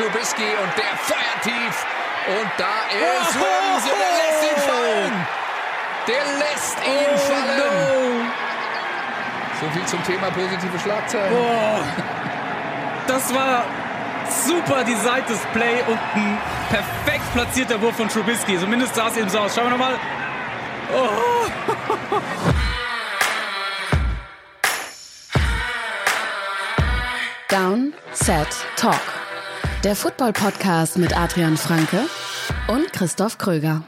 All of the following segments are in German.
Trubisky und der feuert tief. Und da ist Robinson, der lässt ihn fallen. Der lässt ihn Oh, fallen. So viel zum Thema positive Schlagzeilen. Boah. Das war super designtes Play und ein perfekt platzierter Wurf von Trubisky. Zumindest sah es eben so aus. Schauen wir nochmal. Down, Set, Talk. Der Football-Podcast mit Adrian Franke und Christoph Kröger.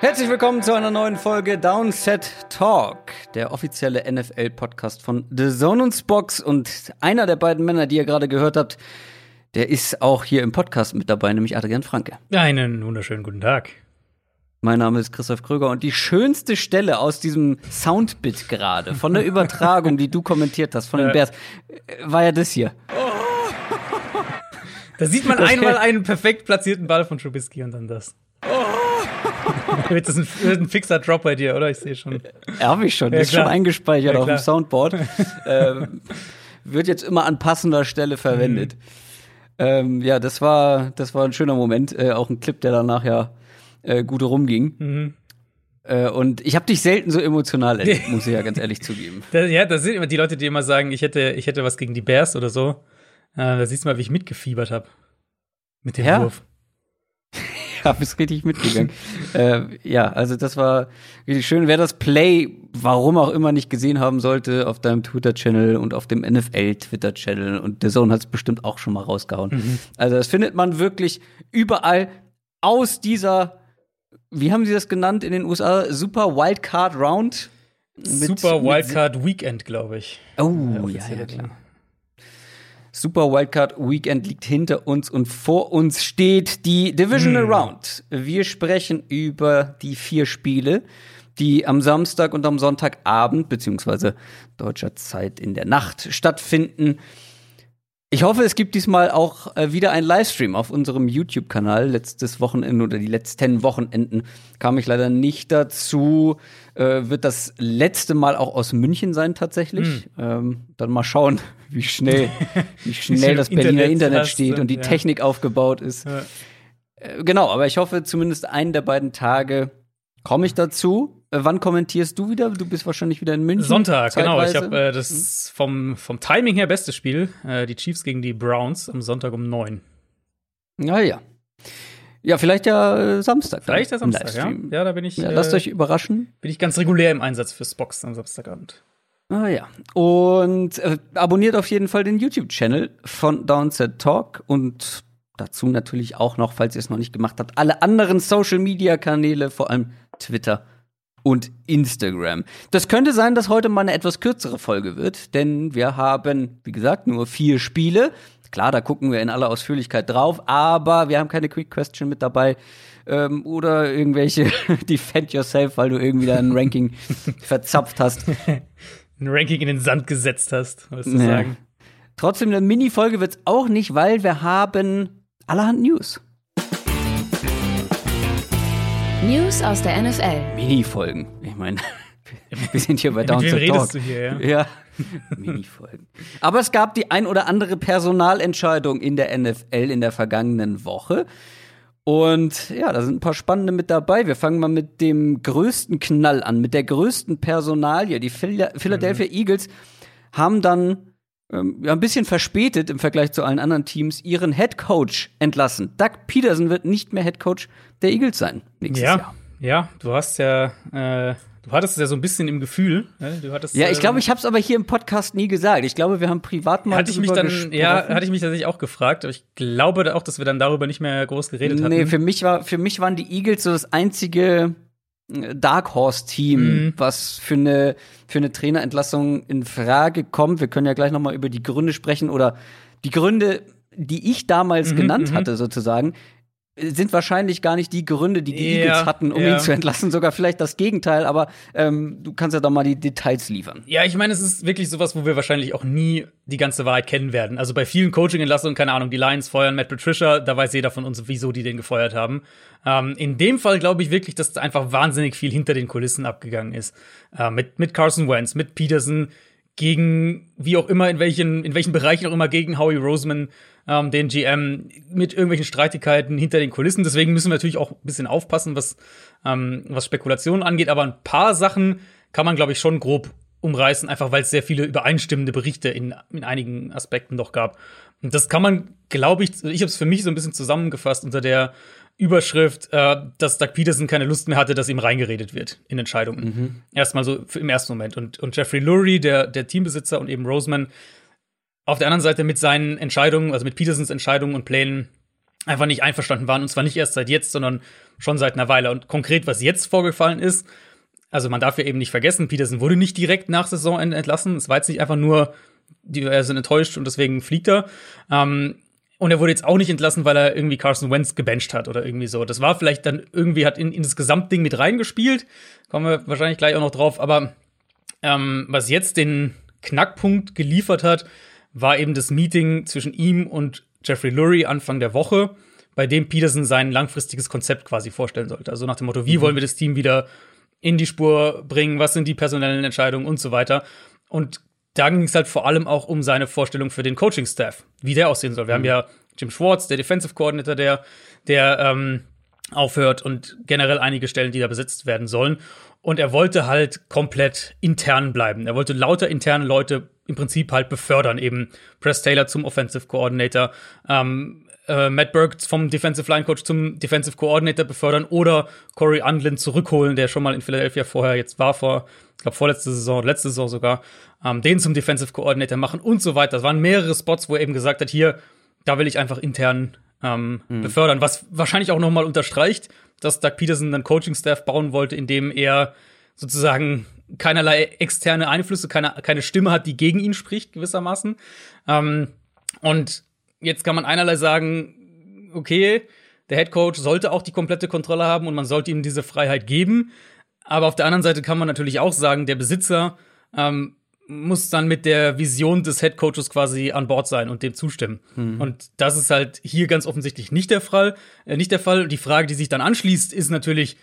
Herzlich willkommen zu einer neuen Folge Downset Talk, der offizielle NFL-Podcast von The Zone und Spox. Und einer der beiden Männer, die ihr gerade gehört habt, der ist auch hier im Podcast mit dabei, nämlich Adrian Franke. Einen wunderschönen guten Tag. Mein Name ist Christoph Kröger und die schönste Stelle aus diesem Soundbit gerade, von der Übertragung, die du kommentiert hast, von den Ja. Bears, war ja das hier. Da sieht man einmal einen perfekt platzierten Ball von Trubisky und dann das. Wird das ein, wird ein fixer Drop bei dir, oder? Ich sehe schon. Habe ich schon, Ja, ist schon eingespeichert Ja, auf dem. Soundboard. ähm, wird jetzt immer an passender Stelle verwendet. Ähm, ja, das war, das war ein schöner Moment. Äh, auch ein Clip, der danach ja äh, gut rumging. Mhm. Äh, und ich habe dich selten so emotional erlebt, muss ich ja ganz ehrlich zugeben. Da, ja, das sind immer die Leute, die immer sagen, ich hätte, ich hätte was gegen die Bears oder so. Äh, da siehst du mal, wie ich mitgefiebert habe. Mit dem Ja? Wurf. Habe es richtig mitgegangen. äh, ja, also das war richtig schön. Wer das Play, warum auch immer, nicht gesehen haben sollte, auf deinem Twitter-Channel und auf dem NFL-Twitter-Channel und der Zone hat es bestimmt auch schon mal rausgehauen. Also das findet man wirklich überall aus dieser, wie haben sie das genannt in den USA? Super Wildcard Round. Mit- Super Wildcard Weekend, glaube ich. Oh, ja, ja, klar. Super Wildcard Weekend liegt hinter uns und vor uns steht die Divisional Round. Wir sprechen über die vier Spiele, die am Samstag und am Sonntagabend beziehungsweise deutscher Zeit in der Nacht stattfinden. Ich hoffe, es gibt diesmal auch äh, wieder einen Livestream auf unserem YouTube-Kanal. Letztes Wochenende oder die letzten Wochenenden kam ich leider nicht dazu. Äh, wird das letzte Mal auch aus München sein tatsächlich. Ähm, dann mal schauen, wie schnell, wie schnell das Berliner Internet Internet steht und und- die ja. Technik aufgebaut ist. Ja. Äh, genau, aber ich hoffe, zumindest einen der beiden Tage komme ich dazu. Äh, wann kommentierst du wieder? Du bist wahrscheinlich wieder in München. Sonntag, genau. Ich zeitweise. habe äh, das vom, vom Timing her beste Spiel. Äh, die Chiefs gegen die Browns am Sonntag um 9. Ja, ja. Ja, vielleicht ja äh, Samstag. Vielleicht der im Samstag, ja? Ja, da bin ich, Ja, äh, lasst euch überraschen. bin ich ganz regulär im Einsatz für Spox am Samstagabend. Ah ja. Und äh, abonniert auf jeden Fall den YouTube-Channel von Downset Talk und dazu natürlich auch noch, falls ihr es noch nicht gemacht habt, alle anderen Social-Media-Kanäle, vor allem Twitter und Instagram. Das könnte sein, dass heute mal eine etwas kürzere Folge wird, denn wir haben, wie gesagt, nur vier Spiele. Klar, da gucken wir in aller Ausführlichkeit drauf, aber wir haben keine Quick Question mit dabei ähm, oder irgendwelche Defend Yourself, weil du irgendwie da ein Ranking verzapft hast. Ein Ranking in den Sand gesetzt hast, wolltest du Nee. sagen. Trotzdem, eine Mini-Folge wird's auch nicht, weil wir haben allerhand News. News aus der NFL. Mini-Folgen. Ich meine, wir sind hier bei Mit wem redest Talk. du hier, ja? Ja, Mini-Folgen. Aber es gab die ein oder andere Personalentscheidung in der NFL in der vergangenen Woche. Und ja, da sind ein paar spannende mit dabei. Wir fangen mal mit dem größten Knall an, mit der größten Personalie. Die Phila- Philadelphia Eagles haben dann ähm, ein bisschen verspätet im Vergleich zu allen anderen Teams ihren Head Coach entlassen. Doug Peterson wird nicht mehr Head Coach der Eagles sein nächstes Ja, Jahr. ja, du hast ja, äh, du hattest es ja so ein bisschen im Gefühl. Ne? Du hattest, Ja, ich glaube, ich habe es aber hier im Podcast nie gesagt. Ich glaube, wir haben privat mal hatte ich mich dann, gesprochen. ja, hatte ich mich tatsächlich auch gefragt, aber ich glaube auch, dass wir dann darüber nicht mehr groß geredet hatten. Nee, für mich, war, für mich waren die Eagles so das einzige äh, Dark Horse-Team, Mhm. was für eine, für eine Trainerentlassung in Frage kommt. Wir können ja gleich noch mal über die Gründe sprechen oder die Gründe, die ich damals Mhm, genannt mhm. hatte, sozusagen. Sind wahrscheinlich gar nicht die Gründe, die die Ja, Eagles hatten, um ja. ihn zu entlassen, sogar vielleicht das Gegenteil, aber ähm, du kannst ja doch mal die Details liefern. Ja, ich meine, es ist wirklich sowas, wo wir wahrscheinlich auch nie die ganze Wahrheit kennen werden. Also bei vielen Coaching-Entlassungen, keine Ahnung, die Lions feuern Matt Patricia, da weiß jeder von uns, wieso die den gefeuert haben. Ähm, in dem Fall glaube ich wirklich, dass da einfach wahnsinnig viel hinter den Kulissen abgegangen ist. Äh, mit, mit Carson Wentz, mit Peterson, gegen, wie auch immer, in welchen, in welchen Bereichen auch immer, gegen Howie Roseman, ähm, den GM, mit irgendwelchen Streitigkeiten hinter den Kulissen. Deswegen müssen wir natürlich auch ein bisschen aufpassen, was, ähm, was Spekulationen angeht. Aber ein paar Sachen kann man, glaube ich, schon grob umreißen, einfach weil es sehr viele übereinstimmende Berichte in, in einigen Aspekten doch gab. Und das kann man, glaube ich, ich habe es für mich so ein bisschen zusammengefasst unter der Überschrift, äh, dass Doug Peterson keine Lust mehr hatte, dass ihm reingeredet wird in Entscheidungen. Erstmal so im ersten Moment. Und, und Jeffrey Lurie, der, der Teambesitzer und eben Roseman, auf der anderen Seite mit seinen Entscheidungen, also mit Petersons Entscheidungen und Plänen, einfach nicht einverstanden waren. Und zwar nicht erst seit jetzt, sondern schon seit einer Weile. Und konkret, was jetzt vorgefallen ist, also man darf ja eben nicht vergessen, Peterson wurde nicht direkt nach Saisonende entlassen. Es war jetzt nicht einfach nur, er sind enttäuscht und deswegen fliegt er. Ähm, und er wurde jetzt auch nicht entlassen, weil er irgendwie Carson Wentz gebencht hat oder irgendwie so. Das war vielleicht dann irgendwie, hat in, in das Gesamtding mit reingespielt. Kommen wir wahrscheinlich gleich auch noch drauf. Aber ähm, was jetzt den Knackpunkt geliefert hat, war eben das Meeting zwischen ihm und Jeffrey Lurie Anfang der Woche, bei dem Peterson sein langfristiges Konzept quasi vorstellen sollte. Also nach dem Motto, wie wollen wir das Team wieder in die Spur bringen, was sind die personellen Entscheidungen und so weiter. Und da ging es halt vor allem auch um seine Vorstellung für den Coaching-Staff, wie der aussehen soll. Wir haben ja Jim Schwartz, der Defensive Coordinator, der, der ähm, aufhört und generell einige Stellen, die da besetzt werden sollen. Und er wollte halt komplett intern bleiben. Er wollte lauter interne Leute im Prinzip halt befördern, eben Press Taylor zum Offensive Coordinator, ähm, äh, Matt Burke vom Defensive Line Coach zum Defensive Coordinator befördern oder Corey Undlin zurückholen, der schon mal in Philadelphia vorher jetzt war, vor, ich glaube, vorletzte Saison, letzte Saison sogar, ähm, den zum Defensive Coordinator machen und so weiter. Das waren mehrere Spots, wo er eben gesagt hat, hier, da will ich einfach intern ähm, befördern, was wahrscheinlich auch nochmal unterstreicht, dass Doug Peterson einen Coaching-Staff bauen wollte, in dem er sozusagen keinerlei externe Einflüsse, keine, keine Stimme hat, die gegen ihn spricht, gewissermaßen. Ähm, und jetzt kann man einerlei sagen, okay, der Head Coach sollte auch die komplette Kontrolle haben und man sollte ihm diese Freiheit geben. Aber auf der anderen Seite kann man natürlich auch sagen, der Besitzer ähm, muss dann mit der Vision des Head Coaches quasi an Bord sein und dem zustimmen. Und das ist halt hier ganz offensichtlich nicht der Fall. Äh, nicht der Fall. Die Frage, die sich dann anschließt, ist natürlich,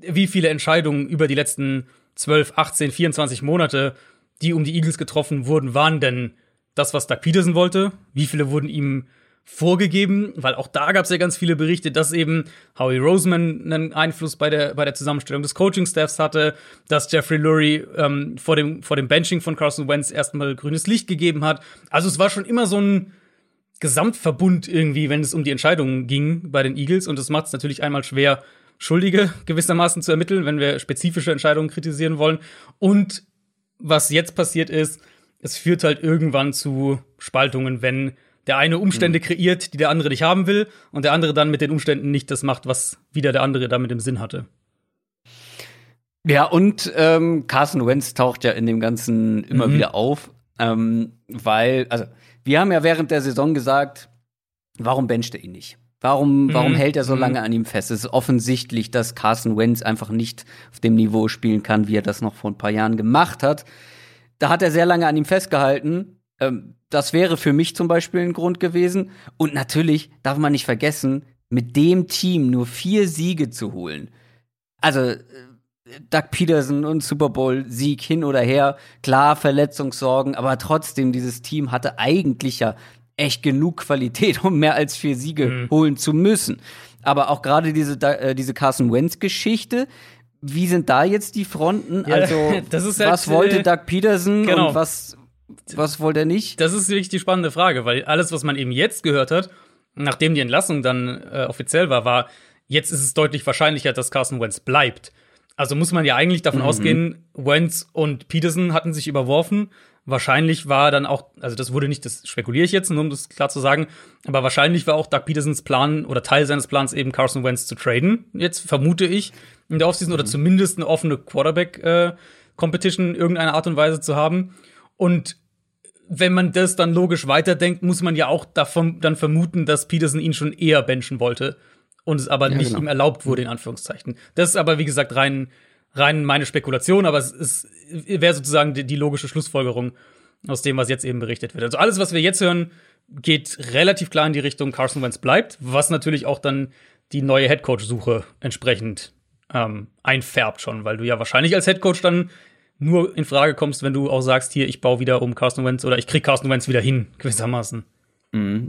wie viele Entscheidungen über die letzten 12, 18, 24 Monate, die um die Eagles getroffen wurden, waren denn das, was Doug Peterson wollte? Wie viele wurden ihm vorgegeben? Weil auch da gab es ja ganz viele Berichte, dass eben Howie Roseman einen Einfluss bei der, bei der Zusammenstellung des Coaching-Staffs hatte, dass Jeffrey Lurie ähm, vor, dem, vor dem Benching von Carson Wentz erstmal grünes Licht gegeben hat. Also es war schon immer so ein Gesamtverbund irgendwie, wenn es um die Entscheidungen ging bei den Eagles. Und das macht es natürlich einmal schwer, Schuldige gewissermaßen zu ermitteln, wenn wir spezifische Entscheidungen kritisieren wollen. Und was jetzt passiert ist, es führt halt irgendwann zu Spaltungen, wenn der eine Umstände kreiert, die der andere nicht haben will, und der andere dann mit den Umständen nicht das macht, was wieder der andere damit im Sinn hatte. Ja, und ähm, Carson Wentz taucht ja in dem Ganzen immer Mhm. wieder auf, ähm, weil, also, wir haben ja während der Saison gesagt, warum bencht er ihn nicht? Warum, warum Mhm. hält er so Mhm. lange an ihm fest? Es ist offensichtlich, dass Carson Wentz einfach nicht auf dem Niveau spielen kann, wie er das noch vor ein paar Jahren gemacht hat. Da hat er sehr lange an ihm festgehalten. Ähm, das wäre für mich zum Beispiel ein Grund gewesen. Und natürlich darf man nicht vergessen, mit dem Team nur vier Siege zu holen. Also, äh, Doug Peterson und Super Bowl Sieg hin oder her, klar Verletzungssorgen, aber trotzdem dieses Team hatte eigentlich ja echt genug Qualität, um mehr als vier Siege Mhm. holen zu müssen. Aber auch gerade diese äh, diese Carson Wentz Geschichte, wie sind da jetzt die Fronten? Ja, also halt, was wollte äh, Doug Peterson genau. und was was wollte er nicht? Das ist wirklich die spannende Frage, weil alles, was man eben jetzt gehört hat, nachdem die Entlassung dann äh, offiziell war, war, jetzt ist es deutlich wahrscheinlicher, dass Carson Wentz bleibt. Also muss man ja eigentlich davon ausgehen, Wentz und Peterson hatten sich überworfen. Wahrscheinlich war dann auch, also das wurde nicht, das spekuliere ich jetzt, nur um das klar zu sagen, aber wahrscheinlich war auch Doug Petersons Plan oder Teil seines Plans eben Carson Wentz zu traden. Jetzt vermute ich in der Offseason oder zumindest eine offene Quarterback-Competition in irgendeiner Art und Weise zu haben. Und wenn man das dann logisch weiterdenkt, muss man ja auch davon dann vermuten, dass Peterson ihn schon eher benchen wollte, und es aber Ja, nicht genau. ihm erlaubt wurde, in Anführungszeichen. Das ist aber, wie gesagt, rein, rein meine Spekulation, aber es, es wäre sozusagen die, die logische Schlussfolgerung aus dem, was jetzt eben berichtet wird. Also alles, was wir jetzt hören, geht relativ klar in die Richtung Carson Wentz bleibt, was natürlich auch dann die neue Headcoach-Suche entsprechend ähm, einfärbt schon, weil du ja wahrscheinlich als Headcoach dann nur in Frage kommst, wenn du auch sagst, hier, ich baue wieder um Carson Wentz oder ich krieg Carson Wentz wieder hin, gewissermaßen.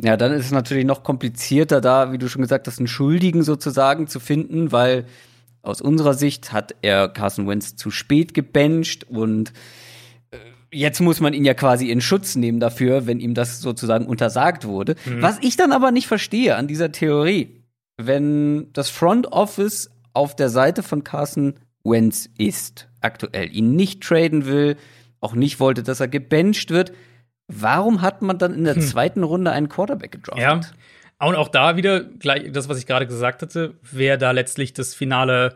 Ja, dann ist es natürlich noch komplizierter, da, wie du schon gesagt hast, einen Schuldigen sozusagen zu finden, weil aus unserer Sicht hat er Carson Wentz zu spät gebencht und äh, jetzt muss man ihn ja quasi in Schutz nehmen dafür, wenn ihm das sozusagen untersagt wurde. Was ich dann aber nicht verstehe an dieser Theorie, wenn das Front Office auf der Seite von Carson Wentz ist, aktuell, ihn nicht traden will, auch nicht wollte, dass er gebencht wird, warum hat man dann in der zweiten Runde einen Quarterback gedraftet? Ja. Und auch da wieder gleich das, was ich gerade gesagt hatte, wer da letztlich das finale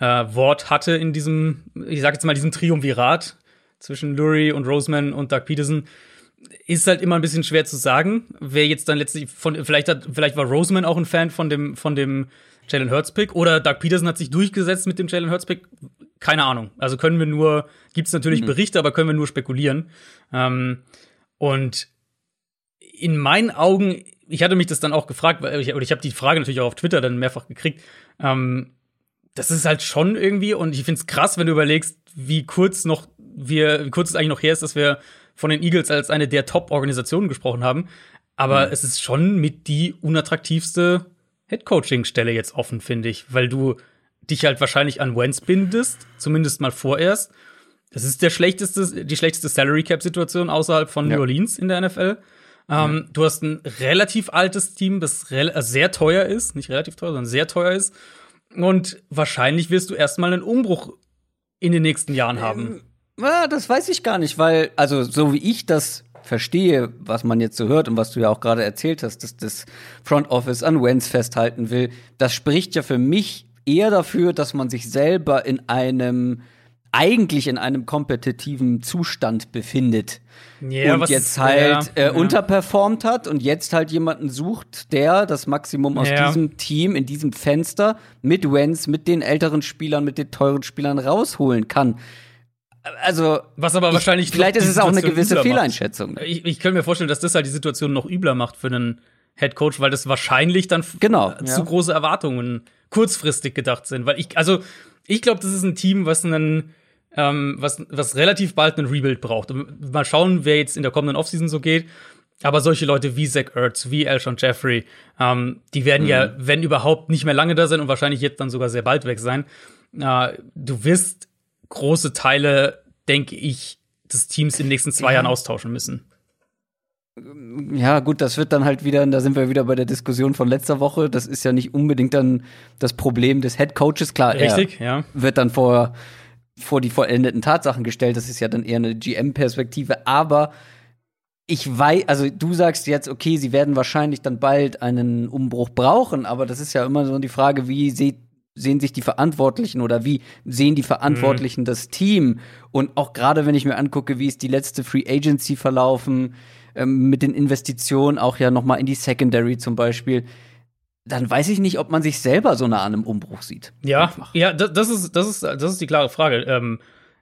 äh, Wort hatte in diesem, ich sag jetzt mal, diesem Triumvirat zwischen Lurie und Roseman und Doug Peterson, ist halt immer ein bisschen schwer zu sagen, wer jetzt dann letztlich von, vielleicht hat, vielleicht war Roseman auch ein Fan von dem, von dem Jalen Hurts Pick oder Doug Peterson hat sich durchgesetzt mit dem Jalen Hurts Pick. Keine Ahnung. Also können wir nur, gibt's natürlich Berichte, aber können wir nur spekulieren. Ähm, und in meinen Augen, ich hatte mich das dann auch gefragt, weil ich, oder ich habe die Frage natürlich auch auf Twitter dann mehrfach gekriegt. Ähm, das ist halt schon irgendwie, und ich find's krass, wenn du überlegst, wie kurz noch wir, wie kurz es eigentlich noch her ist, dass wir von den Eagles als eine der Top-Organisationen gesprochen haben. Aber es ist schon mit die unattraktivste Head-Coaching-Stelle jetzt offen, finde ich, weil du dich halt wahrscheinlich an Wentz bindest, zumindest mal vorerst. Das ist der schlechteste, die schlechteste Salary Cap Situation außerhalb von Ja. New Orleans in der NFL. Ähm, Du hast ein relativ altes Team, das äh, sehr teuer ist, nicht relativ teuer, sondern sehr teuer ist. Und wahrscheinlich wirst du erstmal einen Umbruch in den nächsten Jahren haben. Ja, das weiß ich gar nicht, weil, also so wie ich das verstehe, was man jetzt so hört und was du ja auch gerade erzählt hast, dass das Front Office an Wentz festhalten will, das spricht ja für mich eher dafür, dass man sich selber in einem eigentlich in einem kompetitiven Zustand befindet Ja, und jetzt halt ja, äh, ja. unterperformt hat und jetzt halt jemanden sucht, der das Maximum aus Ja. diesem Team in diesem Fenster mit Wentz, mit den älteren Spielern, mit den teuren Spielern rausholen kann. Also Was aber ich- wahrscheinlich vielleicht noch ist es auch eine gewisse. Fehleinschätzung. Ich, ich könnte mir vorstellen, dass das halt die Situation noch übler macht für einen Head Coach, weil das wahrscheinlich dann Genau, äh, ja. zu große Erwartungen kurzfristig gedacht sind. Weil ich, also ich glaube, das ist ein Team, was einen, ähm, was, was relativ bald einen Rebuild braucht. Und mal schauen, wer jetzt in der kommenden Offseason so geht. Aber solche Leute wie Zach Ertz, wie Alshon Jeffrey, ähm, die werden ja, Mhm. wenn überhaupt, nicht mehr lange da sein und wahrscheinlich jetzt dann sogar sehr bald weg sein. Äh, du wirst große Teile, denke ich, des Teams in den nächsten zwei Jahren austauschen müssen. Ja, gut, das wird dann halt wieder, da sind wir wieder bei der Diskussion von letzter Woche. Das ist ja nicht unbedingt dann das Problem des Head Coaches. Klar, Richtig, er ja. wird dann vor, vor die vollendeten Tatsachen gestellt. Das ist ja dann eher eine GM-Perspektive. Aber ich weiß, also du sagst jetzt, okay, sie werden wahrscheinlich dann bald einen Umbruch brauchen, aber das ist ja immer so die Frage, wie sieht sehen sich die Verantwortlichen oder wie sehen die Verantwortlichen das Team? Und auch gerade wenn ich mir angucke, wie ist die letzte Free Agency verlaufen, ähm, mit den Investitionen auch ja noch mal in die Secondary zum Beispiel, dann weiß ich nicht, ob man sich selber so nah an einem Umbruch sieht. Ja, Einfach. ja, das, das ist, das ist, das ist die klare Frage. Ähm,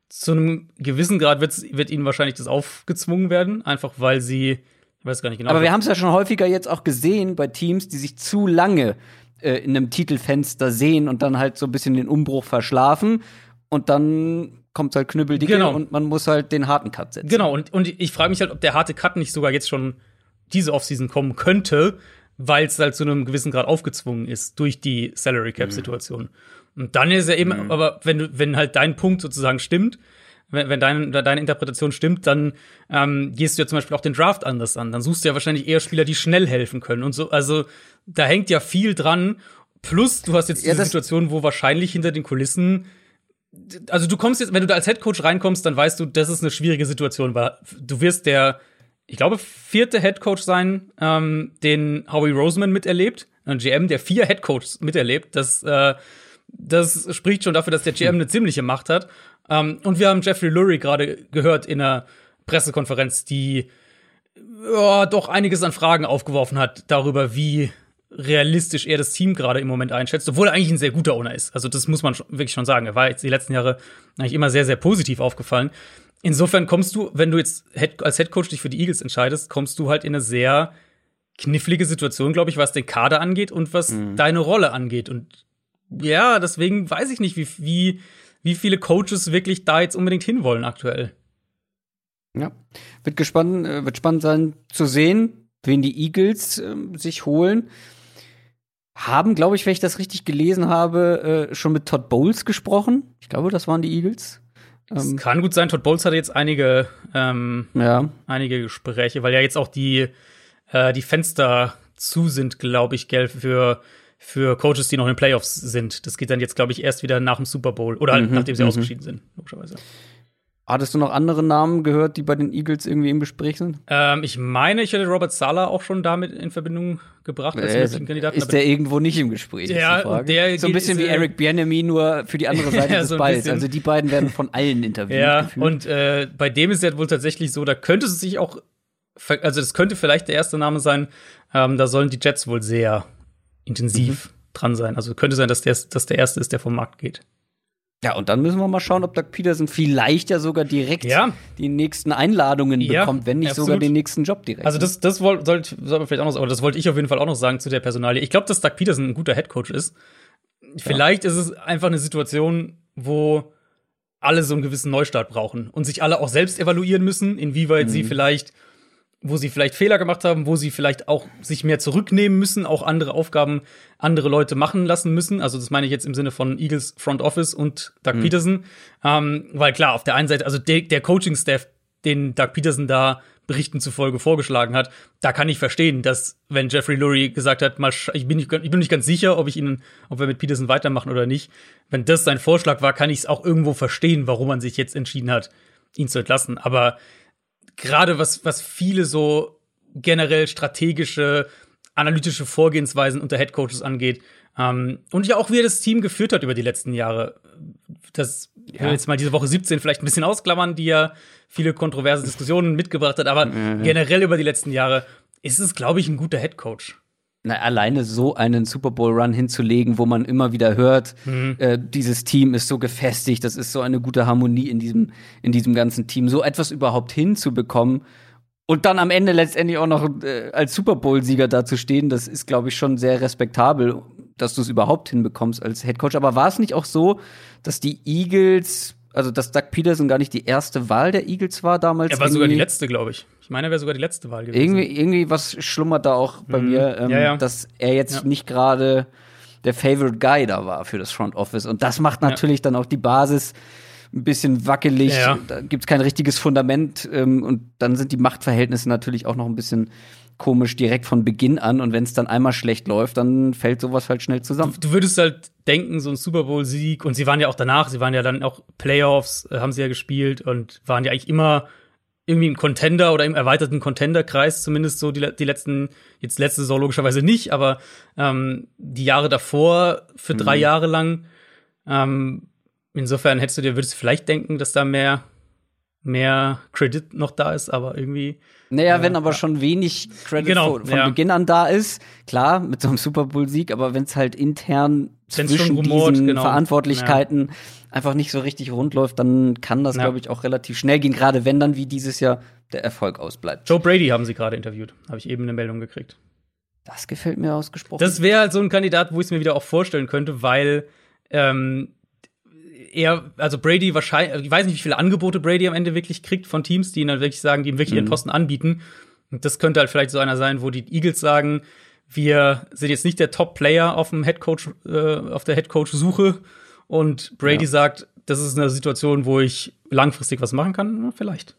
zu einem gewissen Grad wird ihnen wahrscheinlich das aufgezwungen werden, einfach weil sie, ich weiß gar nicht genau. Aber wir haben es ja schon häufiger jetzt auch gesehen bei Teams, die sich zu lange äh, in einem Titelfenster sehen und dann halt so ein bisschen den Umbruch verschlafen und dann kommt halt knüppeldicke Genau. und man muss halt den harten Cut setzen. Genau, und, und ich frage mich halt, ob der harte Cut nicht sogar jetzt schon diese Offseason kommen könnte, weil es halt zu einem gewissen Grad aufgezwungen ist durch die Salary Cap Situation. Und dann ist ja eben, aber wenn du, wenn halt dein Punkt sozusagen stimmt, wenn, wenn dein, deine Interpretation stimmt, dann ähm, gehst du ja zum Beispiel auch den Draft anders an. Dann suchst du ja wahrscheinlich eher Spieler, die schnell helfen können und so. Also da hängt ja viel dran. Plus, du hast jetzt Ja, diese Situation, wo wahrscheinlich hinter den Kulissen also du kommst jetzt, wenn du da als Headcoach reinkommst, dann weißt du, das ist eine schwierige Situation, weil du wirst der, ich glaube, vierte Headcoach sein, ähm, den Howie Roseman miterlebt, ein GM, der vier Headcoaches miterlebt. Das, äh, das spricht schon dafür, dass der GM eine ziemliche Macht hat. Ähm, und wir haben Jeffrey Lurie gerade gehört in einer Pressekonferenz, die ja, doch einiges an Fragen aufgeworfen hat darüber, wie realistisch er das Team gerade im Moment einschätzt, obwohl er eigentlich ein sehr guter Owner ist. Also das muss man wirklich schon sagen. Er war jetzt die letzten Jahre eigentlich immer sehr, sehr positiv aufgefallen. Insofern kommst du, wenn du jetzt als Head Coach dich für die Eagles entscheidest, kommst du halt in eine sehr knifflige Situation, glaube ich, was den Kader angeht und was mhm. deine Rolle angeht. Und ja, deswegen weiß ich nicht, wie, wie, wie viele Coaches wirklich da jetzt unbedingt hinwollen aktuell. Ja, wird gespannt, äh, wird spannend sein zu sehen, wen die Eagles äh, sich holen. Haben, glaube ich, wenn ich das richtig gelesen habe, äh, schon mit Todd Bowles gesprochen. Ich glaube, das waren die Eagles. Es ähm, kann gut sein, Todd Bowles hatte jetzt einige, ähm, ja. einige Gespräche, weil ja jetzt auch die, äh, die Fenster zu sind, glaube ich, gell, für, für Coaches, die noch in den Playoffs sind. Das geht dann jetzt, glaube ich, erst wieder nach dem Super Bowl oder mhm, nachdem sie mhm. ausgeschieden sind, logischerweise. Hattest du noch andere Namen gehört, die bei den Eagles irgendwie im Gespräch sind? Ähm, ich meine, ich hätte Robert Sala auch schon damit in Verbindung gebracht als äh, Kandidaten. Ist der irgendwo nicht im Gespräch? Ja, der so ein bisschen wie Eric Bienemy, nur für die andere Seite ja, des so Balls. Also die beiden werden von allen interviewt. Ja, gefühlt. und äh, bei dem ist es wohl tatsächlich so, da könnte es sich auch, also das könnte vielleicht der erste Name sein. Ähm, da sollen die Jets wohl sehr intensiv mhm. dran sein. Also könnte sein, dass der, dass der erste ist, der vom Markt geht. Ja, und dann müssen wir mal schauen, ob Doug Peterson vielleicht ja sogar direkt ja. die nächsten Einladungen ja, bekommt, wenn nicht absolut. sogar den nächsten Job direkt. Also das, das wollte sollte soll vielleicht auch noch, oder das wollte ich auf jeden Fall auch noch sagen zu der Personalie. Ich glaube, dass Doug Peterson ein guter Headcoach ist. Vielleicht ja. ist es einfach eine Situation, wo alle so einen gewissen Neustart brauchen und sich alle auch selbst evaluieren müssen, inwieweit mhm. sie vielleicht wo sie vielleicht Fehler gemacht haben, wo sie vielleicht auch sich mehr zurücknehmen müssen, auch andere Aufgaben andere Leute machen lassen müssen. Also das meine ich jetzt im Sinne von Eagles Front Office und Doug mhm. Peterson. Ähm, weil klar, auf der einen Seite, also der, der Coaching-Staff, den Doug Peterson da Berichten zufolge vorgeschlagen hat, da kann ich verstehen, dass wenn Jeffrey Lurie gesagt hat, mal ich bin nicht, ich bin nicht ganz sicher, ob ich ihn, ob wir mit Peterson weitermachen oder nicht. Wenn das sein Vorschlag war, kann ich es auch irgendwo verstehen, warum man sich jetzt entschieden hat, ihn zu entlassen. Aber gerade was, was viele so generell strategische, analytische Vorgehensweisen unter Headcoaches angeht. Ähm, und ja auch, wie er das Team geführt hat über die letzten Jahre. Das ja. jetzt mal diese Woche 17 vielleicht ein bisschen ausklammern, die ja viele kontroverse Diskussionen mitgebracht hat, aber mhm. generell über die letzten Jahre ist es, glaube ich, ein guter Headcoach. Na, alleine so einen Super Bowl Run hinzulegen, wo man immer wieder hört, mhm. äh, dieses Team ist so gefestigt, das ist so eine gute Harmonie in diesem, in diesem ganzen Team, so etwas überhaupt hinzubekommen und dann am Ende letztendlich auch noch äh, als Super Bowl-Sieger dazustehen, das ist, glaube ich, schon sehr respektabel, dass du es überhaupt hinbekommst als Head Coach. Aber war es nicht auch so, dass die Eagles also dass Doug Peterson gar nicht die erste Wahl der Eagles war damals. Er war sogar die letzte, glaube ich. Ich meine, er wäre sogar die letzte Wahl gewesen. Irgendwie, irgendwie was schlummert da auch bei mhm. mir, ähm, ja, ja. dass er jetzt ja. nicht gerade der Favorite Guy da war für das Front Office. Und das macht natürlich dann auch die Basis ein bisschen wackelig. Da gibt es kein richtiges Fundament. Ähm, und dann sind die Machtverhältnisse natürlich auch noch ein bisschen komisch direkt von Beginn an und wenn es dann einmal schlecht läuft, dann fällt sowas halt schnell zusammen. Du, du würdest halt denken, so ein Super Bowl-Sieg und sie waren ja auch danach, sie waren ja dann auch Playoffs, äh, haben sie ja gespielt und waren ja eigentlich immer irgendwie im Contender oder im erweiterten Contender-Kreis, zumindest so die, die letzten, jetzt letzte Saison logischerweise nicht, aber ähm, die Jahre davor für drei mhm. Jahre lang. Ähm, insofern hättest du dir, würdest du vielleicht denken, dass da mehr, mehr Credit noch da ist, aber irgendwie naja, ja, wenn aber ja. schon wenig Credit genau, von, von ja. Beginn an da ist, klar, mit so einem Super Bowl-Sieg, aber wenn es halt intern wenn's zwischen rumort, diesen genau. Verantwortlichkeiten einfach nicht so richtig rund läuft, dann kann das, glaube ich, auch relativ schnell gehen, gerade wenn dann wie dieses Jahr der Erfolg ausbleibt. Joe Brady haben sie gerade interviewt, habe ich eben eine Meldung gekriegt. Das gefällt mir ausgesprochen. Das wäre halt so ein Kandidat, wo ich es mir wieder auch vorstellen könnte, weil ähm, er, also Brady wahrscheinlich, ich weiß nicht, wie viele Angebote Brady am Ende wirklich kriegt von Teams, die ihn dann wirklich sagen, die ihm wirklich mhm. ihren Posten anbieten. Und das könnte halt vielleicht so einer sein, wo die Eagles sagen, wir sind jetzt nicht der Top-Player auf dem Headcoach, äh, auf der Headcoach-Suche. Und Brady ja. sagt, das ist eine Situation, wo ich langfristig was machen kann. Vielleicht.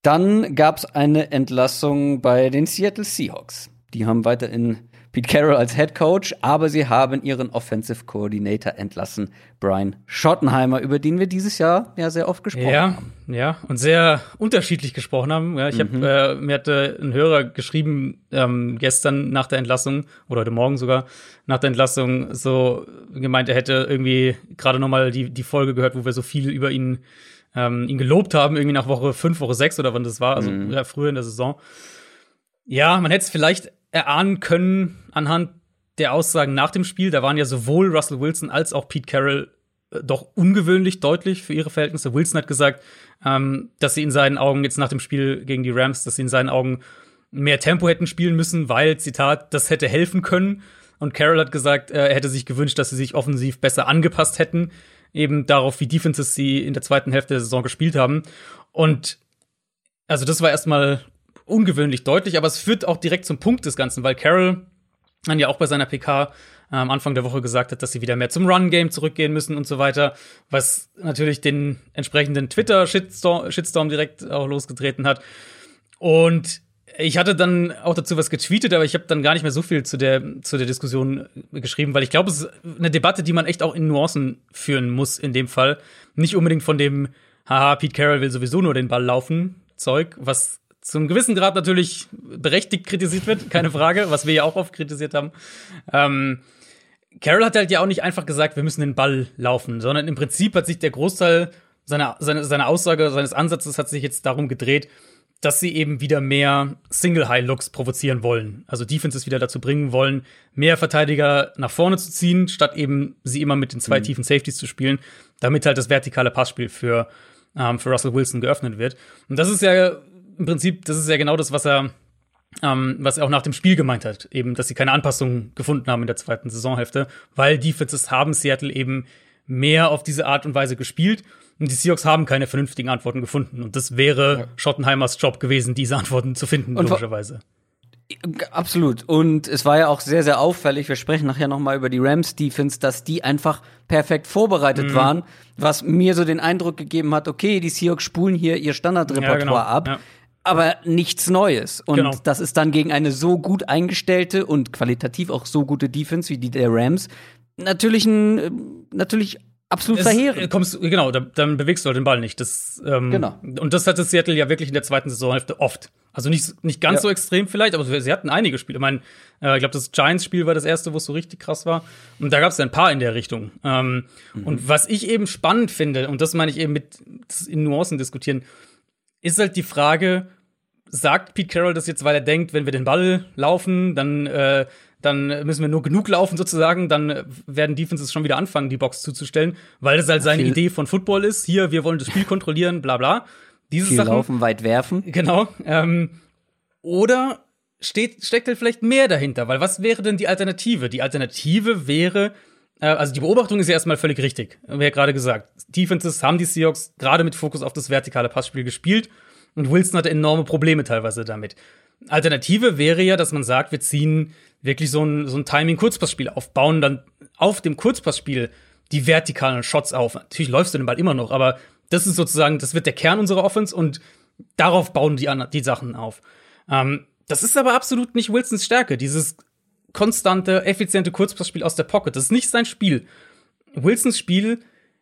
Dann gab es eine Entlassung bei den Seattle Seahawks. Die haben weiter in Pete Carroll als Head Coach, aber sie haben ihren Offensive Coordinator entlassen, Brian Schottenheimer, über den wir dieses Jahr ja sehr oft gesprochen ja, haben. Ja, und sehr unterschiedlich gesprochen haben. Ja, ich mhm. habe äh, mir hatte ein Hörer geschrieben ähm, gestern nach der Entlassung oder heute Morgen sogar nach der Entlassung so gemeint, er hätte irgendwie gerade noch mal die die Folge gehört, wo wir so viel über ihn ähm, ihn gelobt haben, irgendwie nach Woche fünf, Woche sechs oder wann das war, also mhm. ja, früher in der Saison. Ja, man hätte es vielleicht erahnen können anhand der Aussagen nach dem Spiel. Da waren ja sowohl Russell Wilson als auch Pete Carroll äh, doch ungewöhnlich deutlich für ihre Verhältnisse. Wilson hat gesagt, ähm, dass sie in seinen Augen jetzt nach dem Spiel gegen die Rams, dass sie in seinen Augen mehr Tempo hätten spielen müssen, weil, Zitat, das hätte helfen können. Und Carroll hat gesagt, äh, er hätte sich gewünscht, dass sie sich offensiv besser angepasst hätten, eben darauf, wie Defenses sie in der zweiten Hälfte der Saison gespielt haben. Und also das war erstmal ungewöhnlich deutlich, aber es führt auch direkt zum Punkt des Ganzen, weil Carroll dann ja auch bei seiner PK äh, am Anfang der Woche gesagt hat, dass sie wieder mehr zum Run-Game zurückgehen müssen und so weiter, was natürlich den entsprechenden Twitter-Shitstorm Shitstorm direkt auch losgetreten hat. Und ich hatte dann auch dazu was getweetet, aber ich habe dann gar nicht mehr so viel zu der, zu der Diskussion geschrieben, weil ich glaube, es ist eine Debatte, die man echt auch in Nuancen führen muss in dem Fall. Nicht unbedingt von dem, haha, Pete Carroll will sowieso nur den Ball laufen, Zeug, was zum gewissen Grad natürlich berechtigt kritisiert wird, keine Frage, was wir ja auch oft kritisiert haben. Ähm, Carroll hat halt ja auch nicht einfach gesagt, wir müssen den Ball laufen, sondern im Prinzip hat sich der Großteil seiner, seiner, seiner Aussage, seines Ansatzes hat sich jetzt darum gedreht, dass sie eben wieder mehr Single-High-Looks provozieren wollen. Also Defenses wieder dazu bringen wollen, mehr Verteidiger nach vorne zu ziehen, statt eben sie immer mit den zwei mhm. tiefen Safeties zu spielen, damit halt das vertikale Passspiel für, ähm, für Russell Wilson geöffnet wird. Und das ist ja im Prinzip, das ist ja genau das, was er, ähm, was er auch nach dem Spiel gemeint hat. Eben, dass sie keine Anpassung gefunden haben in der zweiten Saisonhälfte, weil Defenses haben Seattle eben mehr auf diese Art und Weise gespielt. Und die Seahawks haben keine vernünftigen Antworten gefunden. Und das wäre ja. Schottenheimers Job gewesen, diese Antworten zu finden, und logischerweise. Absolut. Und es war ja auch sehr, sehr auffällig. Wir sprechen nachher noch mal über die Rams Defense, dass die einfach perfekt vorbereitet mhm. waren, was mir so den Eindruck gegeben hat, okay, die Seahawks spulen hier ihr Standardrepertoire ja, genau. ab. Ja. Aber nichts Neues. Und genau. das ist dann gegen eine so gut eingestellte und qualitativ auch so gute Defense wie die der Rams natürlich ein, äh, natürlich absolut es, verheerend. Äh, kommst, genau, dann, dann bewegst du halt den Ball nicht. Das, ähm, genau. Und das hatte Seattle ja wirklich in der zweiten Saisonhälfte oft. Also nicht, nicht ganz ja. so extrem vielleicht, aber sie hatten einige Spiele. Ich meine, äh, ich glaube, das Giants-Spiel war das erste, wo es so richtig krass war. Und da gab es ein paar in der Richtung. Ähm, mhm. Und was ich eben spannend finde, und das meine ich eben mit in Nuancen diskutieren, ist halt die Frage, sagt Pete Carroll das jetzt, weil er denkt, wenn wir den Ball laufen, dann äh, dann müssen wir nur genug laufen sozusagen, dann werden Defenses schon wieder anfangen, die Box zuzustellen, weil das halt seine Viel Idee von Football ist. Hier, wir wollen das Spiel kontrollieren, bla bla. Diese Viel Sachen. laufen, weit werfen. Genau. Ähm, oder steht, steckt halt vielleicht mehr dahinter, weil was wäre denn die Alternative? Die Alternative wäre, äh, also die Beobachtung ist ja erstmal völlig richtig. Wie ja gerade gesagt, Defenses haben die Seahawks gerade mit Fokus auf das vertikale Passspiel gespielt und Wilson hatte enorme Probleme teilweise damit. Alternative wäre ja, dass man sagt, wir ziehen wirklich so ein, so ein Timing-Kurzpassspiel aufbauen, dann auf dem Kurzpassspiel die vertikalen Shots auf. Natürlich läufst du den Ball immer noch, aber das ist sozusagen, das wird der Kern unserer Offense und darauf bauen die, die Sachen auf. Ähm, das ist aber absolut nicht Wilsons Stärke, dieses konstante, effiziente Kurzpassspiel aus der Pocket. Das ist nicht sein Spiel. Wilsons Spiel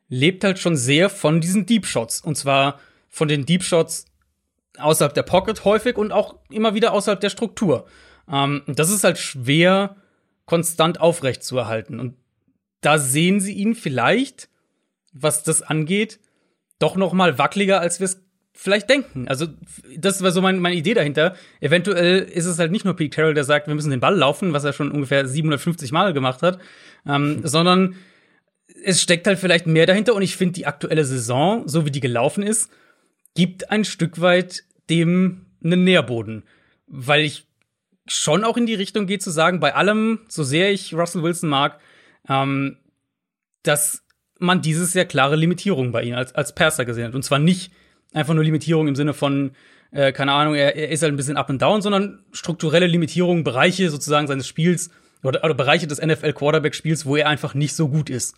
lebt halt schon sehr von diesen Deep Shots. Und zwar von den Deep Shots außerhalb der Pocket häufig und auch immer wieder außerhalb der Struktur. Ähm, das ist halt schwer konstant aufrecht zu erhalten. Und da sehen sie ihn vielleicht, was das angeht, doch noch mal wackeliger, als wir es vielleicht denken. Also das war so mein, meine Idee dahinter. Eventuell ist es halt nicht nur Pete Carroll, der sagt, wir müssen den Ball laufen, was er schon ungefähr 750 Mal gemacht hat, ähm, mhm. sondern es steckt halt vielleicht mehr dahinter. Und ich finde, die aktuelle Saison, so wie die gelaufen ist, gibt ein Stück weit dem einen Nährboden. Weil ich schon auch in die Richtung gehe zu sagen, bei allem, so sehr ich Russell Wilson mag, ähm, dass man dieses sehr klare Limitierung bei ihm als, als Perser gesehen hat. Und zwar nicht einfach nur Limitierung im Sinne von, äh, keine Ahnung, er, er ist halt ein bisschen up and down, sondern strukturelle Limitierung, Bereiche sozusagen seines Spiels oder, oder Bereiche des NFL-Quarterback-Spiels, wo er einfach nicht so gut ist.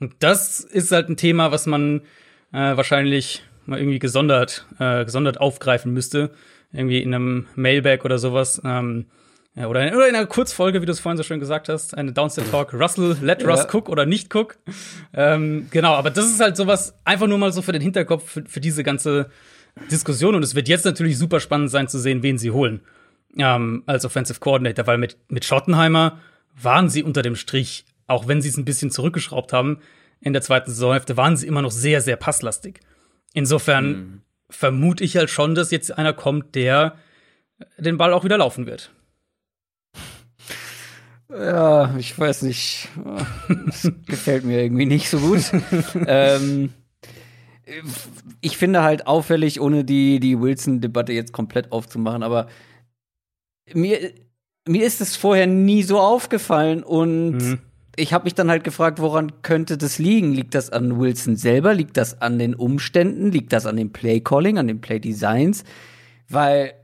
Und das ist halt ein Thema, was man äh, wahrscheinlich mal irgendwie gesondert, äh, gesondert aufgreifen müsste. Irgendwie in einem Mailback oder sowas. Ähm, ja, oder, in, oder in einer Kurzfolge, wie du es vorhin so schön gesagt hast, eine Downstairs Talk, Russell, let ja. Russ cook oder nicht cook. Ähm, genau, aber das ist halt sowas, einfach nur mal so für den Hinterkopf, für, für diese ganze Diskussion. Und es wird jetzt natürlich super spannend sein zu sehen, wen sie holen ähm, als Offensive Coordinator, weil mit, mit Schottenheimer waren sie unter dem Strich, auch wenn sie es ein bisschen zurückgeschraubt haben in der zweiten Saisonhälfte, waren sie immer noch sehr, sehr passlastig. Insofern mhm. vermute ich halt schon, dass jetzt einer kommt, der den Ball auch wieder laufen wird. Ja, ich weiß nicht. Das gefällt mir irgendwie nicht so gut. ähm, ich finde halt auffällig, ohne die, die Wilson-Debatte jetzt komplett aufzumachen, aber mir, mir ist es vorher nie so aufgefallen und mhm. Ich habe mich dann halt gefragt, woran könnte das liegen? Liegt das an Wilson selber? Liegt das an den Umständen? Liegt das an dem Play-Calling, an den Play-Designs? Weil,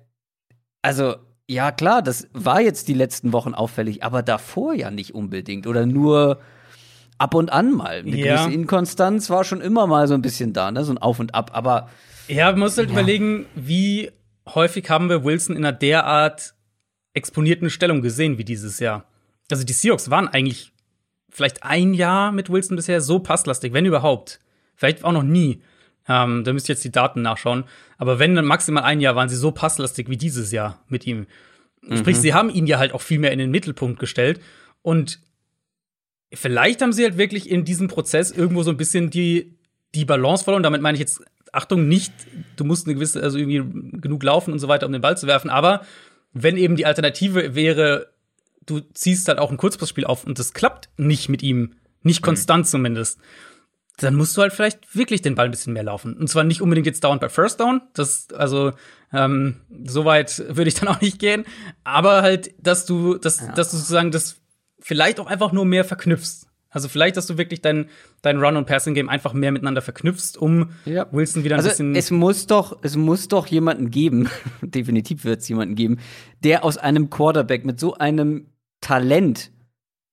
also, ja klar, das war jetzt die letzten Wochen auffällig, aber davor ja nicht unbedingt oder nur ab und an mal. Eine ja. gewisse Inkonstanz war schon immer mal so ein bisschen da, ne? so ein Auf und Ab, aber Ja, man muss halt ja. überlegen, wie häufig haben wir Wilson in einer derart exponierten Stellung gesehen wie dieses Jahr. Also die Seahawks waren eigentlich vielleicht ein Jahr mit Wilson bisher so passlastig, wenn überhaupt. Vielleicht auch noch nie. Ähm, da müsst ihr jetzt die Daten nachschauen. Aber wenn dann maximal ein Jahr waren sie so passlastig wie dieses Jahr mit ihm. Mhm. Sprich, sie haben ihn ja halt auch viel mehr in den Mittelpunkt gestellt. Und vielleicht haben sie halt wirklich in diesem Prozess irgendwo so ein bisschen die, die Balance verloren. Damit meine ich jetzt, Achtung, nicht, du musst eine gewisse, also irgendwie genug laufen und so weiter, um den Ball zu werfen. Aber wenn eben die Alternative wäre, du ziehst halt auch ein Kurzpassspiel auf und das klappt nicht mit ihm, nicht mhm. konstant zumindest dann musst du halt vielleicht wirklich den Ball ein bisschen mehr laufen. Und zwar nicht unbedingt jetzt dauernd bei First Down. Das, also, ähm, so weit würde ich dann auch nicht gehen. Aber halt, dass du, dass, ja. dass du sozusagen das vielleicht auch einfach nur mehr verknüpfst. Also vielleicht, dass du wirklich dein, dein Run- und Passing-Game einfach mehr miteinander verknüpfst, um ja. Wilson wieder ein also bisschen. Es muss doch, es muss doch jemanden geben, definitiv wird es jemanden geben, der aus einem Quarterback mit so einem Talent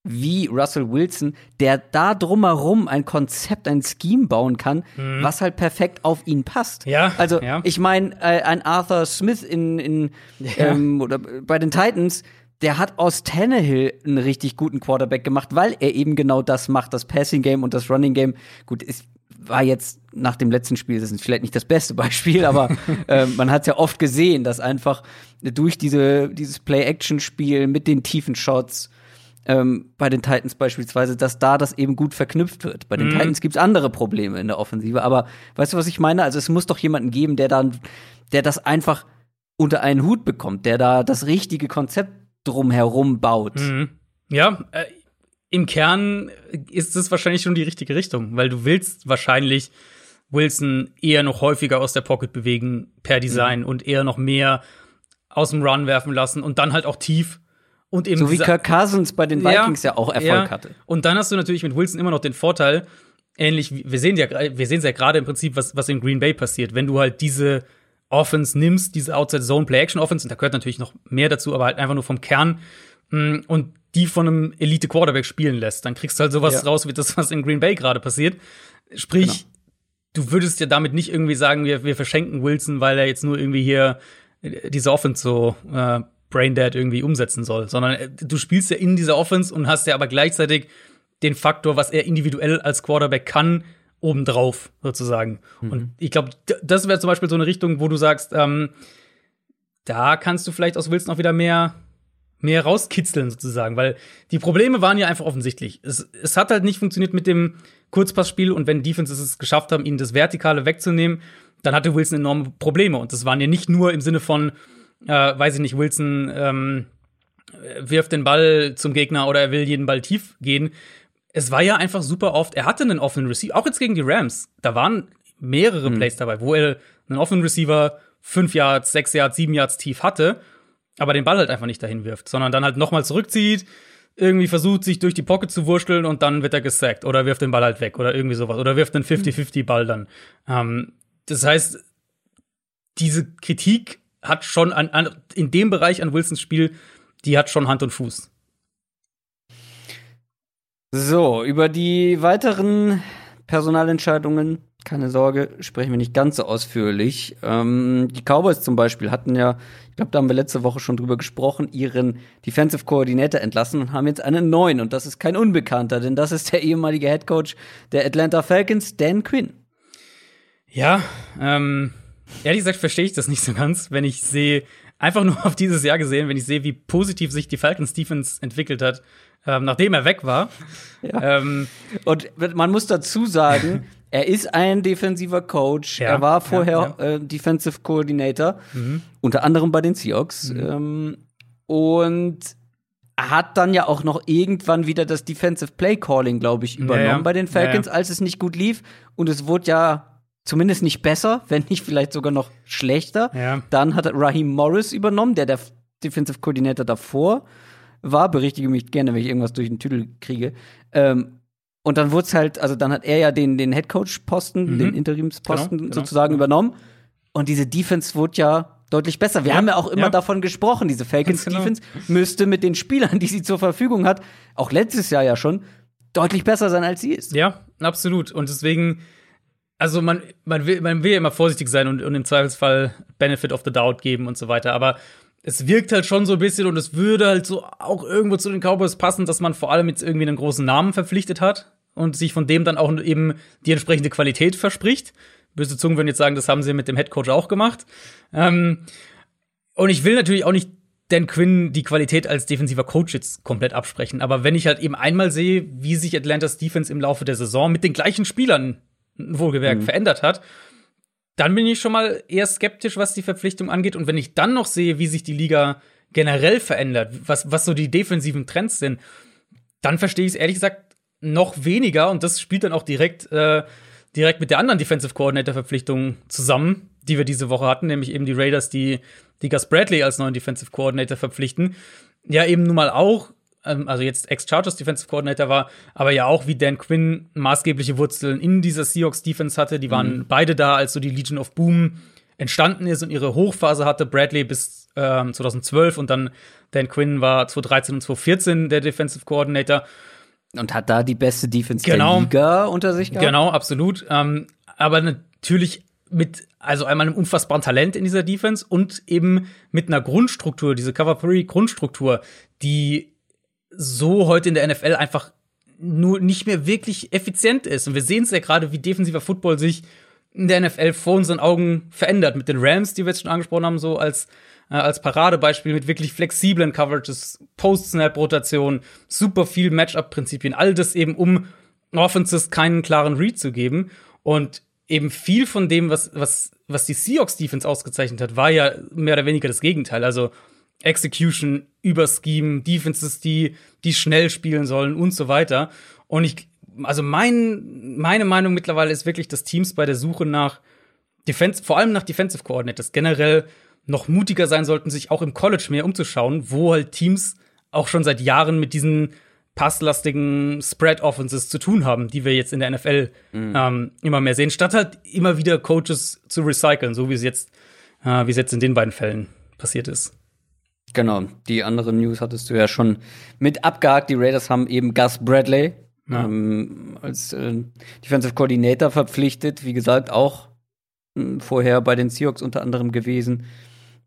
wie Russell Wilson, der da drumherum ein Konzept, ein Scheme bauen kann, mhm. was halt perfekt auf ihn passt. Ja. Also ja. ich meine, äh, ein Arthur Smith in, in ja. ähm, oder bei den Titans, der hat aus Tannehill einen richtig guten Quarterback gemacht, weil er eben genau das macht, das Passing Game und das Running Game. Gut, ist war jetzt nach dem letzten Spiel, das ist vielleicht nicht das beste Beispiel, aber äh, man hat es ja oft gesehen, dass einfach durch diese, dieses Play-Action-Spiel mit den tiefen Shots ähm, bei den Titans beispielsweise, dass da das eben gut verknüpft wird. Bei den mhm. Titans gibt's andere Probleme in der Offensive, aber weißt du, was ich meine? Also es muss doch jemanden geben, der dann, der das einfach unter einen Hut bekommt, der da das richtige Konzept drumherum baut. Mhm. Ja, äh, im Kern ist es wahrscheinlich schon die richtige Richtung, weil du willst wahrscheinlich Wilson eher noch häufiger aus der Pocket bewegen per Design mhm. und eher noch mehr aus dem Run werfen lassen und dann halt auch tief und eben so wie Kirk Cousins bei den Vikings ja, ja auch Erfolg ja. hatte. Und dann hast du natürlich mit Wilson immer noch den Vorteil, ähnlich wie wir sehen ja, wir sehen ja gerade im Prinzip, was, was in Green Bay passiert, wenn du halt diese Offense nimmst, diese Outside Zone Play Action Offense, und da gehört natürlich noch mehr dazu, aber halt einfach nur vom Kern mm, und die von einem Elite Quarterback spielen lässt, dann kriegst du halt sowas ja. raus wie das, was in Green Bay gerade passiert. Sprich, genau. du würdest ja damit nicht irgendwie sagen, wir, wir verschenken Wilson, weil er jetzt nur irgendwie hier äh, diese Offense so äh, Braindead irgendwie umsetzen soll, sondern äh, du spielst ja in dieser Offense und hast ja aber gleichzeitig den Faktor, was er individuell als Quarterback kann, obendrauf sozusagen. Mhm. Und ich glaube, das wäre zum Beispiel so eine Richtung, wo du sagst, ähm, da kannst du vielleicht aus Wilson auch wieder mehr mehr rauskitzeln sozusagen, weil die Probleme waren ja einfach offensichtlich. Es, es hat halt nicht funktioniert mit dem Kurzpassspiel und wenn Defenses es geschafft haben, ihnen das Vertikale wegzunehmen, dann hatte Wilson enorme Probleme und das waren ja nicht nur im Sinne von äh, weiß ich nicht, Wilson ähm, wirft den Ball zum Gegner oder er will jeden Ball tief gehen. Es war ja einfach super oft, er hatte einen offenen Receiver, auch jetzt gegen die Rams. Da waren mehrere mhm. Plays dabei, wo er einen offenen Receiver fünf Yards, sechs Yards, sieben Yards tief hatte, aber den Ball halt einfach nicht dahin wirft, sondern dann halt nochmal zurückzieht, irgendwie versucht, sich durch die Pocket zu wursteln und dann wird er gesackt oder wirft den Ball halt weg oder irgendwie sowas oder wirft einen 50-50-Ball dann. Ähm, das heißt, diese Kritik hat schon an, an, in dem Bereich an Wilsons Spiel, die hat schon Hand und Fuß. So, über die weiteren Personalentscheidungen, keine Sorge, sprechen wir nicht ganz so ausführlich. Ähm, die Cowboys zum Beispiel hatten ja, ich glaube, da haben wir letzte Woche schon drüber gesprochen, ihren Defensive Coordinator entlassen und haben jetzt einen neuen. Und das ist kein Unbekannter, denn das ist der ehemalige Head Coach der Atlanta Falcons, Dan Quinn. Ja, ähm, Ehrlich gesagt verstehe ich das nicht so ganz, wenn ich sehe, einfach nur auf dieses Jahr gesehen, wenn ich sehe, wie positiv sich die Falcons Defense entwickelt hat, ähm, nachdem er weg war. Ja. Ähm, Und man muss dazu sagen, er ist ein defensiver Coach. Ja, er war vorher ja, äh, Defensive Coordinator, mhm. unter anderem bei den Seahawks. Mhm. Ähm, und hat dann ja auch noch irgendwann wieder das Defensive Play Calling, glaube ich, übernommen bei den Falcons, als es nicht gut lief. Und es wurde ja zumindest nicht besser, wenn nicht vielleicht sogar noch schlechter. Dann hat Raheem Morris übernommen, der der Defensive Coordinator davor war. Berichtige mich gerne, wenn ich irgendwas durch den Tüdel kriege. Ähm, und dann wurde es halt, also dann hat er ja den, den Headcoach-Posten, den Interimsposten Genau, genau, sozusagen übernommen. Und diese Defense wurde ja deutlich besser. Wir haben ja auch immer ja. davon gesprochen, diese Falcons genau. Defense müsste mit den Spielern, die sie zur Verfügung hat, auch letztes Jahr ja schon, deutlich besser sein, als sie ist. Ja, absolut. Und deswegen, also man, man, will, man will ja immer vorsichtig sein und, und im Zweifelsfall Benefit of the Doubt geben und so weiter. Aber es wirkt halt schon so ein bisschen und es würde halt so auch irgendwo zu den Cowboys passen, dass man vor allem jetzt irgendwie einen großen Namen verpflichtet hat und sich von dem dann auch eben die entsprechende Qualität verspricht. Böse Zungen würden jetzt sagen, das haben sie mit dem Headcoach auch gemacht. Ähm, und ich will natürlich auch nicht Dan Quinn die Qualität als defensiver Coach jetzt komplett absprechen. Aber wenn ich halt eben einmal sehe, wie sich Atlantas Defense im Laufe der Saison mit den gleichen Spielern wohlgemerkt verändert hat, dann bin ich schon mal eher skeptisch, was die Verpflichtung angeht. Und wenn ich dann noch sehe, wie sich die Liga generell verändert, was, was so die defensiven Trends sind, dann verstehe ich es ehrlich gesagt noch weniger. Und das spielt dann auch direkt, äh, direkt mit der anderen Defensive Coordinator-Verpflichtung zusammen, die wir diese Woche hatten, nämlich eben die Raiders, die, die Gus Bradley als neuen Defensive Coordinator verpflichten. Ja, eben nun mal auch, also jetzt Ex-Chargers Defensive Coordinator war, aber ja auch wie Dan Quinn maßgebliche Wurzeln in dieser Seahawks-Defense hatte. Die waren beide da, als so die Legion of Boom entstanden ist und ihre Hochphase hatte. Bradley bis ähm, 2012 und dann Dan Quinn war 2013 und 2014 der Defensive Coordinator. Und hat da die beste Defense Genau. der Liga unter sich gehabt. Genau, absolut. Ähm, aber natürlich mit, also einmal einem unfassbaren Talent in dieser Defense und eben mit einer Grundstruktur, diese Cover 3 Grundstruktur, die so heute in der NFL einfach nur nicht mehr wirklich effizient ist. Und wir sehen es ja gerade, wie defensiver Football sich in der NFL vor unseren Augen verändert. Mit den Rams, die wir jetzt schon angesprochen haben, so als, äh, als Paradebeispiel mit wirklich flexiblen Coverages, Post-Snap-Rotation, super viel Matchup-Prinzipien, all das eben, um Offenses keinen klaren Read zu geben. Und eben viel von dem, was, was, was die Seahawks-Defense ausgezeichnet hat, war ja mehr oder weniger das Gegenteil. Also Execution über Scheme, Defenses, die, die schnell spielen sollen und so weiter. Und ich, also mein, meine Meinung mittlerweile ist wirklich, dass Teams bei der Suche nach Defense, vor allem nach Defensive Coordinators generell noch mutiger sein sollten, sich auch im College mehr umzuschauen, wo halt Teams auch schon seit Jahren mit diesen passlastigen Spread Offenses zu tun haben, die wir jetzt in der NFL ähm, immer mehr sehen, statt halt immer wieder Coaches zu recyceln, so wie es jetzt, äh, wie es jetzt in den beiden Fällen passiert ist. Genau, die andere News hattest du ja schon mit abgehakt. Die Raiders haben eben Gus Bradley Ja. ähm, als äh, Defensive Coordinator verpflichtet. Wie gesagt, auch mh, vorher bei den Seahawks unter anderem gewesen.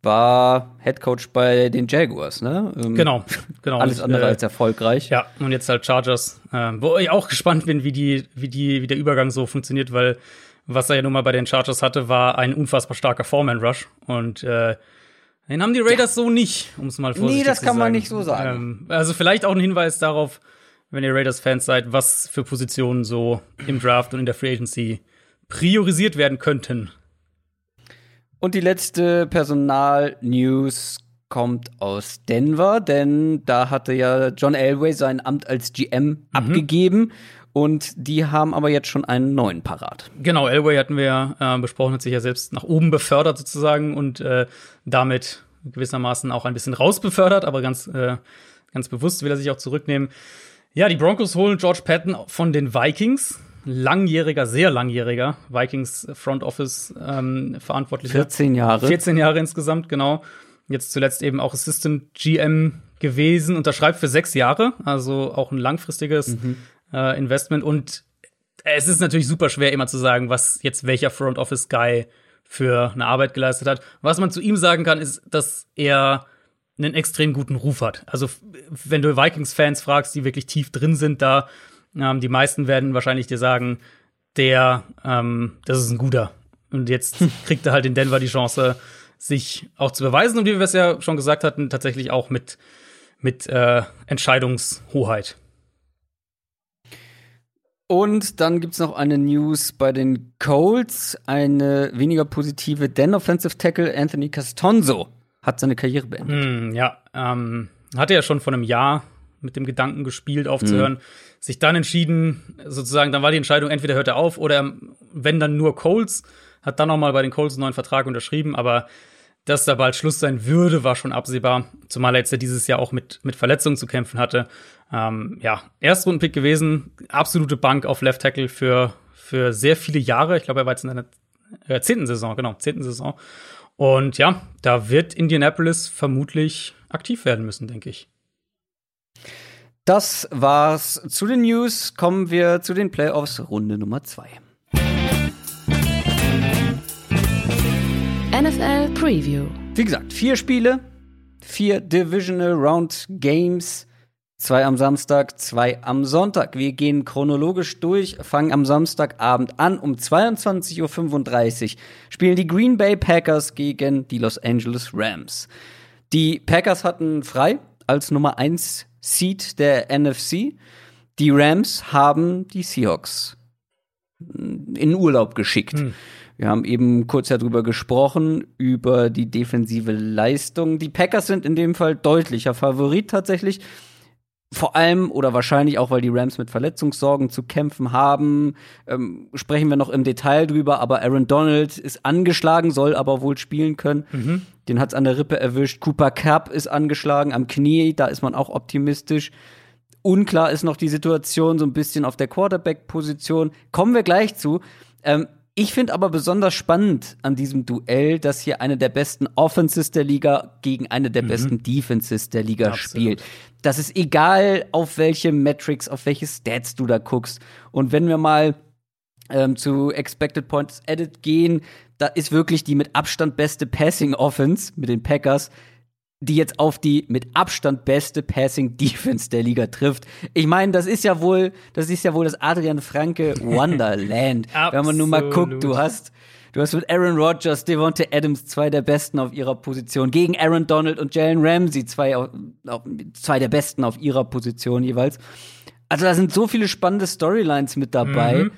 War Head Coach bei den Jaguars, ne? Ähm, Genau, genau. Alles andere äh, als erfolgreich. Ja, und jetzt halt Chargers, äh, wo ich auch gespannt bin, wie die, wie die, wie der Übergang so funktioniert, weil was er ja nun mal bei den Chargers hatte, war ein unfassbar starker Foreman Rush und äh, den haben die Raiders so nicht, um es mal vorsichtig Nee, das zu kann man sagen. nicht so sagen. Ähm, also vielleicht auch ein Hinweis darauf, wenn ihr Raiders-Fans seid, was für Positionen so im Draft und in der Free Agency priorisiert werden könnten. Und die letzte Personal-News kommt aus Denver, denn da hatte ja John Elway sein Amt als GM Mhm. abgegeben und die haben aber jetzt schon einen neuen parat. Genau, Elway hatten wir ja äh, besprochen, hat sich ja selbst nach oben befördert sozusagen und äh, damit gewissermaßen auch ein bisschen rausbefördert, aber ganz, äh, ganz bewusst will er sich auch zurücknehmen. Ja, die Broncos holen George Patton von den Vikings. Langjähriger, sehr langjähriger Vikings Front Office ähm, Verantwortlicher. 14 Jahre. 14 Jahre insgesamt, genau. Jetzt zuletzt eben auch Assistant GM gewesen, unterschreibt für sechs Jahre, also auch ein langfristiges äh, Investment. Und es ist natürlich super schwer, immer zu sagen, was jetzt welcher Front Office Guy für eine Arbeit geleistet hat. Was man zu ihm sagen kann, ist, dass er einen extrem guten Ruf hat. Also, wenn du Vikings-Fans fragst, die wirklich tief drin sind, da, ähm, die meisten werden wahrscheinlich dir sagen, der, ähm, das ist ein guter. Und jetzt kriegt er halt in Denver die Chance, sich auch zu beweisen und wie wir es ja schon gesagt hatten, tatsächlich auch mit, mit äh, Entscheidungshoheit. Und dann gibt's noch eine News bei den Colts, eine weniger positive, denn Offensive Tackle Anthony Castonzo hat seine Karriere beendet. Hm, ja, ähm, hatte ja schon vor einem Jahr mit dem Gedanken gespielt, aufzuhören. Mhm. Sich dann entschieden, sozusagen, dann war die Entscheidung, entweder hört er auf oder wenn dann nur Coles, hat dann noch mal bei den Coles einen neuen Vertrag unterschrieben, aber dass da bald Schluss sein würde, war schon absehbar, zumal er jetzt ja dieses Jahr auch mit, mit Verletzungen zu kämpfen hatte. Ähm, ja, Erstrundenpick gewesen, absolute Bank auf Left Tackle für, für sehr viele Jahre. Ich glaube, er war jetzt in der äh, zehnten Saison, genau, zehnten Saison. Und ja, da wird Indianapolis vermutlich aktiv werden müssen, denke ich. Das war's zu den News. Kommen wir zu den Playoffs Runde Nummer zwei. NFL Preview. Wie gesagt, vier Spiele, vier Divisional Round Games, zwei am Samstag, zwei am Sonntag. Wir gehen chronologisch durch, fangen am Samstagabend an. Um 22.35 Uhr spielen die Green Bay Packers gegen die Los Angeles Rams. Die Packers hatten frei als Nummer 1 Seed der NFC. Die Rams haben die Seahawks in Urlaub geschickt. Hm. Wir haben eben kurz darüber gesprochen, über die defensive Leistung. Die Packers sind in dem Fall deutlicher Favorit tatsächlich. Vor allem oder wahrscheinlich auch, weil die Rams mit Verletzungssorgen zu kämpfen haben. Ähm, sprechen wir noch im Detail drüber, aber Aaron Donald ist angeschlagen, soll aber wohl spielen können. Mhm. Den hat's an der Rippe erwischt. Cooper Cup ist angeschlagen am Knie, da ist man auch optimistisch. Unklar ist noch die Situation so ein bisschen auf der Quarterback-Position. Kommen wir gleich zu. Ähm, ich finde aber besonders spannend an diesem Duell, dass hier eine der besten Offenses der Liga gegen eine der mhm. besten Defenses der Liga Absolut. spielt. Das ist egal, auf welche Metrics, auf welche Stats du da guckst. Und wenn wir mal ähm, zu Expected Points Edit gehen, da ist wirklich die mit Abstand beste Passing Offense mit den Packers die jetzt auf die mit Abstand beste Passing Defense der Liga trifft. Ich meine, das ist ja wohl, das ist ja wohl das Adrian Franke Wonderland. Wenn man nur mal guckt, du hast Du hast mit Aaron Rodgers, Devontae Adams zwei der Besten auf ihrer Position, gegen Aaron Donald und Jalen Ramsey zwei, zwei der Besten auf ihrer Position jeweils. Also da sind so viele spannende Storylines mit dabei. Mhm.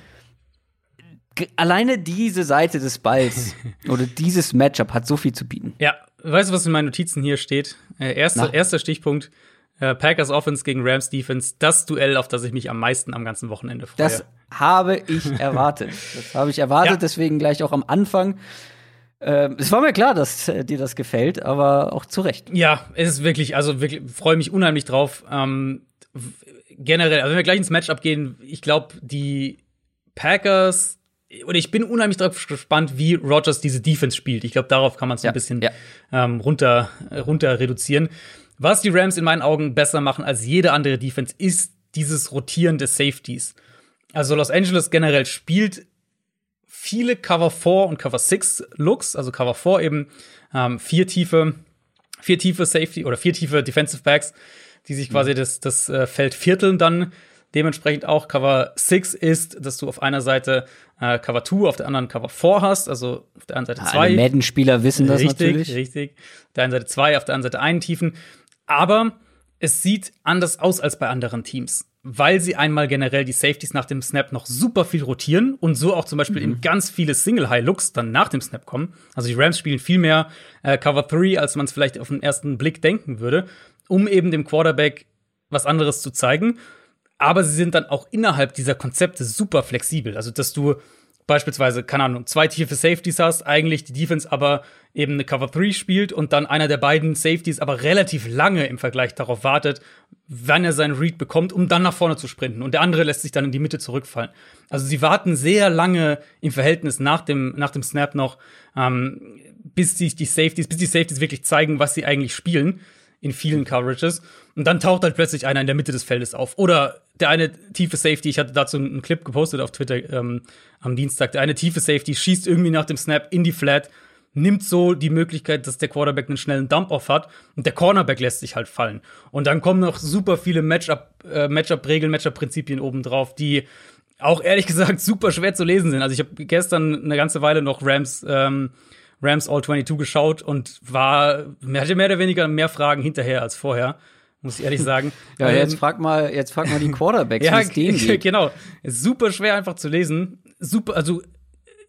Alleine diese Seite des Balls oder dieses Matchup hat so viel zu bieten. Ja, Weißt du, was in meinen Notizen hier steht? Äh, erster, erster Stichpunkt. Äh, Packers Offense gegen Rams Defense, das Duell, auf das ich mich am meisten am ganzen Wochenende freue. Das habe ich erwartet. das habe ich erwartet, ja. deswegen gleich auch am Anfang. Ähm, es war mir klar, dass äh, dir das gefällt, aber auch zu Recht. Ja, es ist wirklich, also wirklich, freue mich unheimlich drauf. Ähm, generell, also wenn wir gleich ins Matchup gehen, ich glaube, die Packers oder ich bin unheimlich darauf gespannt, wie Rogers diese Defense spielt. Ich glaube, darauf kann man es ja, ein bisschen ja. ähm, runter, runter reduzieren. Was die Rams in meinen Augen besser machen als jede andere Defense, ist dieses Rotieren des Safeties. Also Los Angeles generell spielt viele Cover 4 und Cover 6 Looks, also Cover 4 eben ähm, vier tiefe, vier tiefe Safety oder vier tiefe Defensive Backs, die sich quasi mhm. das, das äh, Feld vierteln dann Dementsprechend auch Cover 6 ist, dass du auf einer Seite äh, Cover 2, auf der anderen Cover 4 hast, also auf der einen Seite 2. Alle Madden-Spieler wissen das richtig, natürlich. Richtig, Auf der einen Seite 2, auf der anderen Seite einen Tiefen. Aber es sieht anders aus als bei anderen Teams, weil sie einmal generell die Safeties nach dem Snap noch super viel rotieren und so auch zum Beispiel mhm. in ganz viele Single-High-Looks dann nach dem Snap kommen. Also die Rams spielen viel mehr äh, Cover 3, als man es vielleicht auf den ersten Blick denken würde, um eben dem Quarterback was anderes zu zeigen aber sie sind dann auch innerhalb dieser Konzepte super flexibel. Also, dass du beispielsweise, keine Ahnung, zwei tiefe Safeties hast, eigentlich die Defense aber eben eine Cover 3 spielt und dann einer der beiden Safeties aber relativ lange im Vergleich darauf wartet, wann er seinen Read bekommt, um dann nach vorne zu sprinten. Und der andere lässt sich dann in die Mitte zurückfallen. Also sie warten sehr lange im Verhältnis nach dem, nach dem Snap noch, ähm, bis sich die Safeties, bis die Safeties wirklich zeigen, was sie eigentlich spielen in vielen Coverages. Und dann taucht halt plötzlich einer in der Mitte des Feldes auf. Oder der eine tiefe Safety, ich hatte dazu einen Clip gepostet auf Twitter ähm, am Dienstag, der eine tiefe Safety schießt irgendwie nach dem Snap in die Flat, nimmt so die Möglichkeit, dass der Quarterback einen schnellen Dump-Off hat und der Cornerback lässt sich halt fallen. Und dann kommen noch super viele Matchup, äh, Matchup-Regeln, Matchup-Prinzipien obendrauf, die auch ehrlich gesagt super schwer zu lesen sind. Also ich habe gestern eine ganze Weile noch Rams ähm, Rams All 22 geschaut und war, hatte mehr oder weniger mehr Fragen hinterher als vorher. Muss ich ehrlich sagen. ja, jetzt ähm, frag mal, jetzt frag mal die Quarterbacks, ja, genau. Ist super schwer einfach zu lesen. Super, also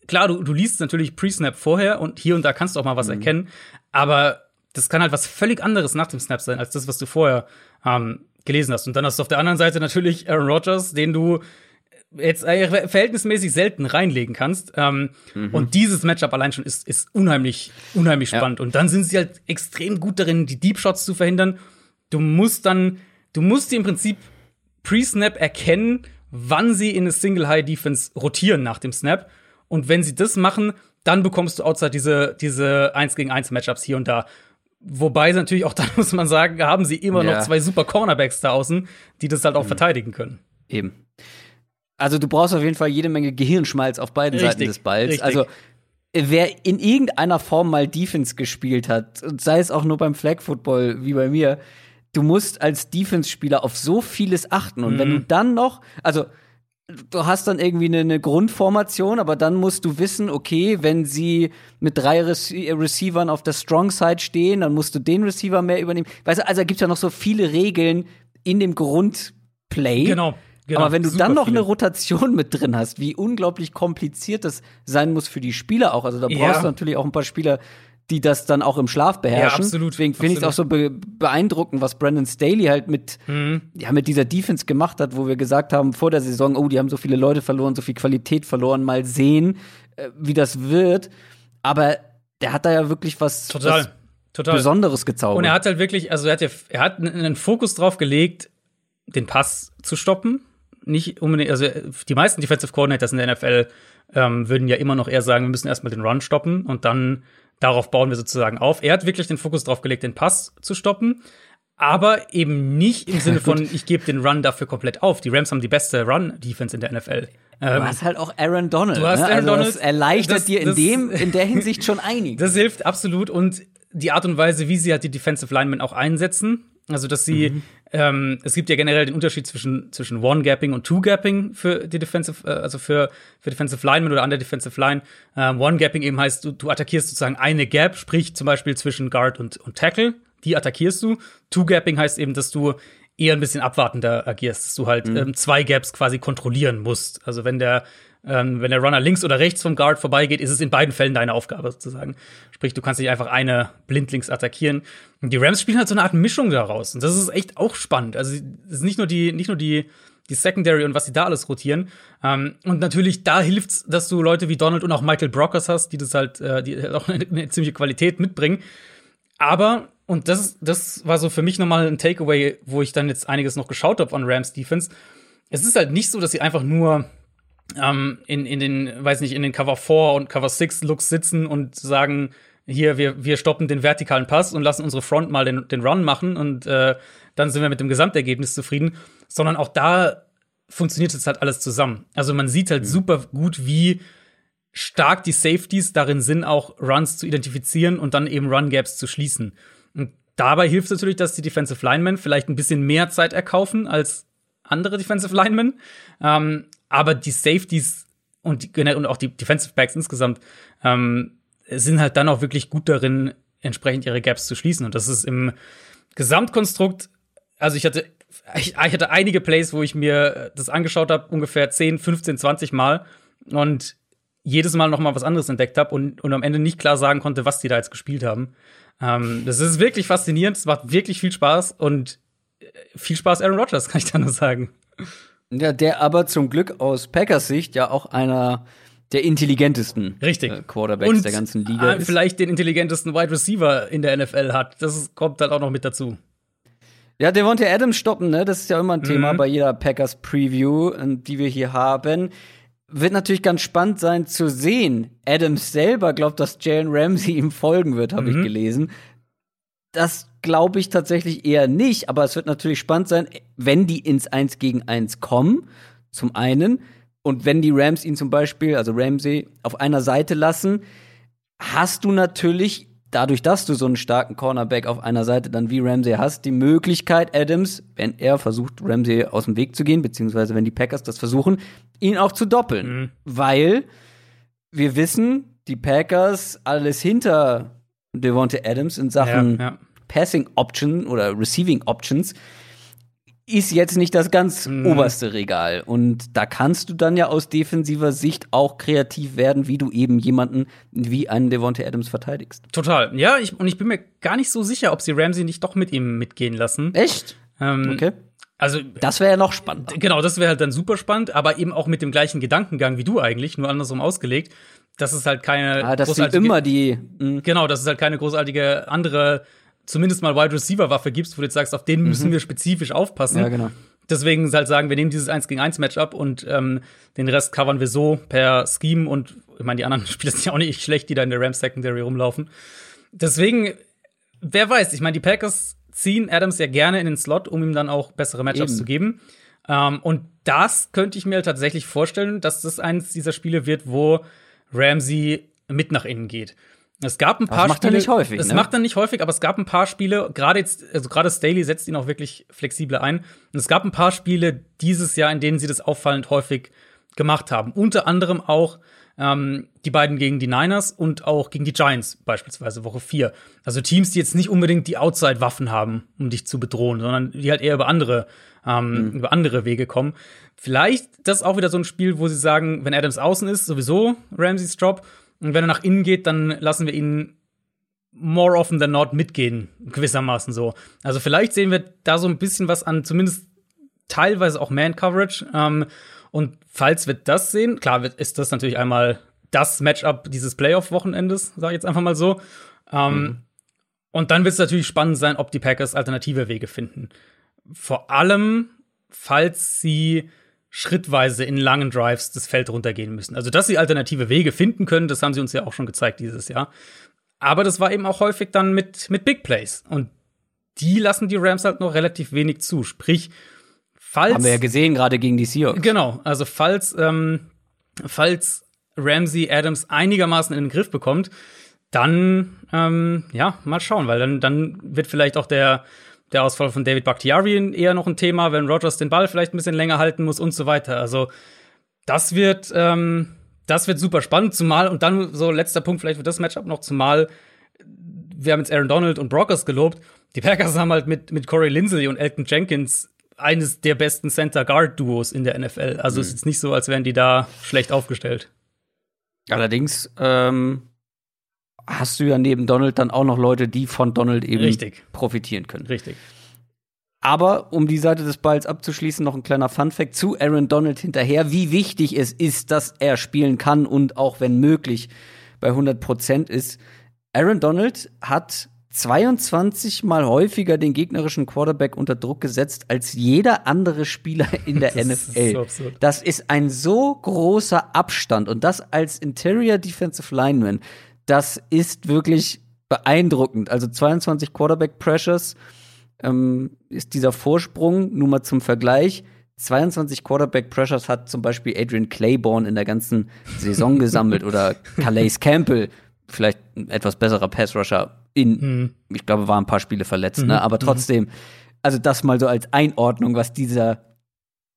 klar, du, du liest natürlich Pre-Snap vorher und hier und da kannst du auch mal was mhm. erkennen, aber das kann halt was völlig anderes nach dem Snap sein, als das, was du vorher ähm, gelesen hast. Und dann hast du auf der anderen Seite natürlich Aaron Rodgers, den du jetzt äh, verhältnismäßig selten reinlegen kannst. Ähm, mhm. Und dieses Matchup allein schon ist, ist unheimlich, unheimlich spannend. Ja. Und dann sind sie halt extrem gut darin, die Deep Shots zu verhindern. Du musst dann, du musst sie im Prinzip pre-Snap erkennen, wann sie in eine Single High Defense rotieren nach dem Snap. Und wenn sie das machen, dann bekommst du outside diese, diese 1 gegen 1 Matchups hier und da. Wobei natürlich auch da muss man sagen, haben sie immer ja. noch zwei super Cornerbacks da außen, die das halt auch mhm. verteidigen können. Eben. Also du brauchst auf jeden Fall jede Menge Gehirnschmalz auf beiden richtig, Seiten des Balls. Richtig. Also wer in irgendeiner Form mal Defense gespielt hat, sei es auch nur beim Flag Football wie bei mir, du musst als Defense-Spieler auf so vieles achten. Und mhm. wenn du mhm. dann noch, also du hast dann irgendwie eine, eine, Grundformation, aber dann musst du wissen, okay, wenn sie mit drei Rece Receivern auf der Strong Side stehen, dann musst du den Receiver mehr übernehmen. Weißt du, also gibt es ja noch so viele Regeln in dem Grundplay. Genau. Genau, aber wenn du dann noch viele. eine Rotation mit drin hast, wie unglaublich kompliziert das sein muss für die Spieler auch. Also da brauchst ja. du natürlich auch ein paar Spieler, die das dann auch im Schlaf beherrschen. Ja, absolut. Deswegen finde ich es auch so be beeindruckend, was Brandon Staley halt mit, mhm. ja, mit dieser Defense gemacht hat, wo wir gesagt haben vor der Saison, oh, die haben so viele Leute verloren, so viel Qualität verloren, mal sehen, äh, wie das wird. Aber der hat da ja wirklich was, Total. was Total. Besonderes gezaubert. Und er hat halt wirklich, also er hat ja, er hat einen Fokus drauf gelegt, den Pass zu stoppen. Nicht unbedingt, also die meisten Defensive Coordinators in der NFL ähm, würden ja immer noch eher sagen, wir müssen erstmal den Run stoppen und dann Darauf bauen wir sozusagen auf. Er hat wirklich den Fokus drauf gelegt, den Pass zu stoppen. Aber eben nicht im Sinne von, ich gebe den Run dafür komplett auf. Die Rams haben die beste Run-Defense in der NFL. Du ähm, hast halt auch Aaron Donald. Du hast ne? Aaron also Donald. Das erleichtert das, dir in, das, dem, in der Hinsicht schon einiges. Das hilft absolut. Und die Art und Weise, wie sie halt die Defensive Linemen auch einsetzen, also dass sie, mhm. Ähm, es gibt ja generell den Unterschied zwischen, zwischen One-Gapping und Two-Gapping für die Defensive, äh, also für, für Defensive Linemen oder an der Defensive Line. Ähm, One-Gapping eben heißt, du, du attackierst sozusagen eine Gap, sprich zum Beispiel zwischen Guard und, und Tackle, die attackierst du. Two-Gapping heißt eben, dass du eher ein bisschen abwartender agierst, dass du halt mhm. ähm, zwei Gaps quasi kontrollieren musst. Also wenn der ähm, wenn der Runner links oder rechts vom Guard vorbeigeht, ist es in beiden Fällen deine Aufgabe sozusagen. Sprich, du kannst nicht einfach eine blindlings attackieren. Und die Rams spielen halt so eine Art Mischung daraus. Und das ist echt auch spannend. Also, es ist nicht nur die, nicht nur die, die Secondary und was sie da alles rotieren. Ähm, und natürlich, da hilft's, dass du Leute wie Donald und auch Michael Brockers hast, die das halt, äh, die auch eine, eine ziemliche Qualität mitbringen. Aber, und das, das war so für mich nochmal ein Takeaway, wo ich dann jetzt einiges noch geschaut habe von Rams Defense. Es ist halt nicht so, dass sie einfach nur ähm, in, in den, weiß nicht, in den Cover 4 und Cover 6 Looks sitzen und sagen, hier, wir, wir stoppen den vertikalen Pass und lassen unsere Front mal den, den Run machen und äh, dann sind wir mit dem Gesamtergebnis zufrieden, sondern auch da funktioniert jetzt halt alles zusammen. Also man sieht halt mhm. super gut, wie stark die Safeties darin sind, auch Runs zu identifizieren und dann eben Run Gaps zu schließen. Und dabei hilft es natürlich, dass die Defensive Linemen vielleicht ein bisschen mehr Zeit erkaufen als andere Defensive Linemen. Ähm, aber die Safeties und, die, und auch die Defensive Backs insgesamt ähm, sind halt dann auch wirklich gut darin, entsprechend ihre Gaps zu schließen. Und das ist im Gesamtkonstrukt, also ich hatte, ich, ich hatte einige Plays, wo ich mir das angeschaut habe, ungefähr 10, 15, 20 Mal und jedes Mal noch mal was anderes entdeckt habe und, und am Ende nicht klar sagen konnte, was die da jetzt gespielt haben. Ähm, das ist wirklich faszinierend, es macht wirklich viel Spaß und äh, viel Spaß Aaron Rodgers, kann ich da nur sagen. Ja, der aber zum Glück aus Packers Sicht ja auch einer der intelligentesten Richtig. Äh, Quarterbacks Und, der ganzen Liga äh, vielleicht den intelligentesten Wide Receiver in der NFL hat. Das kommt halt auch noch mit dazu. Ja, Devontae Adams stoppen, ne? Das ist ja immer ein mhm. Thema bei jeder Packers Preview, die wir hier haben. Wird natürlich ganz spannend sein zu sehen. Adams selber glaubt, dass Jalen Ramsey ihm folgen wird, habe mhm. ich gelesen. Das glaube ich tatsächlich eher nicht, aber es wird natürlich spannend sein, wenn die ins 1 gegen 1 kommen, zum einen. Und wenn die Rams ihn zum Beispiel, also Ramsey, auf einer Seite lassen, hast du natürlich, dadurch, dass du so einen starken Cornerback auf einer Seite dann wie Ramsey hast, die Möglichkeit, Adams, wenn er versucht, Ramsey aus dem Weg zu gehen, beziehungsweise wenn die Packers das versuchen, ihn auch zu doppeln. Mhm. Weil wir wissen, die Packers alles hinter Devontae Adams in Sachen ja, ja. Passing Option oder Receiving Options ist jetzt nicht das ganz Mhm. oberste Regal. Und da kannst du dann ja aus defensiver Sicht auch kreativ werden, wie du eben jemanden wie einen Devontae Adams verteidigst. Total. Ja, ich, und ich bin mir gar nicht so sicher, ob sie Ramsey nicht doch mit ihm mitgehen lassen. Echt? Ähm, Okay. Also, Das wäre ja noch spannender. genau, das wäre halt dann super spannend, aber eben auch mit dem gleichen Gedankengang wie du eigentlich, nur andersrum ausgelegt. Das ist halt keine Ah, das sind großartige- immer die. mh, Genau, dass es halt keine großartige andere, zumindest mal Wide Receiver Waffe gibst, wo du jetzt sagst, auf den müssen wir spezifisch aufpassen. Mhm. Ja, genau. Deswegen halt sagen, wir nehmen dieses 1 gegen 1 Matchup und ähm, den Rest covern wir so per Scheme und ich meine, die anderen Spieler sind ja auch nicht schlecht, die da in der Rams Secondary rumlaufen. Deswegen, wer weiß, ich meine, die Packers ziehen Adams ja gerne in den Slot, um ihm dann auch bessere Matchups Eben. zu geben. Ähm, und das könnte ich mir tatsächlich vorstellen, dass das eines dieser Spiele wird, wo Ramsey mit nach innen geht. Es gab ein paar macht er Spiele, nicht häufig, Es ne? macht er nicht häufig, aber es gab ein paar Spiele, gerade jetzt, also gerade Staley setzt ihn auch wirklich flexibler ein. Und es gab ein paar Spiele dieses Jahr, in denen sie das auffallend häufig gemacht haben. Unter anderem auch ähm, die beiden gegen die Niners und auch gegen die Giants beispielsweise Woche 4. Also Teams, die jetzt nicht unbedingt die Outside-Waffen haben, um dich zu bedrohen, sondern die halt eher über andere, ähm, über andere Wege kommen. Vielleicht das auch wieder so ein Spiel, wo sie sagen, wenn Adams außen ist, sowieso Ramseys Job. Und wenn er nach innen geht, dann lassen wir ihn more often than not mitgehen, gewissermaßen so. Also vielleicht sehen wir da so ein bisschen was an, zumindest teilweise auch Man-Coverage. Ähm, und falls wir das sehen, klar ist das natürlich einmal das Matchup dieses Playoff-Wochenendes, sage ich jetzt einfach mal so. Ähm, Und dann wird es natürlich spannend sein, ob die Packers alternative Wege finden. Vor allem, falls sie schrittweise in langen Drives das Feld runtergehen müssen. Also, dass sie alternative Wege finden können, das haben sie uns ja auch schon gezeigt dieses Jahr. Aber das war eben auch häufig dann mit, mit Big Plays. Und die lassen die Rams halt noch relativ wenig zu. Sprich, falls. Haben wir ja gesehen, gerade gegen die Seahawks. Genau, also falls, ähm, falls Ramsey Adams einigermaßen in den Griff bekommt, dann, ähm, ja, mal schauen, weil dann, dann wird vielleicht auch der, der Ausfall von David Bakhtiari eher noch ein Thema, wenn Rogers den Ball vielleicht ein bisschen länger halten muss und so weiter. Also, das wird, ähm, das wird super spannend, zumal, und dann so letzter Punkt, vielleicht wird das Matchup noch, zumal wir haben jetzt Aaron Donald und Brockers gelobt. Die Packers haben halt mit, mit Corey Linsley und Elton Jenkins eines der besten Center-Guard-Duos in der NFL. Also es ist jetzt nicht so, als wären die da schlecht aufgestellt. Allerdings ähm, hast du ja neben Donald dann auch noch Leute, die von Donald eben Richtig. profitieren können. Richtig. Aber um die Seite des Balls abzuschließen, noch ein kleiner Funfact zu Aaron Donald hinterher, wie wichtig es ist, dass er spielen kann und auch wenn möglich bei 100 Prozent ist. Aaron Donald hat 22 mal häufiger den gegnerischen Quarterback unter Druck gesetzt als jeder andere Spieler in der Das ist NFL. so absurd. Das ist ein so großer Abstand und das als Interior Defensive Lineman, das ist wirklich beeindruckend. Also 22 Quarterback Pressures ähm, ist dieser Vorsprung, nur mal zum Vergleich. 22 Quarterback Pressures hat zum Beispiel Adrian Claiborne in der ganzen Saison gesammelt oder Calais Campbell, vielleicht ein etwas besserer Pass-Rusher in, ich glaube, waren ein paar Spiele verletzt, ne? aber trotzdem, also das mal so als Einordnung, was dieser,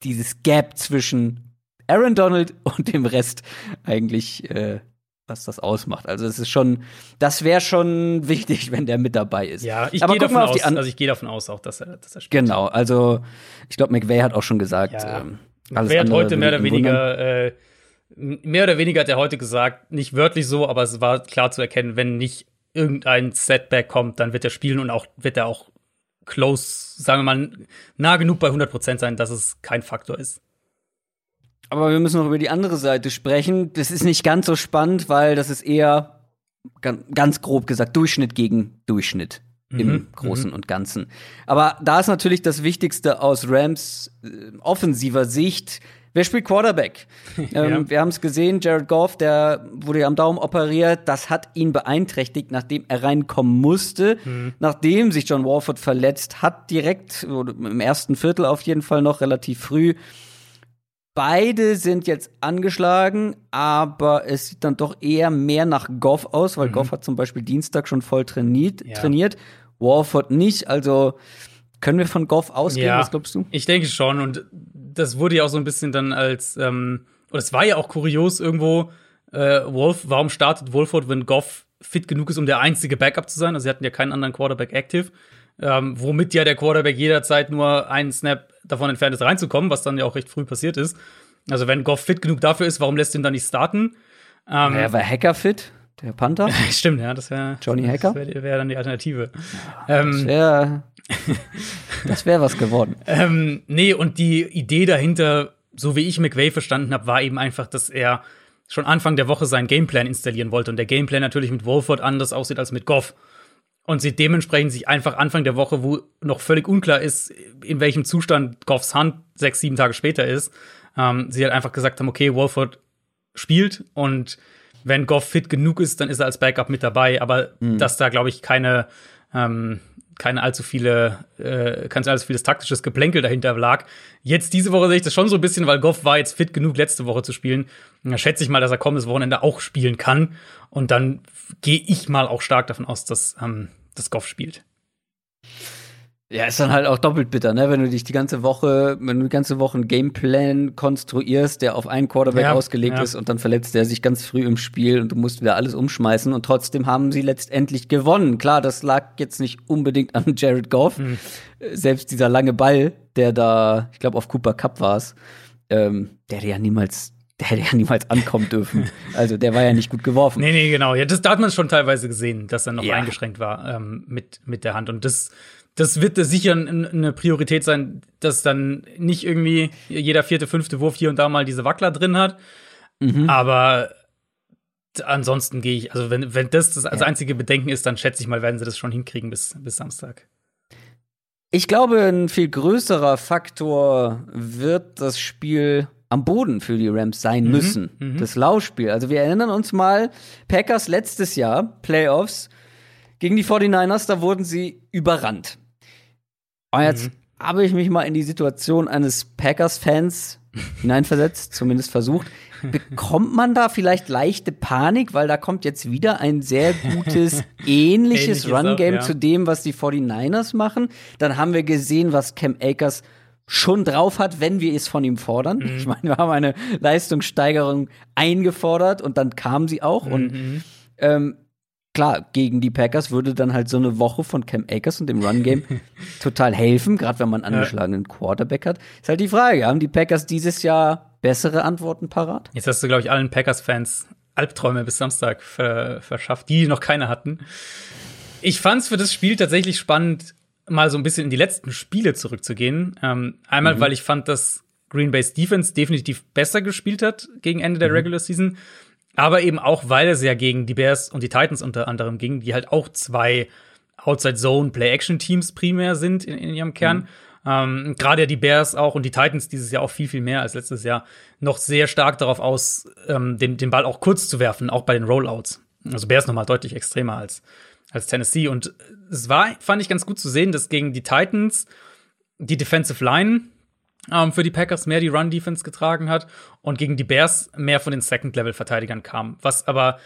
dieses Gap zwischen Aaron Donald und dem Rest eigentlich, äh, was das ausmacht. Also es ist schon, das wäre schon wichtig, wenn der mit dabei ist. Ja, ich gehe davon auf aus, also ich gehe davon aus auch, dass er, dass er spielt. Genau, also ich glaube, McVay hat auch schon gesagt, Ja. ähm, alles Wer hat heute mehr oder weniger, äh, mehr oder weniger hat er heute gesagt, nicht wörtlich so, aber es war klar zu erkennen, wenn nicht irgendein Setback kommt, dann wird er spielen und auch wird er auch close, sagen wir mal, nah genug bei 100% sein, dass es kein Faktor ist. Aber wir müssen noch über die andere Seite sprechen. Das ist nicht ganz so spannend, weil das ist eher gan- ganz grob gesagt Durchschnitt gegen Durchschnitt im Großen und Ganzen. Aber da ist natürlich das Wichtigste aus Rams äh, offensiver Sicht. Wer spielt Quarterback? ähm, Ja. Wir haben es gesehen, Jared Goff, der wurde ja am Daumen operiert. Das hat ihn beeinträchtigt, nachdem er reinkommen musste. Nachdem sich John Warford verletzt hat, direkt oder im ersten Viertel auf jeden Fall noch relativ früh. Beide sind jetzt angeschlagen, aber es sieht dann doch eher mehr nach Goff aus, weil Goff hat zum Beispiel Dienstag schon voll trainiert, Ja. trainiert. Warford nicht. Also können wir von Goff ausgehen? Was glaubst du? Ich denke schon. Und das wurde ja auch so ein bisschen dann als, ähm, oder es war ja auch kurios irgendwo, äh, Wolf, warum startet Wolford, wenn Goff fit genug ist, um der einzige Backup zu sein? Also sie hatten ja keinen anderen Quarterback active. Ähm, womit ja der Quarterback jederzeit nur einen Snap davon entfernt ist, reinzukommen, was dann ja auch recht früh passiert ist. Also wenn Goff fit genug dafür ist, warum lässt ihn dann nicht starten? Ähm, er war Hacker fit, der Panther. Stimmt, ja, das wäre Johnny Hacker. Das wäre wär dann die Alternative. Ja, ähm, das wäre wäre was geworden. ähm, nee, und die Idee dahinter, so wie ich McVay verstanden habe, war eben einfach, dass er schon Anfang der Woche seinen Gameplan installieren wollte und der Gameplan natürlich mit Wolford anders aussieht als mit Goff. Und sie dementsprechend sich einfach Anfang der Woche, wo noch völlig unklar ist, in welchem Zustand Goffs Hand sechs, sieben Tage später ist, ähm, sie halt einfach gesagt haben, okay, Wolford spielt und wenn Goff fit genug ist, dann ist er als Backup mit dabei. Aber mhm. dass da, glaube ich, keine, ähm, keine allzu viele, äh, kein allzu vieles taktisches Geplänkel dahinter lag. Jetzt diese Woche sehe ich das schon so ein bisschen, weil Goff war jetzt fit genug, letzte Woche zu spielen. Und da schätze ich mal, dass er kommendes Wochenende auch spielen kann. Und dann gehe ich mal auch stark davon aus, dass, ähm, dass Goff spielt. Ja, ist dann halt auch doppelt bitter, ne? Wenn du dich die ganze Woche, wenn du die ganze Woche einen Gameplan konstruierst, der auf einen Quarterback ja, ausgelegt ja. ist und dann verletzt der sich ganz früh im Spiel und du musst wieder alles umschmeißen und trotzdem haben sie letztendlich gewonnen. Klar, das lag jetzt nicht unbedingt an Jared Goff. Mhm. Selbst dieser lange Ball, der da, ich glaube, auf Cooper Cup war es, ähm, der ja niemals der hätte ja niemals ankommen dürfen. Also der war ja nicht gut geworfen. Nee, nee, genau. Ja, das, da hat man schon teilweise gesehen, dass er noch ja. eingeschränkt war ähm, mit, mit der Hand. Und das das wird sicher eine Priorität sein, dass dann nicht irgendwie jeder vierte, fünfte Wurf hier und da mal diese Wackler drin hat. Mhm. Aber ansonsten gehe ich, also wenn, wenn das das als einzige Bedenken ist, dann schätze ich mal, werden sie das schon hinkriegen bis, bis Samstag. Ich glaube, ein viel größerer Faktor wird das Spiel am Boden für die Rams sein mhm. müssen. Mhm. Das Laufspiel. Also wir erinnern uns mal, Packers letztes Jahr, Playoffs, gegen die 49ers, da wurden sie überrannt. Und jetzt mhm. habe ich mich mal in die Situation eines Packers-Fans hineinversetzt, zumindest versucht. Bekommt man da vielleicht leichte Panik, weil da kommt jetzt wieder ein sehr gutes, ähnliches Run-Game ja. zu dem, was die 49ers machen. Dann haben wir gesehen, was Cam Akers schon drauf hat, wenn wir es von ihm fordern. Mhm. Ich meine, wir haben eine Leistungssteigerung eingefordert und dann kam sie auch. Mhm. Und ähm, klar, gegen die Packers würde dann halt so eine Woche von Cam Akers und dem Run-Game total helfen, gerade wenn man einen angeschlagenen Quarterback hat. Ist halt die Frage, haben die Packers dieses Jahr bessere Antworten parat? Jetzt hast du, glaube ich, allen Packers-Fans Albträume bis Samstag ver verschafft, die noch keine hatten. Ich fand es für das Spiel tatsächlich spannend, mal so ein bisschen in die letzten Spiele zurückzugehen. Ähm, einmal, mhm. weil ich fand, dass Green Bay's Defense definitiv besser gespielt hat gegen Ende der mhm. Regular Season. Aber eben auch, weil es ja gegen die Bears und die Titans unter anderem ging, die halt auch zwei Outside-Zone Play-Action-Teams primär sind in, in ihrem Kern. Mhm. Ähm, Gerade die Bears auch und die Titans dieses Jahr auch viel, viel mehr als letztes Jahr noch sehr stark darauf aus, ähm, den, den Ball auch kurz zu werfen, auch bei den Rollouts. Also Bears nochmal deutlich extremer als, als Tennessee. Und es war, fand ich ganz gut zu sehen, dass gegen die Titans die Defensive Line ähm, für die Packers mehr die Run-Defense getragen hat und gegen die Bears mehr von den Second-Level-Verteidigern kam. Was aber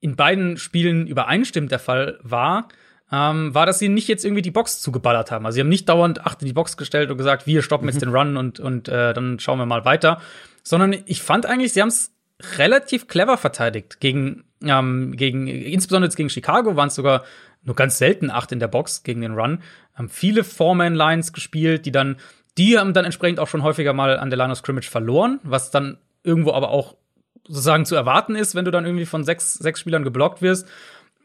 in beiden Spielen übereinstimmend der Fall war, ähm, war, dass sie nicht jetzt irgendwie die Box zugeballert haben. Also sie haben nicht dauernd acht in die Box gestellt und gesagt, wir stoppen mhm. jetzt den Run und, und äh, dann schauen wir mal weiter. Sondern ich fand eigentlich, sie haben es relativ clever verteidigt. Gegen, ähm, gegen, insbesondere jetzt gegen Chicago waren es sogar nur ganz selten acht in der Box gegen den Run. Haben viele Four-Man-Lines gespielt, die dann die haben dann entsprechend auch schon häufiger mal an der Line of Scrimmage verloren, was dann irgendwo aber auch sozusagen zu erwarten ist, wenn du dann irgendwie von sechs, sechs Spielern geblockt wirst.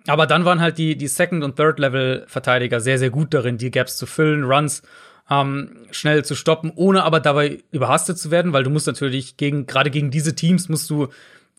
Aber dann waren halt die, die Second- und Third-Level-Verteidiger sehr, sehr gut darin, die Gaps zu füllen, Runs ähm, schnell zu stoppen, ohne aber dabei überhastet zu werden, weil du musst natürlich gegen, gerade gegen diese Teams musst du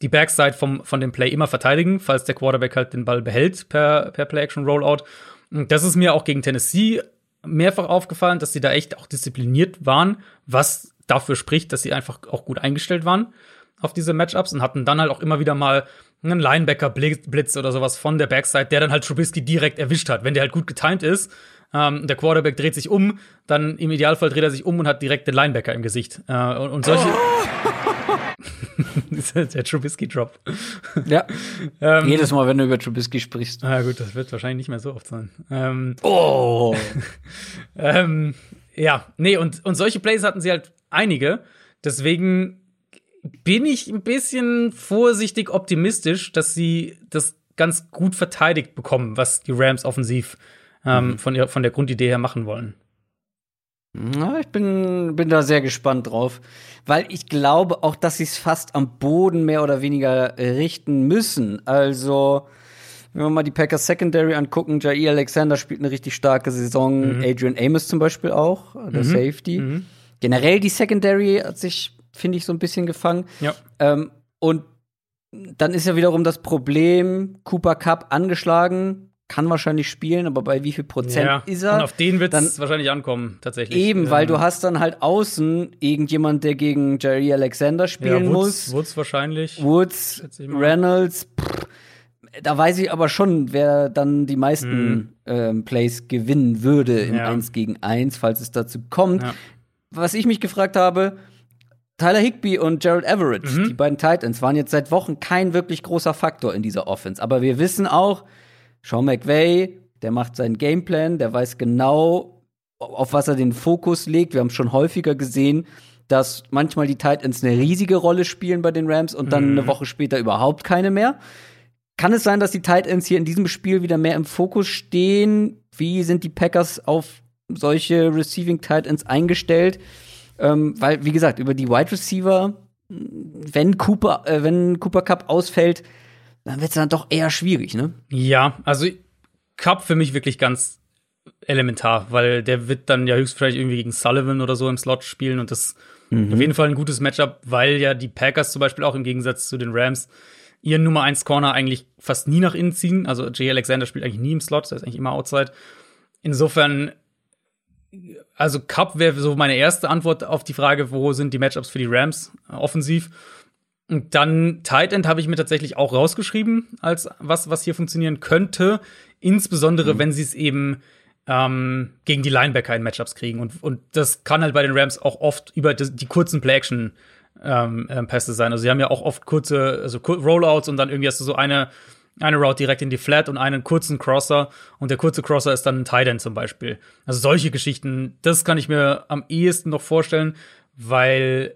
die Backside vom, von dem Play immer verteidigen, falls der Quarterback halt den Ball behält per, per Play-Action-Rollout. Und das ist mir auch gegen Tennessee mehrfach aufgefallen, dass sie da echt auch diszipliniert waren, was dafür spricht, dass sie einfach auch gut eingestellt waren auf diese Matchups und hatten dann halt auch immer wieder mal einen Linebacker-Blitz oder sowas von der Backside, der dann halt Trubisky direkt erwischt hat. Wenn der halt gut getimed ist, ähm, der Quarterback dreht sich um, dann im Idealfall dreht er sich um und hat direkt den Linebacker im Gesicht. Äh, und, und solche. Oh. der Trubisky-Drop. Ja. ähm, Jedes Mal, wenn du über Trubisky sprichst. Ah, gut, das wird wahrscheinlich nicht mehr so oft sein. Ähm, oh! ähm, ja, nee, und, und solche Plays hatten sie halt einige. Deswegen bin ich ein bisschen vorsichtig optimistisch, dass sie das ganz gut verteidigt bekommen, was die Rams offensiv ähm, mhm. von, von der Grundidee her machen wollen. Na, ich bin, bin da sehr gespannt drauf, weil ich glaube auch, dass sie es fast am Boden mehr oder weniger richten müssen. Also, wenn wir mal die Packers Secondary angucken, Jair Alexander spielt eine richtig starke Saison, mhm. Adrian Amos zum Beispiel auch, der mhm. Safety. Mhm. Generell die Secondary hat sich, finde ich, so ein bisschen gefangen. Ja. Ähm, und dann ist ja wiederum das Problem, Cooper Cup angeschlagen, kann wahrscheinlich spielen, aber bei wie viel Prozent ja, ist er? Und auf den wird es wahrscheinlich ankommen, tatsächlich. Eben, ähm, weil du hast dann halt außen irgendjemand, der gegen Jerry Alexander spielen ja, Woods, muss. Woods wahrscheinlich. Woods, Reynolds. Pff, da weiß ich aber schon, wer dann die meisten mhm. ähm, Plays gewinnen würde im ja. 1 gegen 1, falls es dazu kommt. Ja. Was ich mich gefragt habe, Tyler Higby und Gerald Everett, mhm. die beiden Titans, waren jetzt seit Wochen kein wirklich großer Faktor in dieser Offense. Aber wir wissen auch, Sean McVay, der macht seinen Gameplan, der weiß genau, auf was er den Fokus legt. Wir haben schon häufiger gesehen, dass manchmal die Titans eine riesige Rolle spielen bei den Rams und dann mhm. eine Woche später überhaupt keine mehr. Kann es sein, dass die Titans hier in diesem Spiel wieder mehr im Fokus stehen? Wie sind die Packers auf solche Receiving Titans eingestellt? Ähm, weil, wie gesagt, über die Wide Receiver, wenn Cooper, äh, wenn Cooper Cup ausfällt, dann wird es dann doch eher schwierig, ne? Ja, also Cup für mich wirklich ganz elementar, weil der wird dann ja höchstwahrscheinlich irgendwie gegen Sullivan oder so im Slot spielen und das mhm. auf jeden Fall ein gutes Matchup, weil ja die Packers zum Beispiel auch im Gegensatz zu den Rams ihren Nummer 1 Corner eigentlich fast nie nach innen ziehen. Also Jay Alexander spielt eigentlich nie im Slot, der ist eigentlich immer outside. Insofern, also Cup wäre so meine erste Antwort auf die Frage, wo sind die Matchups für die Rams offensiv. Und dann Tight End habe ich mir tatsächlich auch rausgeschrieben, als was, was hier funktionieren könnte. Insbesondere, mhm. wenn sie es eben ähm, gegen die Linebacker in Matchups kriegen. Und, und das kann halt bei den Rams auch oft über die, die kurzen Play-Action ähm, ähm, Pässe sein. Also sie haben ja auch oft kurze, also Rollouts und dann irgendwie hast du so eine, eine Route direkt in die Flat und einen kurzen Crosser und der kurze Crosser ist dann ein Tight End zum Beispiel. Also solche Geschichten, das kann ich mir am ehesten noch vorstellen, weil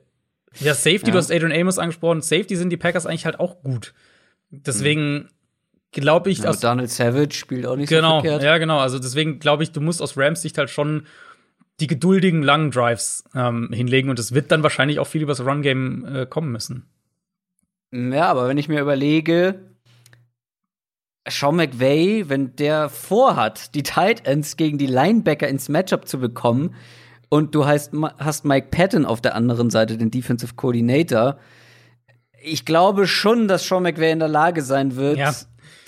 ja, Safety, ja. du hast Adrian Amos angesprochen. Safety sind die Packers eigentlich halt auch gut. Deswegen glaube ich, ja, Donald Savage spielt auch nicht genau, so verkehrt. Ja, genau. Also deswegen glaube ich, du musst aus Rams Sicht halt schon die geduldigen langen Drives ähm, hinlegen und es wird dann wahrscheinlich auch viel übers Run Game äh, kommen müssen. Ja, aber wenn ich mir überlege, Sean McVay, wenn der vorhat, die Tight Ends gegen die Linebacker ins Matchup zu bekommen, und du hast, hast Mike Patton auf der anderen Seite, den Defensive Coordinator. Ich glaube schon, dass Sean McVay in der Lage sein wird, ja.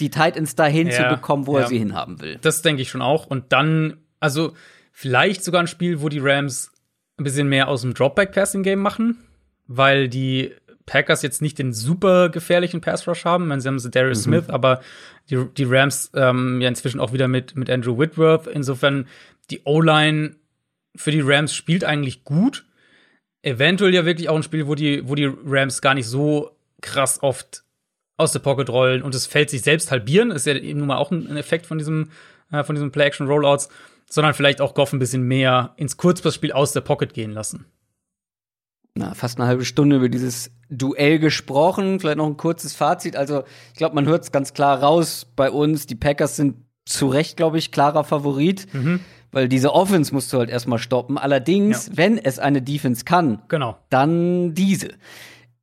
die Titans dahin ja, zu bekommen, wo ja. er sie hinhaben will. Das denke ich schon auch. Und dann, also vielleicht sogar ein Spiel, wo die Rams ein bisschen mehr aus dem Dropback-Passing-Game machen, weil die Packers jetzt nicht den super gefährlichen Pass-Rush haben. meine, sie haben Darius mhm. Smith, aber die, die Rams ähm, ja inzwischen auch wieder mit, mit Andrew Whitworth. Insofern die O-Line für die Rams spielt eigentlich gut. Eventuell ja wirklich auch ein Spiel, wo die, wo die Rams gar nicht so krass oft aus der Pocket rollen und das Feld sich selbst halbieren. Ist ja eben nun mal auch ein Effekt von diesem, äh, von diesem Play-Action-Rollouts, sondern vielleicht auch Goff ein bisschen mehr ins Kurzpassspiel aus der Pocket gehen lassen. Na, fast eine halbe Stunde über dieses Duell gesprochen. Vielleicht noch ein kurzes Fazit. Also, ich glaube, man hört es ganz klar raus bei uns. Die Packers sind zu Recht, glaube ich, klarer Favorit. Mhm. Weil diese Offense musst du halt erstmal stoppen. Allerdings, ja. wenn es eine Defense kann, genau. dann diese.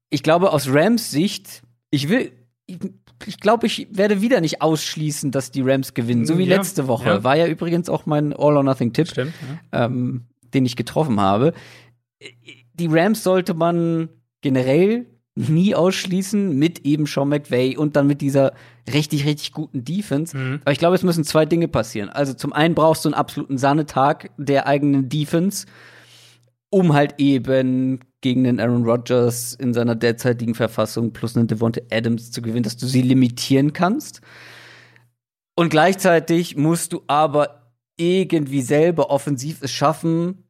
Ich glaube, aus Rams Sicht, ich will, ich, ich glaube, ich werde wieder nicht ausschließen, dass die Rams gewinnen, so wie ja. letzte Woche. Ja. War ja übrigens auch mein All-or-Nothing-Tipp, ähm, den ich getroffen habe. Die Rams sollte man generell nie ausschließen mit eben Sean McVay und dann mit dieser richtig, richtig guten Defense. Mhm. Aber ich glaube, es müssen zwei Dinge passieren. Also zum einen brauchst du einen absoluten Sahnetag der eigenen Defense, um halt eben gegen den Aaron Rodgers in seiner derzeitigen Verfassung plus einen Devonta Adams zu gewinnen, dass du sie limitieren kannst. Und gleichzeitig musst du aber irgendwie selber offensiv es schaffen,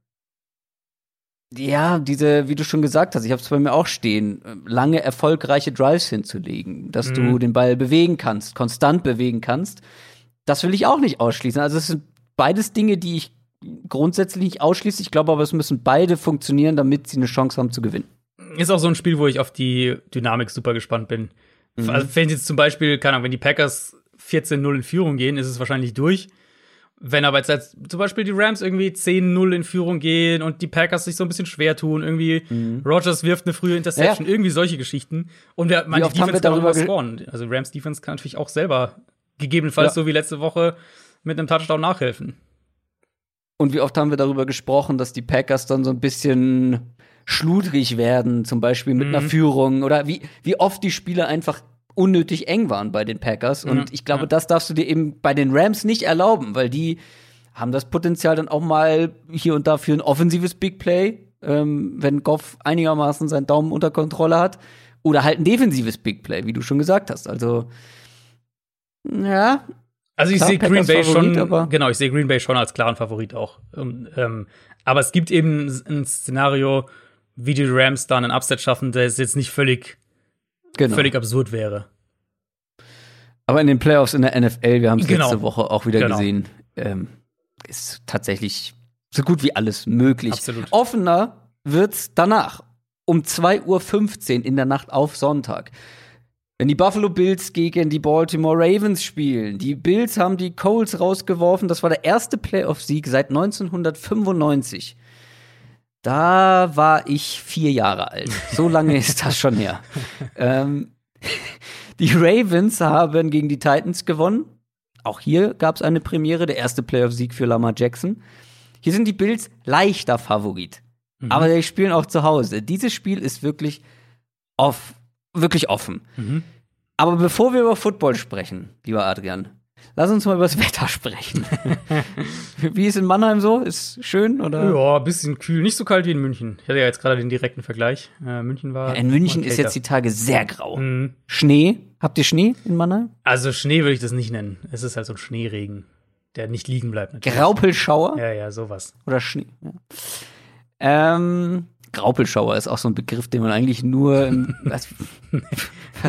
ja, diese, wie du schon gesagt hast, ich habe es bei mir auch stehen, lange erfolgreiche Drives hinzulegen, dass mhm. du den Ball bewegen kannst, konstant bewegen kannst. Das will ich auch nicht ausschließen. Also es sind beides Dinge, die ich grundsätzlich nicht ausschließe. Ich glaube aber, es müssen beide funktionieren, damit sie eine Chance haben zu gewinnen. Ist auch so ein Spiel, wo ich auf die Dynamik super gespannt bin. Mhm. Also wenn jetzt zum Beispiel, keine Ahnung, wenn die Packers 14-0 in Führung gehen, ist es wahrscheinlich durch. Wenn aber jetzt, zum Beispiel die Rams irgendwie 10-0 in Führung gehen und die Packers sich so ein bisschen schwer tun, irgendwie Mhm. Rogers wirft eine frühe Interception, Ja. irgendwie solche Geschichten. Und wir, haben wir Defense kann auch darüber ge- scoren. Also Rams Defense kann natürlich auch selber gegebenenfalls Ja. so wie letzte Woche mit einem Touchdown nachhelfen. Und wie oft haben wir darüber gesprochen, dass die Packers dann so ein bisschen schludrig werden, zum Beispiel mit einer Führung oder wie, wie oft die Spiele einfach unnötig eng waren bei den Packers. Und Ja, ich glaube, das darfst du dir eben bei den Rams nicht erlauben, weil die haben das Potenzial dann auch mal hier und da für ein offensives Big Play, ähm, wenn Goff einigermaßen seinen Daumen unter Kontrolle hat. Oder halt ein defensives Big Play, wie du schon gesagt hast. Also, ja, Also ich sehe Green Bay Favorit, schon, genau, ich sehe Green Bay schon als klaren Favorit auch. Und, ähm, aber es gibt eben ein Szenario, wie die Rams da einen Upset schaffen, der jetzt nicht völlig, genau. völlig absurd wäre. Aber in den Playoffs in der NFL, wir haben es Genau. letzte Woche auch wieder Genau. gesehen, ähm, ist tatsächlich so gut wie alles möglich. Absolut. Offener wird's danach. Um 2.15 Uhr in der Nacht auf Sonntag. Wenn die Buffalo Bills gegen die Baltimore Ravens spielen. Die Bills haben die Coles rausgeworfen. Das war der erste Playoff-Sieg seit 1995. Da war ich vier Jahre alt. So lange ist das schon her. ähm, die Ravens haben gegen die Titans gewonnen. Auch hier gab es eine Premiere, der erste Playoff-Sieg für Lamar Jackson. Hier sind die Bills leichter Favorit. Aber die spielen auch zu Hause. Dieses Spiel ist wirklich off, wirklich offen. Mhm. Aber bevor wir über Football sprechen, lieber Adrian, lass uns mal über das Wetter sprechen. wie ist in Mannheim so? Ist schön oder? Ja, ein bisschen kühl. Nicht so kalt wie in München. Ich hatte ja jetzt gerade den direkten Vergleich. Äh, München war. In München ist jetzt die Tage sehr grau. Mhm. Schnee. Habt ihr Schnee in Mannheim? Also Schnee würde ich das nicht nennen. Es ist halt so ein Schneeregen, der nicht liegen bleibt. Natürlich. Graupelschauer Ja, ja, sowas. oder Schnee? Ja. Ähm, Graupelschauer ist auch so ein Begriff, den man eigentlich nur was,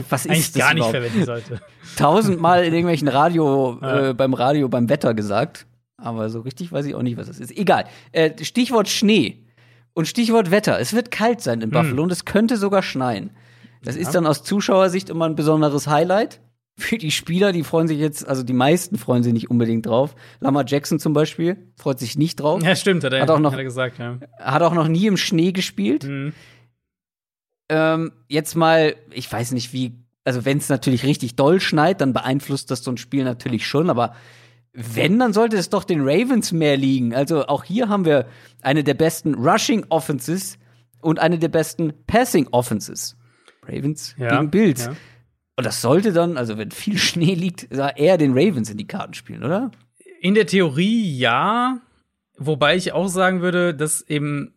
was ist Eigentlich das gar nicht überhaupt? verwenden sollte. tausendmal in irgendwelchen Radio, Ja. äh, beim Radio, beim Wetter gesagt. Aber so richtig weiß ich auch nicht, was das ist. Egal. Äh, Stichwort Schnee und Stichwort Wetter. Es wird kalt sein in Buffalo und es könnte sogar schneien. Das ist dann aus Zuschauersicht immer ein besonderes Highlight. Für die Spieler, die freuen sich jetzt, also die meisten freuen sich nicht unbedingt drauf. Lamar Jackson zum Beispiel freut sich nicht drauf. Ja, stimmt, hat er, Hat auch noch- hat gesagt, ja. Hat auch noch nie im Schnee gespielt. Mhm. Ähm, jetzt mal, ich weiß nicht wie, also wenn es natürlich richtig doll schneit, dann beeinflusst das so ein Spiel natürlich schon, aber wenn, dann sollte es doch den Ravens mehr liegen. Also auch hier haben wir eine der besten Rushing Offenses und eine der besten Passing Offenses. Ravens Ja, gegen Bills. ja. Und das sollte dann, also wenn viel Schnee liegt, eher den Ravens in die Karten spielen, oder? In der Theorie ja, wobei ich auch sagen würde, dass eben,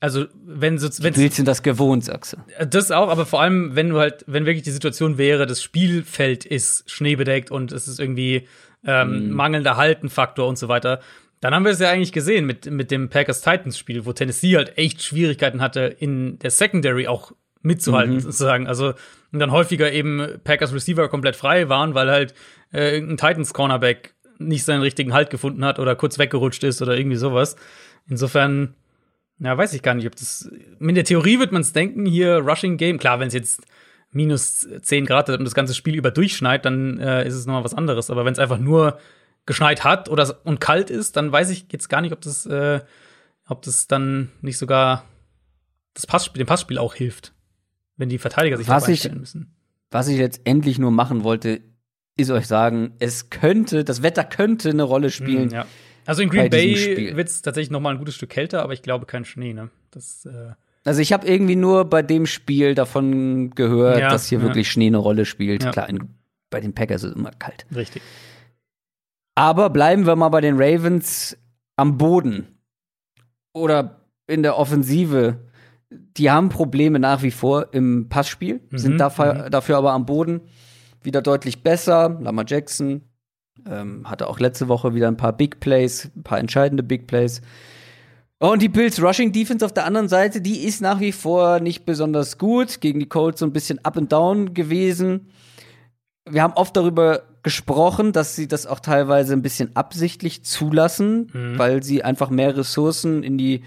also wenn so, wenn Bills sind das gewohnt, sagst du. das auch, aber vor allem, wenn du halt, wenn wirklich die Situation wäre, das Spielfeld ist schneebedeckt und es ist irgendwie ähm, mangelnder Haltenfaktor und so weiter, dann haben wir es ja eigentlich gesehen mit, mit dem Packers-Titans-Spiel, wo Tennessee halt echt Schwierigkeiten hatte, in der Secondary auch mitzuhalten, sozusagen. Also und dann häufiger eben Packers Receiver komplett frei waren, weil halt äh, irgendein Titans Cornerback nicht seinen richtigen Halt gefunden hat oder kurz weggerutscht ist oder irgendwie sowas. Insofern, ja, weiß ich gar nicht, ob das. In der Theorie wird man es denken, hier Rushing Game. Klar, wenn es jetzt minus 10 Grad hat und das ganze Spiel über durchschneit, dann äh, ist es nochmal was anderes. Aber wenn es einfach nur geschneit hat oder und kalt ist, dann weiß ich jetzt gar nicht, ob das, äh, ob das dann nicht sogar das Passspiel, dem Passspiel auch hilft. Wenn die Verteidiger sich Was ich- müssen. Was ich jetzt endlich nur machen wollte, ist euch sagen, es könnte, das Wetter könnte eine Rolle spielen. Hm, ja. Also in Green Bay wird es tatsächlich noch mal ein gutes Stück kälter, aber ich glaube kein Schnee, ne? Das, äh, Also ich habe irgendwie nur bei dem Spiel davon gehört, Ja, dass hier ja. wirklich Schnee eine Rolle spielt. Klar, in, bei den Packers ist es immer kalt. richtig. Aber bleiben wir mal bei den Ravens am Boden oder in der Offensive. Die haben Probleme nach wie vor im Passspiel, Mhm, sind dafür, dafür aber am Boden wieder deutlich besser. Lamar Jackson ähm, hatte auch letzte Woche wieder ein paar Big Plays, ein paar entscheidende Big Plays. Und die Bills Rushing Defense auf der anderen Seite, die ist nach wie vor nicht besonders gut. Gegen die Colts so ein bisschen up and down gewesen. Wir haben oft darüber gesprochen, dass sie das auch teilweise ein bisschen absichtlich zulassen, weil sie einfach mehr Ressourcen in die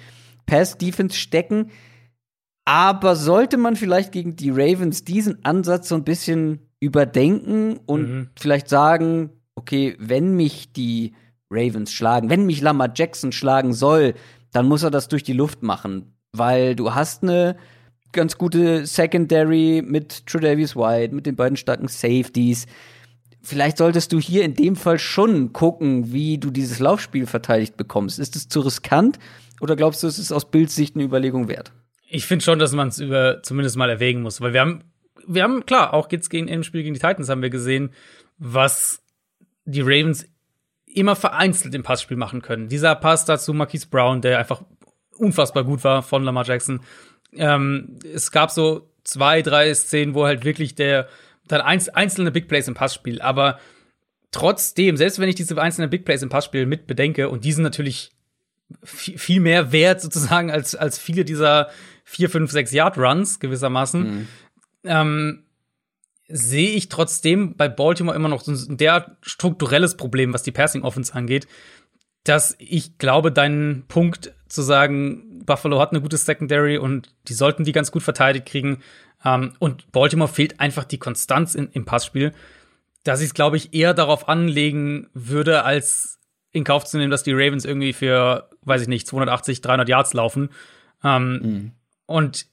Pass-Defense stecken. Aber sollte man vielleicht gegen die Ravens diesen Ansatz so ein bisschen überdenken und Mhm. vielleicht sagen, okay, wenn mich die Ravens schlagen. Wenn mich Lamar Jackson schlagen soll, dann muss er das durch die Luft machen, weil du hast eine ganz gute Secondary mit Tredavious White, mit den beiden starken Safeties. Vielleicht solltest du hier in dem Fall schon gucken, wie du dieses Laufspiel verteidigt bekommst. Ist es zu riskant oder glaubst du, es ist aus Bildsicht eine Überlegung wert? Ich finde schon, dass man es über zumindest mal erwägen muss, weil wir haben, wir haben klar, auch jetzt gegen im Spiel gegen die Titans haben wir gesehen, was die Ravens immer vereinzelt im Passspiel machen können. Dieser Pass dazu Marquise Brown, der einfach unfassbar gut war von Lamar Jackson. Ähm, es gab so zwei, drei Szenen, wo halt wirklich der dann einzelne Big Plays im Passspiel, aber trotzdem, selbst wenn ich diese einzelnen Big Plays im Passspiel mit bedenke, und die sind natürlich viel mehr wert sozusagen als, als viele dieser vier, fünf, sechs Yard Runs gewissermaßen, mhm. ähm, sehe ich trotzdem bei Baltimore immer noch so ein der strukturelles Problem, was die Passing Offense angeht, dass ich glaube, deinen Punkt zu sagen, Buffalo hat eine gute Secondary und die sollten die ganz gut verteidigt kriegen. Ähm, und Baltimore fehlt einfach die Konstanz in, im Passspiel, dass ich es, glaube ich, eher darauf anlegen würde, als in Kauf zu nehmen, dass die Ravens irgendwie für, weiß ich nicht, 280, 300 Yards laufen. Ähm, mhm. Und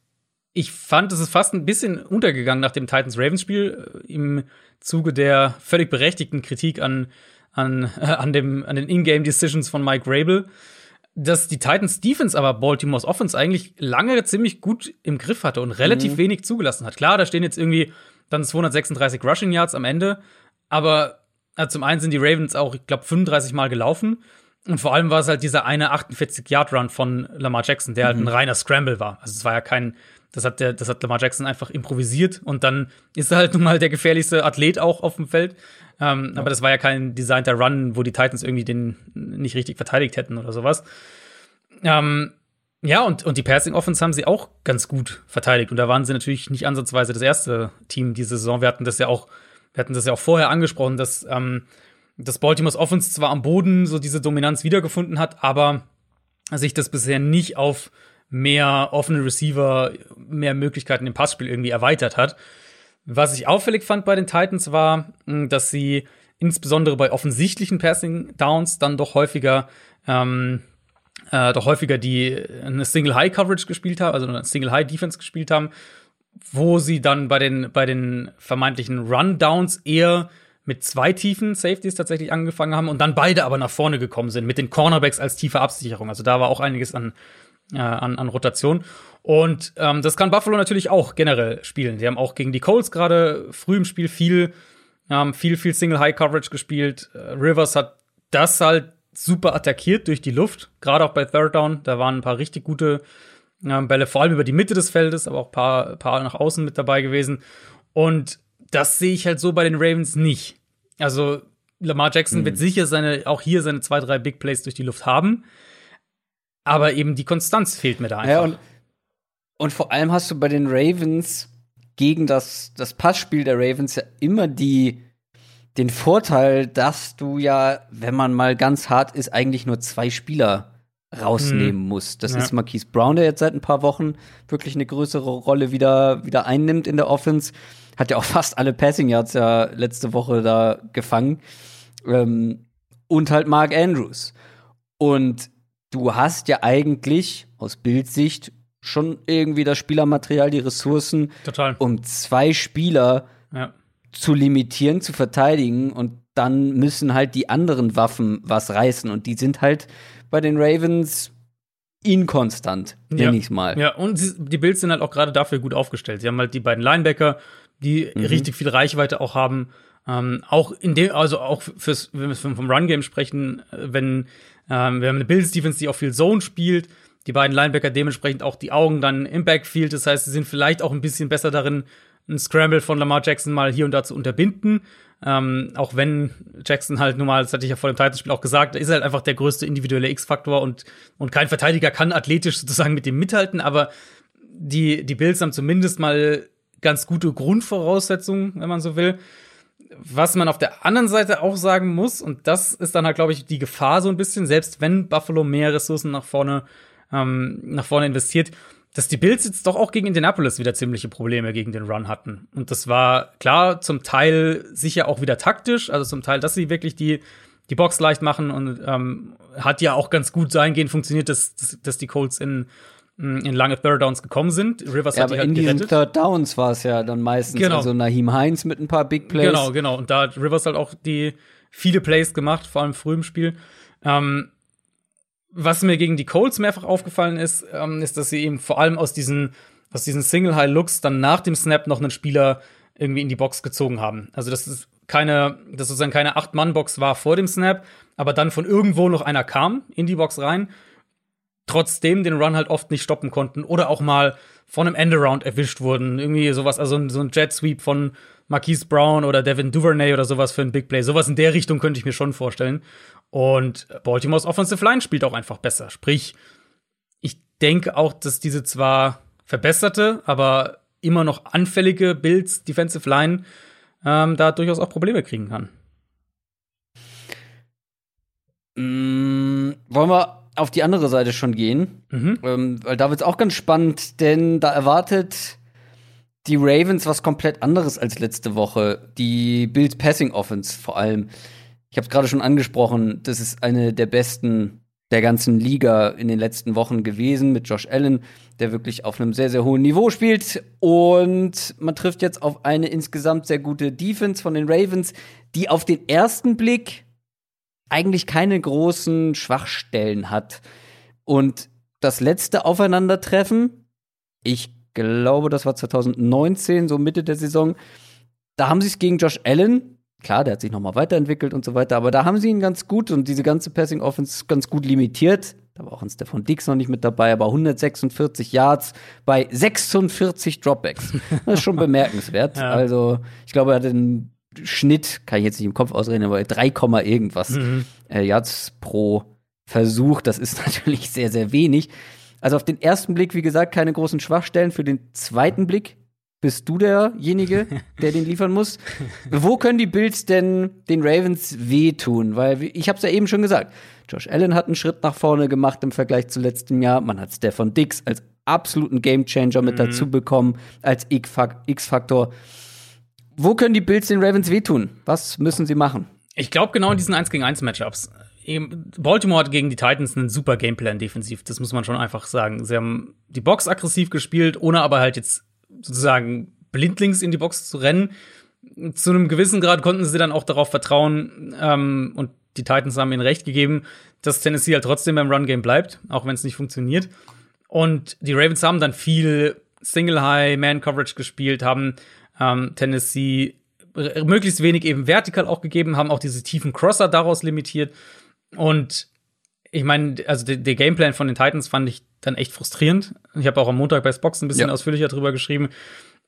ich fand, es ist fast ein bisschen untergegangen nach dem Titans-Ravens-Spiel äh, im Zuge der völlig berechtigten Kritik an, an, äh, an, dem, an den In-Game-Decisions von Mike Rabel, dass die Titans Defense aber Baltimore's Offense eigentlich lange ziemlich gut im Griff hatte und relativ mhm. wenig zugelassen hat. Klar, da stehen jetzt irgendwie dann 236 Rushing Yards am Ende, aber also zum einen sind die Ravens auch, ich glaube, 35 Mal gelaufen. Und vor allem war es halt dieser eine 48-Yard-Run von Lamar Jackson, der halt mhm. ein reiner Scramble war. Also es war ja kein, das hat, der, das hat Lamar Jackson einfach improvisiert und dann ist er halt nun mal der gefährlichste Athlet auch auf dem Feld. Ähm, ja. Aber das war ja kein designter Run, wo die Titans irgendwie den nicht richtig verteidigt hätten oder sowas. Ähm, ja, und, und die Passing Offense haben sie auch ganz gut verteidigt. Und da waren sie natürlich nicht ansatzweise das erste Team diese Saison. Wir hatten das ja auch, wir hatten das ja auch vorher angesprochen, dass, ähm, dass Baltimore's Offense zwar am Boden so diese Dominanz wiedergefunden hat, aber sich das bisher nicht auf mehr offene Receiver, mehr Möglichkeiten im Passspiel irgendwie erweitert hat. Was ich auffällig fand bei den Titans war, dass sie insbesondere bei offensichtlichen Passing Downs dann doch häufiger ähm, äh, doch häufiger die eine Single High Coverage gespielt haben, also eine Single High Defense gespielt haben, wo sie dann bei den bei den vermeintlichen Run Downs eher mit zwei tiefen Safeties tatsächlich angefangen haben und dann beide aber nach vorne gekommen sind mit den Cornerbacks als tiefe Absicherung. Also da war auch einiges an äh, an, an Rotation. Und ähm, das kann Buffalo natürlich auch generell spielen. Sie haben auch gegen die Colts gerade früh im Spiel viel, ähm, viel, viel Single High Coverage gespielt. Äh, Rivers hat das halt super attackiert durch die Luft, gerade auch bei Third Down. Da waren ein paar richtig gute äh, Bälle, vor allem über die Mitte des Feldes, aber auch ein paar, paar nach außen mit dabei gewesen. Und das sehe ich halt so bei den Ravens nicht. Also Lamar Jackson mhm. wird sicher seine, auch hier seine zwei, drei Big Plays durch die Luft haben. Aber eben die Konstanz fehlt mir da einfach. Ja, und, und vor allem hast du bei den Ravens gegen das, das Passspiel der Ravens ja immer die, den Vorteil, dass du ja, wenn man mal ganz hart ist, eigentlich nur zwei Spieler rausnehmen hm. musst. Das ja. ist Marquise Brown, der jetzt seit ein paar Wochen wirklich eine größere Rolle wieder, wieder einnimmt in der Offense. Hat ja auch fast alle Passing Yards ja letzte Woche da gefangen. Ähm, und halt Mark Andrews. Und du hast ja eigentlich aus Bildsicht schon irgendwie das Spielermaterial, die Ressourcen, Total. um zwei Spieler ja. zu limitieren, zu verteidigen und dann müssen halt die anderen Waffen was reißen und die sind halt bei den Ravens inkonstant, nenn ja. ich's mal. Ja, und die Bills sind halt auch gerade dafür gut aufgestellt. Sie haben halt die beiden Linebacker, die mhm. richtig viel Reichweite auch haben. Ähm, auch in dem, also auch fürs, wenn wir vom Run-Game sprechen, äh, wenn ähm, wir haben eine Bills Defense, die auch viel Zone spielt. Die beiden Linebacker dementsprechend auch die Augen dann im Backfield. Das heißt, sie sind vielleicht auch ein bisschen besser darin, einen Scramble von Lamar Jackson mal hier und da zu unterbinden. Ähm, auch wenn Jackson halt nun mal, das hatte ich ja vor dem Titans-Spiel auch gesagt, ist halt einfach der größte individuelle X-Faktor und, und kein Verteidiger kann athletisch sozusagen mit dem mithalten, aber die, die Bills haben zumindest mal ganz gute Grundvoraussetzungen, wenn man so will was man auf der anderen Seite auch sagen muss, und das ist dann halt, glaube ich, die Gefahr so ein bisschen, selbst wenn Buffalo mehr Ressourcen nach vorne, ähm, nach vorne investiert, dass die Bills jetzt doch auch gegen Indianapolis wieder ziemliche Probleme gegen den Run hatten. Und das war klar zum Teil sicher auch wieder taktisch, also zum Teil, dass sie wirklich die, die Box leicht machen und ähm, hat ja auch ganz gut sein gehen funktioniert, dass, dass, dass die Colts in in lange Third Downs gekommen sind. Rivers ja, hat die halt in gerettet. diesen Third Downs war es ja dann meistens genau. also Naheem Heinz mit ein paar Big Plays. Genau, genau. Und da hat Rivers halt auch die viele Plays gemacht, vor allem früh im Spiel. Ähm, was mir gegen die Colts mehrfach aufgefallen ist, ähm, ist, dass sie eben vor allem aus diesen, aus diesen Single High Looks dann nach dem Snap noch einen Spieler irgendwie in die Box gezogen haben. Also das ist keine, dass sozusagen keine Acht-Mann-Box war vor dem Snap, aber dann von irgendwo noch einer kam in die Box rein trotzdem den Run halt oft nicht stoppen konnten oder auch mal von einem Endaround erwischt wurden. Irgendwie sowas, also so ein Jet Sweep von Marquise Brown oder Devin Duvernay oder sowas für ein Big Play. Sowas in der Richtung könnte ich mir schon vorstellen. Und Baltimore's Offensive Line spielt auch einfach besser. Sprich, ich denke auch, dass diese zwar verbesserte, aber immer noch anfällige Bills Defensive Line ähm, da durchaus auch Probleme kriegen kann. Mm, wollen wir auf die andere Seite schon gehen. Mhm. Ähm, weil da wird es auch ganz spannend, denn da erwartet die Ravens was komplett anderes als letzte Woche. Die Bills Passing Offense vor allem. Ich habe es gerade schon angesprochen, das ist eine der besten der ganzen Liga in den letzten Wochen gewesen mit Josh Allen, der wirklich auf einem sehr, sehr hohen Niveau spielt. Und man trifft jetzt auf eine insgesamt sehr gute Defense von den Ravens, die auf den ersten Blick eigentlich keine großen Schwachstellen hat. Und das letzte Aufeinandertreffen, ich glaube, das war 2019, so Mitte der Saison, da haben sie es gegen Josh Allen, klar, der hat sich nochmal weiterentwickelt und so weiter, aber da haben sie ihn ganz gut und diese ganze Passing Offense ganz gut limitiert. Da war auch ein Stefan Dix noch nicht mit dabei, aber 146 Yards bei 46 Dropbacks. Das ist schon bemerkenswert. ja. Also, ich glaube, er hatte einen Schnitt, kann ich jetzt nicht im Kopf ausrechnen, aber 3, irgendwas mhm. äh, Yards pro Versuch. Das ist natürlich sehr, sehr wenig. Also auf den ersten Blick, wie gesagt, keine großen Schwachstellen. Für den zweiten Blick bist du derjenige, der den liefern muss. Wo können die Bills denn den Ravens wehtun? Weil ich habe es ja eben schon gesagt. Josh Allen hat einen Schritt nach vorne gemacht im Vergleich zu letztem Jahr. Man hat Stefan Dix als absoluten Gamechanger mit mhm. dazu bekommen, als X-Faktor. Wo können die Bills den Ravens wehtun? Was müssen sie machen? Ich glaube genau in diesen 1 gegen 1 Matchups. Baltimore hat gegen die Titans einen super Gameplan defensiv, das muss man schon einfach sagen. Sie haben die Box aggressiv gespielt, ohne aber halt jetzt sozusagen blindlings in die Box zu rennen. Zu einem gewissen Grad konnten sie dann auch darauf vertrauen, ähm, und die Titans haben ihnen recht gegeben, dass Tennessee halt trotzdem beim Run-Game bleibt, auch wenn es nicht funktioniert. Und die Ravens haben dann viel Single-High-Man-Coverage gespielt, haben ähm, Tennessee möglichst wenig eben vertikal auch gegeben, haben auch diese tiefen Crosser daraus limitiert. Und ich meine, also der, Gameplan von den Titans fand ich dann echt frustrierend. Ich habe auch am Montag bei Spox ein bisschen ja. ausführlicher drüber geschrieben.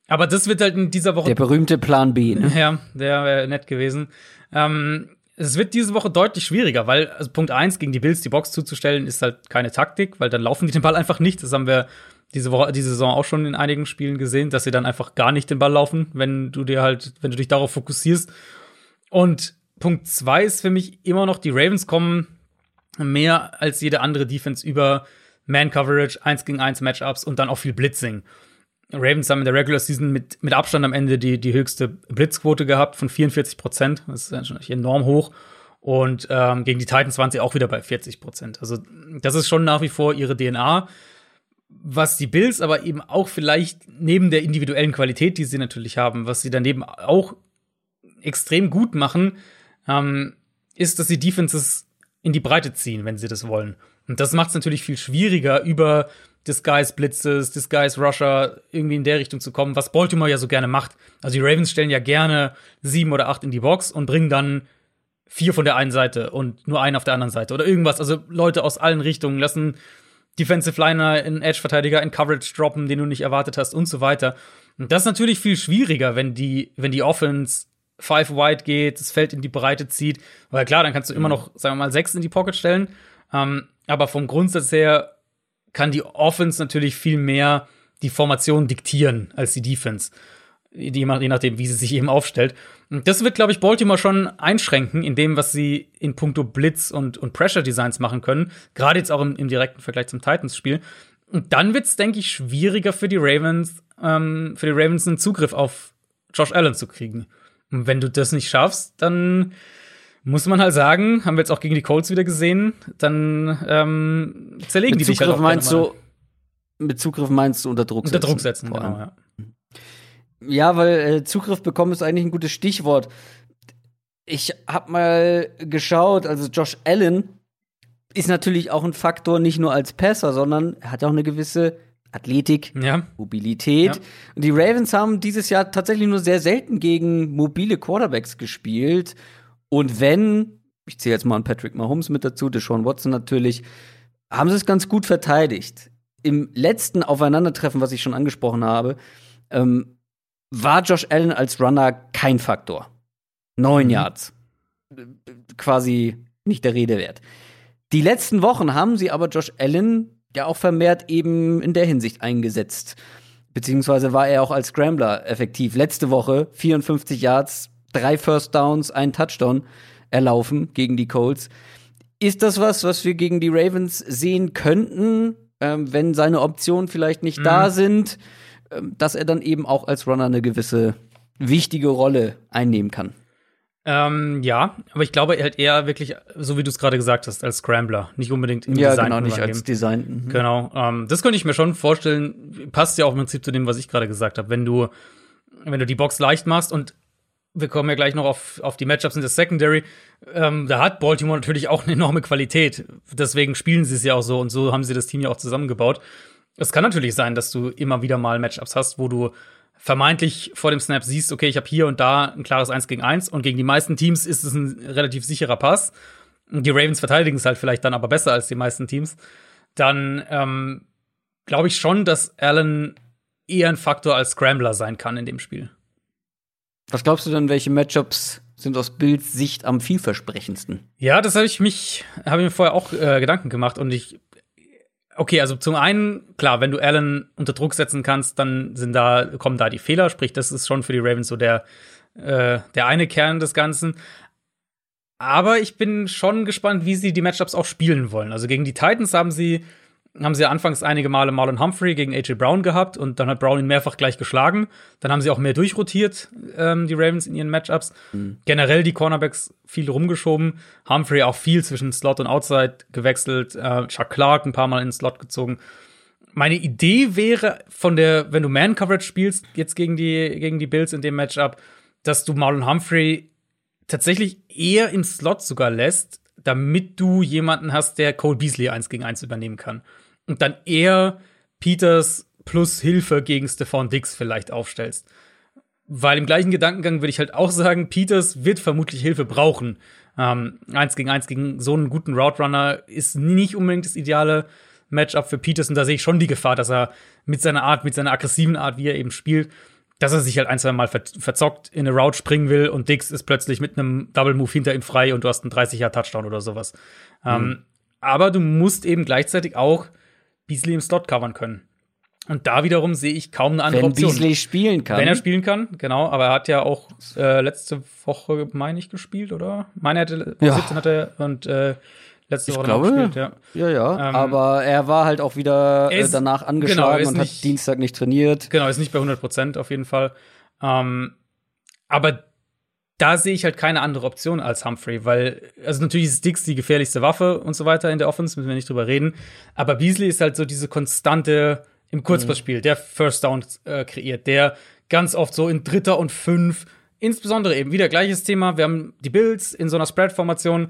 Aber das wird halt in dieser Woche. Der berühmte Plan B, ne? Ja, der wäre nett gewesen. Ähm, es wird diese Woche deutlich schwieriger, weil also Punkt eins gegen die Bills die Box zuzustellen, ist halt keine Taktik, weil dann laufen die den Ball einfach nicht. Das haben wir diese Woche, diese Saison auch schon in einigen Spielen gesehen, dass sie dann einfach gar nicht den Ball laufen, wenn du dir halt, wenn du dich darauf fokussierst. Und Punkt zwei ist für mich immer noch, die Ravens kommen mehr als jede andere Defense über Man-Coverage, 1 gegen 1 Matchups und dann auch viel Blitzing. Ravens haben in der Regular Season mit, mit Abstand am Ende die, die höchste Blitzquote gehabt von 44 Prozent. Das ist natürlich enorm hoch. Und ähm, gegen die Titans waren sie auch wieder bei 40 Prozent. Also das ist schon nach wie vor ihre DNA was die Bills aber eben auch vielleicht neben der individuellen Qualität, die sie natürlich haben, was sie daneben auch extrem gut machen, ähm, ist, dass sie Defenses in die Breite ziehen, wenn sie das wollen. Und das macht es natürlich viel schwieriger, über Disguise Blitzes, Disguise Rusher irgendwie in der Richtung zu kommen, was Baltimore ja so gerne macht. Also die Ravens stellen ja gerne sieben oder acht in die Box und bringen dann vier von der einen Seite und nur einen auf der anderen Seite oder irgendwas. Also Leute aus allen Richtungen lassen Defensive Liner in Edge-Verteidiger in Coverage droppen, den du nicht erwartet hast und so weiter. Und das ist natürlich viel schwieriger, wenn die, wenn die Offense five wide geht, das Feld in die Breite zieht. Weil klar, dann kannst du immer noch, sagen wir mal, sechs in die Pocket stellen. Ähm, aber vom Grundsatz her kann die Offense natürlich viel mehr die Formation diktieren als die Defense je nachdem, wie sie sich eben aufstellt. Und das wird, glaube ich, Baltimore schon einschränken in dem, was sie in puncto Blitz und, und Pressure Designs machen können. Gerade jetzt auch im, im direkten Vergleich zum Titans-Spiel. Und dann wird es, denke ich, schwieriger für die Ravens, ähm, für die Ravens einen Zugriff auf Josh Allen zu kriegen. Und wenn du das nicht schaffst, dann muss man halt sagen, haben wir jetzt auch gegen die Colts wieder gesehen, dann ähm, zerlegen mit die dich halt Zugriff auch meinst du, mit Zugriff meinst du unter Druck unter Druck setzen, genau, ja. Ja, weil äh, Zugriff bekommen ist eigentlich ein gutes Stichwort. Ich habe mal geschaut, also Josh Allen ist natürlich auch ein Faktor, nicht nur als Passer, sondern er hat auch eine gewisse Athletik, Ja, Mobilität. Ja. Und die Ravens haben dieses Jahr tatsächlich nur sehr selten gegen mobile Quarterbacks gespielt. Und wenn, ich zähle jetzt mal einen Patrick Mahomes mit dazu, Deshaun Watson natürlich, haben sie es ganz gut verteidigt. Im letzten Aufeinandertreffen, was ich schon angesprochen habe, ähm, war Josh Allen als Runner kein Faktor. Neun Mhm. Yards. Quasi nicht der Rede wert. Die letzten Wochen haben sie aber Josh Allen ja auch vermehrt eben in der Hinsicht eingesetzt. Beziehungsweise war er auch als Scrambler effektiv. Letzte Woche 54 Yards, drei First Downs, ein Touchdown erlaufen gegen die Colts. Ist das was, was wir gegen die Ravens sehen könnten, ähm, wenn seine Optionen vielleicht nicht da sind, dass er dann eben auch als Runner eine gewisse wichtige Rolle einnehmen kann? ähm, ja, aber ich glaube halt eher wirklich, so wie du es gerade gesagt hast, als Scrambler, nicht unbedingt im Ja, Design genau, nicht Run-Game. als Design. Mhm. Genau, ähm, das könnte ich mir schon vorstellen. Passt ja auch im Prinzip zu dem, was ich gerade gesagt habe. Wenn du, wenn du die Box leicht machst und wir kommen ja gleich noch auf, auf die Matchups in der Secondary, ähm, da hat Baltimore natürlich auch eine enorme Qualität. Deswegen spielen sie es ja auch so und so haben sie das Team ja auch zusammengebaut. Es kann natürlich sein, dass du immer wieder mal Matchups hast, wo du vermeintlich vor dem Snap siehst, okay, ich habe hier und da ein klares 1 gegen 1 und gegen die meisten Teams ist es ein relativ sicherer Pass. Die Ravens verteidigen es halt vielleicht dann aber besser als die meisten Teams. Dann ähm, glaube ich schon, dass Allen eher ein Faktor als Scrambler sein kann in dem Spiel. Was glaubst du denn, welche Matchups sind aus Bills Sicht am vielversprechendsten? Ja, das habe ich mich, habe ich mir vorher auch äh, Gedanken gemacht und ich, okay, also zum einen, klar, wenn du Allen unter Druck setzen kannst, dann sind da, kommen da die Fehler, sprich, das ist schon für die Ravens so der, äh, der eine Kern des Ganzen. Aber ich bin schon gespannt, wie sie die Matchups auch spielen wollen. Also gegen die Titans haben sie, haben sie anfangs einige Male Marlon Humphrey gegen AJ Brown gehabt und dann hat Brown ihn mehrfach gleich geschlagen. Dann haben sie auch mehr durchrotiert, ähm, die Ravens in ihren Matchups. Generell die Cornerbacks viel rumgeschoben. Humphrey auch viel zwischen Slot und Outside gewechselt. Äh, Chuck Clark ein paar Mal in den Slot gezogen. Meine Idee wäre von der, wenn du Man Coverage spielst, jetzt gegen die, gegen die Bills in dem Matchup, dass du Marlon Humphrey tatsächlich eher im Slot sogar lässt, damit du jemanden hast, der Cole Beasley eins gegen eins übernehmen kann. Und dann eher Peters plus Hilfe gegen Stephon Dix vielleicht aufstellst. Weil im gleichen Gedankengang würde ich halt auch sagen, Peters wird vermutlich Hilfe brauchen. Ähm, eins gegen eins gegen so einen guten Route Runner ist nicht unbedingt das ideale Matchup für Peters. Und da sehe ich schon die Gefahr, dass er mit seiner Art, mit seiner aggressiven Art, wie er eben spielt, dass er sich halt ein, zwei Mal ver verzockt in eine Route springen will und Dix ist plötzlich mit einem Double Move hinter ihm frei und du hast einen 30er Touchdown oder sowas. Ähm, aber du musst eben gleichzeitig auch Beasley im Slot covern können. Und da wiederum sehe ich kaum eine andere Wenn Option. Beasley spielen kann. Wenn er spielen kann, genau, aber er hat ja auch äh, letzte Woche, meine ich, gespielt, oder? Meine er hatte, Ja. 17 hat er und äh, letzte Ich Woche glaube, gespielt, ja. Ja, ja. Ähm, aber er war halt auch wieder er äh, ist- danach genau, angeschlagen ist und hat nicht- Dienstag nicht trainiert. Genau, ist nicht bei 100 Prozent auf jeden Fall. Ähm, aber da sehe ich halt keine andere Option als Humphrey, weil, also natürlich ist Dix die gefährlichste Waffe und so weiter in der Offense, müssen wir nicht drüber reden. Aber Beasley ist halt so diese konstante im Kurzpassspiel, der First Down äh, kreiert, der ganz oft so in Dritter und Fünf, insbesondere eben wieder gleiches Thema. Wir haben die Bills in so einer Spread-Formation,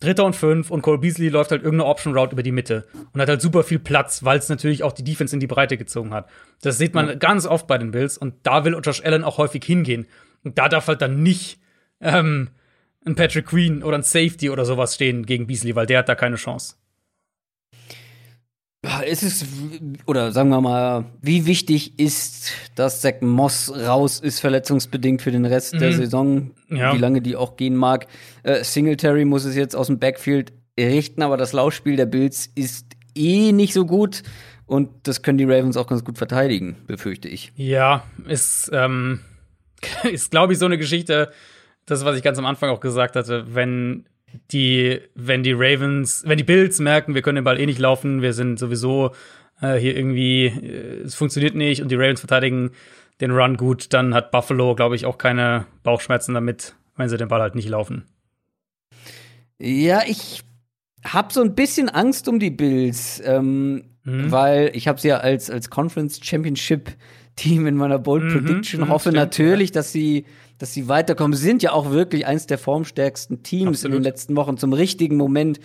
Dritter und Fünf und Cole Beasley läuft halt irgendeine Option Route über die Mitte und hat halt super viel Platz, weil es natürlich auch die Defense in die Breite gezogen hat. Das sieht man ganz oft bei den Bills und da will Josh Allen auch häufig hingehen. Und da darf halt dann nicht ähm, ein Patrick Queen oder ein Safety oder sowas stehen gegen Beasley, weil der hat da keine Chance. Ja, Ist es, oder sagen wir mal, wie wichtig ist, dass Zach Moss raus ist, verletzungsbedingt für den Rest der Saison, Mhm. Ja. wie lange die auch gehen mag. Äh, Singletary muss es jetzt aus dem Backfield richten, aber das Laufspiel der Bills ist eh nicht so gut und das können die Ravens auch ganz gut verteidigen, befürchte ich. Ja, ist, ähm, ist glaube ich, so eine Geschichte, das, was ich ganz am Anfang auch gesagt hatte, wenn die, wenn die Ravens, wenn die Bills merken, wir können den Ball eh nicht laufen, wir sind sowieso äh, hier irgendwie, äh, es funktioniert nicht und die Ravens verteidigen den Run gut, dann hat Buffalo, glaube ich, auch keine Bauchschmerzen damit, wenn sie den Ball halt nicht laufen. Ja, ich hab so ein bisschen Angst um die Bills, ähm, Mhm. weil ich habe sie ja als, als Conference Championship Team in meiner Bold Mhm, Prediction mhm, hoffe stimmt, natürlich, dass sie dass sie weiterkommen. Sie sind ja auch wirklich eins der formstärksten Teams in Absolut. den letzten Wochen zum richtigen Moment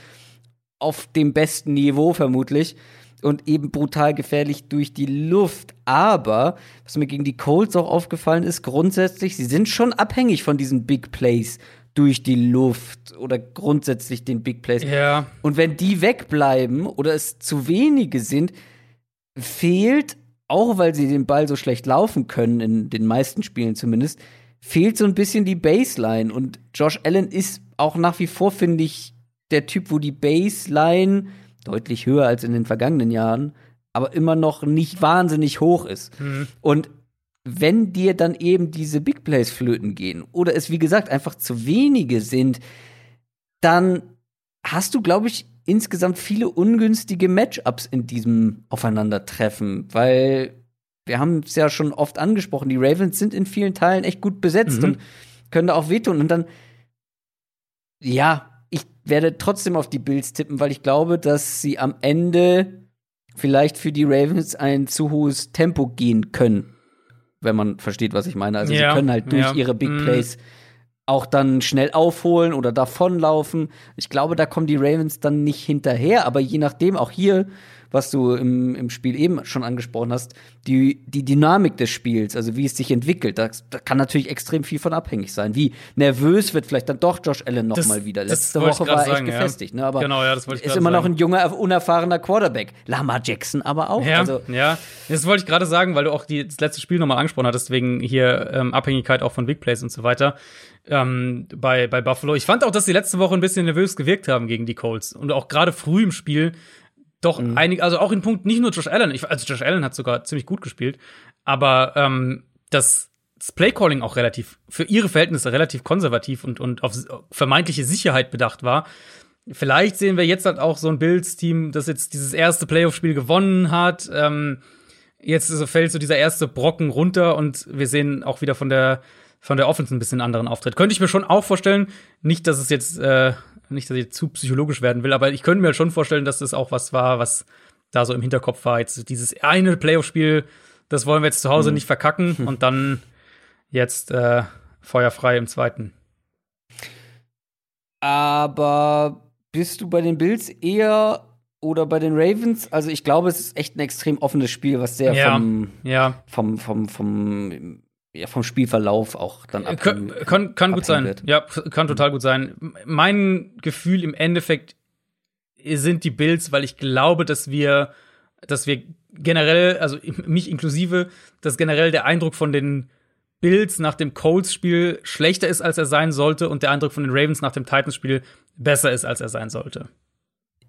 auf dem besten Niveau vermutlich und eben brutal gefährlich durch die Luft. Aber was mir gegen die Colts auch aufgefallen ist, grundsätzlich, sie sind schon abhängig von diesen Big Plays durch die Luft oder grundsätzlich den Big Plays. Ja. Und wenn die wegbleiben oder es zu wenige sind, fehlt, auch weil sie den Ball so schlecht laufen können, in den meisten Spielen zumindest, fehlt so ein bisschen die Baseline. Und Josh Allen ist auch nach wie vor, finde ich, der Typ, wo die Baseline deutlich höher als in den vergangenen Jahren, aber immer noch nicht wahnsinnig hoch ist. Und wenn dir dann eben diese Big Plays flöten gehen oder es wie gesagt einfach zu wenige sind, dann hast du, glaube ich, insgesamt viele ungünstige Matchups in diesem Aufeinandertreffen, weil wir haben es ja schon oft angesprochen, die Ravens sind in vielen Teilen echt gut besetzt Mhm. und können da auch wehtun. Und dann, ja, ich werde trotzdem auf die Bills tippen, weil ich glaube, dass sie am Ende vielleicht für die Ravens ein zu hohes Tempo gehen können. Wenn man versteht, was ich meine. Also Ja, sie können halt durch ja. ihre Big Mhm. Plays auch dann schnell aufholen oder davonlaufen. Ich glaube, da kommen die Ravens dann nicht hinterher, aber je nachdem, auch hier, was du im, im Spiel eben schon angesprochen hast, die, die Dynamik des Spiels, also wie es sich entwickelt, da, da kann natürlich extrem viel von abhängig sein. Wie nervös wird vielleicht dann doch Josh Allen noch Das- mal wieder. Letzte Woche war er echt sagen, ja. gefestigt, ne? Aber Genau, ja, das wollte ich ist immer noch ein junger, unerfahrener Quarterback. Lamar Jackson aber auch. Ja, Also, ja. Das wollte ich gerade sagen, weil du auch die, das letzte Spiel nochmal angesprochen hattest, wegen hier ähm, Abhängigkeit auch von Big Plays und so weiter ähm, bei, bei Buffalo. Ich fand auch, dass die letzte Woche ein bisschen nervös gewirkt haben gegen die Colts. Und auch gerade früh im Spiel doch Mhm. einige, also auch in Punkt, nicht nur Josh Allen, ich, also Josh Allen hat sogar ziemlich gut gespielt, aber ähm, das, das Playcalling auch relativ, für ihre Verhältnisse relativ konservativ und, und auf vermeintliche Sicherheit bedacht war. Vielleicht sehen wir jetzt halt auch so ein Bills-Team, das jetzt dieses erste Playoff-Spiel gewonnen hat. Ähm, jetzt so fällt so dieser erste Brocken runter und wir sehen auch wieder von der von der Offense ein bisschen anderen Auftritt. Könnte ich mir schon auch vorstellen, nicht, dass es jetzt äh, nicht, dass ich zu psychologisch werden will, aber ich könnte mir schon vorstellen, dass das auch was war, was da so im Hinterkopf war. Jetzt dieses eine Playoff-Spiel, das wollen wir jetzt zu Hause nicht verkacken und dann jetzt äh, feuerfrei im zweiten. aber bist du bei den Bills eher oder bei den Ravens? Also ich glaube, es ist echt ein extrem offenes Spiel, was sehr Ja. vom, Ja, vom, vom, vom, ja, vom Spielverlauf auch dann ab Kann, kann, kann gut sein. wird. Ja, kann total gut sein. Mein Gefühl im Endeffekt sind die Bills, weil ich glaube, dass wir, dass wir generell, also mich inklusive, dass generell der Eindruck von den Bills nach dem Colts-Spiel schlechter ist, als er sein sollte, und der Eindruck von den Ravens nach dem Titans-Spiel besser ist, als er sein sollte.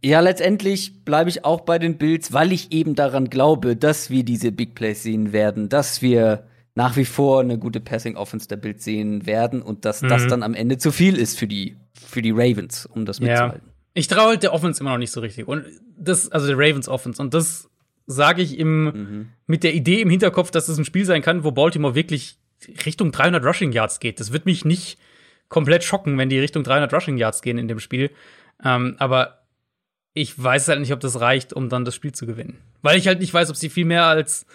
Ja, letztendlich bleibe ich auch bei den Bills, weil ich eben daran glaube, dass wir diese Big Plays sehen werden, dass wir nach wie vor eine gute Passing Offense der Bills sehen werden und dass das Mhm. dann am Ende zu viel ist für die für die Ravens, um das Ja. mitzuhalten. Ich traue halt der Offense immer noch nicht so richtig. Und das, also der Ravens Offense. Und das sage ich im, mit der Idee im Hinterkopf, dass es ein Spiel sein kann, wo Baltimore wirklich Richtung 300 Rushing Yards geht. Das wird mich nicht komplett schocken, wenn die Richtung 300 Rushing Yards gehen in dem Spiel. Ähm, aber ich weiß halt nicht, ob das reicht, um dann das Spiel zu gewinnen. Weil ich halt nicht weiß, ob sie viel mehr als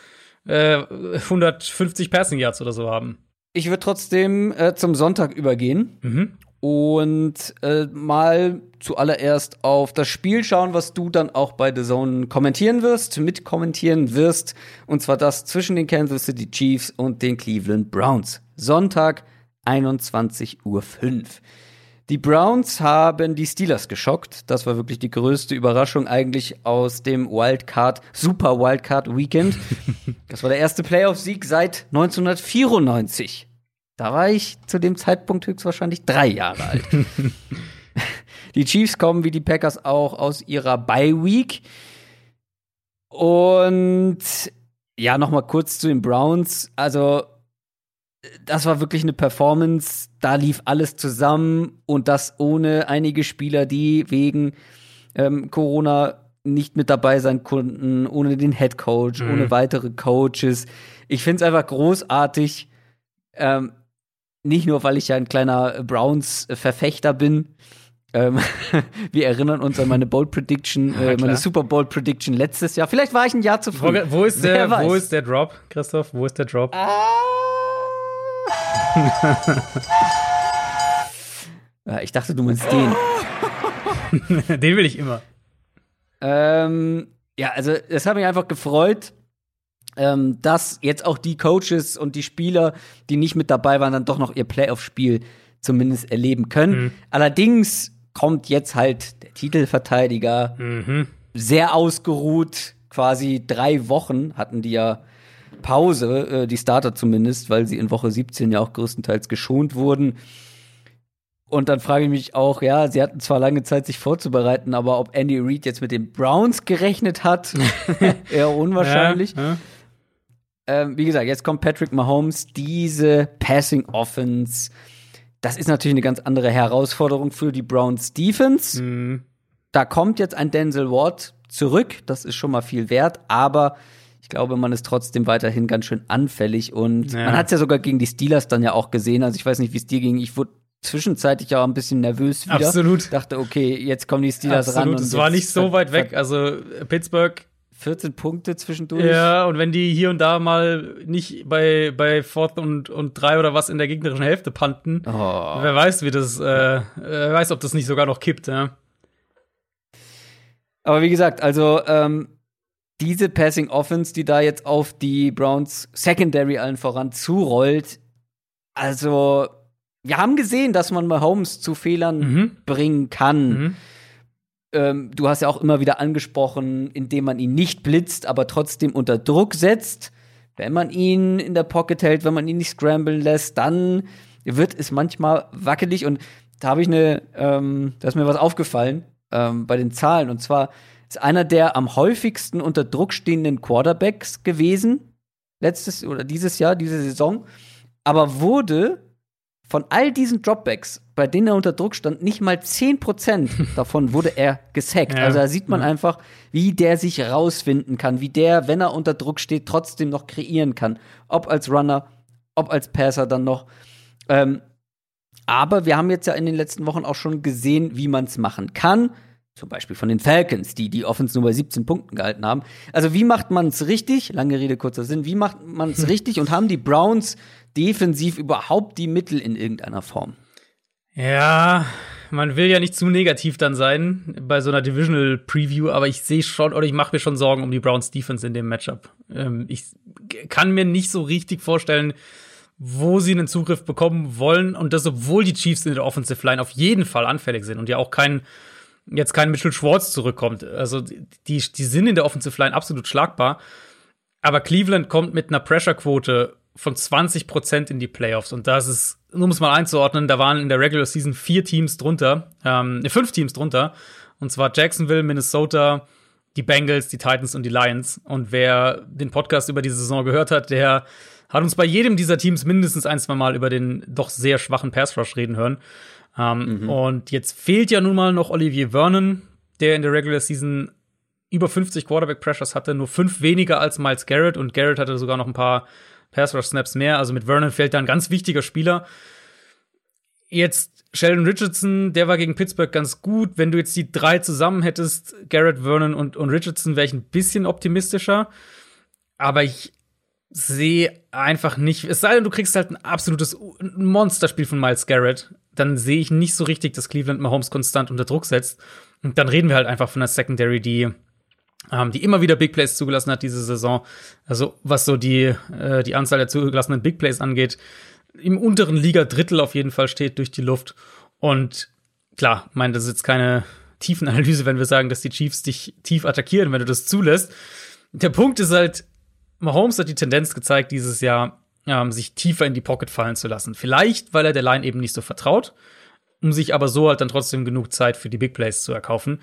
äh, 150 Passing Yards oder so haben. Ich würde trotzdem äh, zum Sonntag übergehen Mhm. und äh, mal zuallererst auf das Spiel schauen, was du dann auch bei The Zone kommentieren wirst, mitkommentieren wirst. Und zwar das zwischen den Kansas City Chiefs und den Cleveland Browns. Sonntag, 21.05 Uhr. Die Browns haben die Steelers geschockt. Das war wirklich die größte Überraschung eigentlich aus dem Wildcard, Super Wildcard Weekend. das war der erste Playoff-Sieg seit 1994. Da war ich zu dem Zeitpunkt höchstwahrscheinlich drei Jahre alt. die Chiefs kommen wie die Packers auch aus ihrer Bye Week. Und ja, noch mal kurz zu den Browns. Also das war wirklich eine Performance. Da lief alles zusammen und das ohne einige Spieler, die wegen ähm, Corona nicht mit dabei sein konnten, ohne den Head Coach, Mhm. ohne weitere Coaches. Ich finde es einfach großartig. Ähm, nicht nur, weil ich ja ein kleiner Browns-Verfechter bin, Ähm, wir erinnern uns an meine Bold Prediction, äh, meine Super Bowl Prediction letztes Jahr. Vielleicht war ich ein Jahr zu früh. Wo, wo ist, der, wo ist der Drop, Christoph? Wo ist der Drop? Ja, ich dachte, du meinst den. Den will ich immer. Ähm, ja, also es hat mich einfach gefreut, ähm, dass jetzt auch die Coaches und die Spieler, die nicht mit dabei waren, dann doch noch ihr Playoff-Spiel zumindest erleben können. Mhm. Allerdings kommt jetzt halt der Titelverteidiger Mhm. sehr ausgeruht, quasi drei Wochen hatten die ja Pause, äh, die Starter zumindest, weil sie in Woche 17 ja auch größtenteils geschont wurden. Und dann frage ich mich auch, ja, sie hatten zwar lange Zeit, sich vorzubereiten, aber ob Andy Reid jetzt mit den Browns gerechnet hat, eher unwahrscheinlich. Ja, ja. Ähm, wie gesagt, jetzt kommt Patrick Mahomes, diese Passing Offense. Das ist natürlich eine ganz andere Herausforderung für die Browns Defense. Mhm. Da kommt jetzt ein Denzel Ward zurück, das ist schon mal viel wert, aber ich glaube, man ist trotzdem weiterhin ganz schön anfällig und Ja. man hat es ja sogar gegen die Steelers dann ja auch gesehen. Also ich weiß nicht, wie es dir ging. Ich wurde zwischenzeitlich auch ein bisschen nervös wieder. Absolut. Dachte, okay, jetzt kommen die Steelers ran. Absolut, es war nicht so weit weg. Also äh, Pittsburgh 14 Punkte zwischendurch. Ja, und wenn die hier und da mal nicht bei, bei Fourth und, und drei oder was in der gegnerischen Hälfte panten, Oh. wer weiß, wie das, äh, wer weiß, ob das nicht sogar noch kippt, ja. Aber wie gesagt, also ähm, diese Passing Offense, die da jetzt auf die Browns Secondary allen voran zurollt, also wir haben gesehen, dass man Mahomes zu Fehlern Mhm. bringen kann. Mhm. Ähm, du hast ja auch immer wieder angesprochen, indem man ihn nicht blitzt, aber trotzdem unter Druck setzt. Wenn man ihn in der Pocket hält, wenn man ihn nicht scramblen lässt, dann wird es manchmal wackelig. Und da habe ich eine, ähm, da ist mir was aufgefallen ähm, bei den Zahlen. Und zwar ist einer der am häufigsten unter Druck stehenden Quarterbacks gewesen, letztes oder dieses Jahr, diese Saison, aber wurde von all diesen Dropbacks, bei denen er unter Druck stand, nicht mal 10% davon wurde er gesackt. Ja. Also da sieht man einfach, wie der sich rausfinden kann, wie der, wenn er unter Druck steht, trotzdem noch kreieren kann. Ob als Runner, ob als Passer dann noch. Ähm, aber wir haben jetzt ja in den letzten Wochen auch schon gesehen, wie man es machen kann. Zum Beispiel von den Falcons, die die Offense nur bei 17 Punkten gehalten haben. Also wie macht man es richtig? Lange Rede, kurzer Sinn. Wie macht man es richtig? Und haben die Browns defensiv überhaupt die Mittel in irgendeiner Form? Ja, man will ja nicht zu negativ dann sein bei so einer Divisional Preview, aber ich sehe schon oder ich mache mir schon Sorgen um die Browns Defense in dem Matchup. Ähm, ich kann mir nicht so richtig vorstellen, wo sie einen Zugriff bekommen wollen und das, obwohl die Chiefs in der Offensive Line auf jeden Fall anfällig sind und ja auch kein jetzt kein Mitchell Schwartz zurückkommt. Also die, die sind in der Offensive Line absolut schlagbar. Aber Cleveland kommt mit einer Pressure-Quote von 20 Prozent in die Playoffs. Und das ist, nur um es mal einzuordnen, da waren in der Regular Season vier Teams drunter, ähm, ne, fünf Teams drunter. Und zwar Jacksonville, Minnesota, die Bengals, die Titans und die Lions. Und wer den Podcast über diese Saison gehört hat, der hat uns bei jedem dieser Teams mindestens ein, zwei Mal über den doch sehr schwachen Pass Rush reden hören. Ähm, Und jetzt fehlt ja nun mal noch Olivier Vernon, der in der Regular Season über 50 Quarterback Pressures hatte, nur fünf weniger als Miles Garrett und Garrett hatte sogar noch ein paar Pass Rush Snaps mehr. Also mit Vernon fehlt da ein ganz wichtiger Spieler. Jetzt Sheldon Richardson, der war gegen Pittsburgh ganz gut. Wenn du jetzt die drei zusammen hättest, Garrett, Vernon und, und Richardson, wäre ich ein bisschen optimistischer. Aber ich sehe einfach nicht, es sei denn, du kriegst halt ein absolutes Monsterspiel von Miles Garrett, dann sehe ich nicht so richtig, dass Cleveland Mahomes konstant unter Druck setzt. Und dann reden wir halt einfach von einer Secondary, die ähm, die immer wieder Big Plays zugelassen hat diese Saison. Also was so die, äh, die Anzahl der zugelassenen Big Plays angeht, im unteren Liga-Drittel auf jeden Fall steht durch die Luft. Und klar, meine, das ist jetzt keine Tiefenanalyse, wenn wir sagen, dass die Chiefs dich tief attackieren, wenn du das zulässt. Der Punkt ist halt, Mahomes hat die Tendenz gezeigt, dieses Jahr ähm, sich tiefer in die Pocket fallen zu lassen. Vielleicht, weil er der Line eben nicht so vertraut, um sich aber so halt dann trotzdem genug Zeit für die Big Plays zu erkaufen.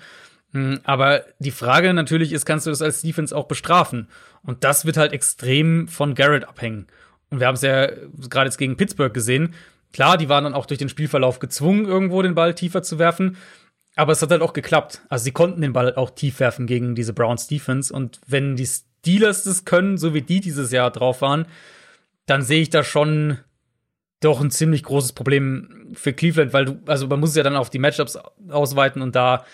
Mm, Aber die Frage natürlich ist, kannst du das als Defense auch bestrafen? Und das wird halt extrem von Garrett abhängen. Und wir haben es ja gerade jetzt gegen Pittsburgh gesehen. Klar, die waren dann auch durch den Spielverlauf gezwungen, irgendwo den Ball tiefer zu werfen. Aber es hat halt auch geklappt. Also sie konnten den Ball auch tief werfen gegen diese Browns Defense. Und wenn die Steelers das können, so wie die dieses Jahr drauf waren, dann sehe ich da schon doch ein ziemlich großes Problem für Cleveland, weil du, also man muss es ja dann auf die Matchups ausweiten und da,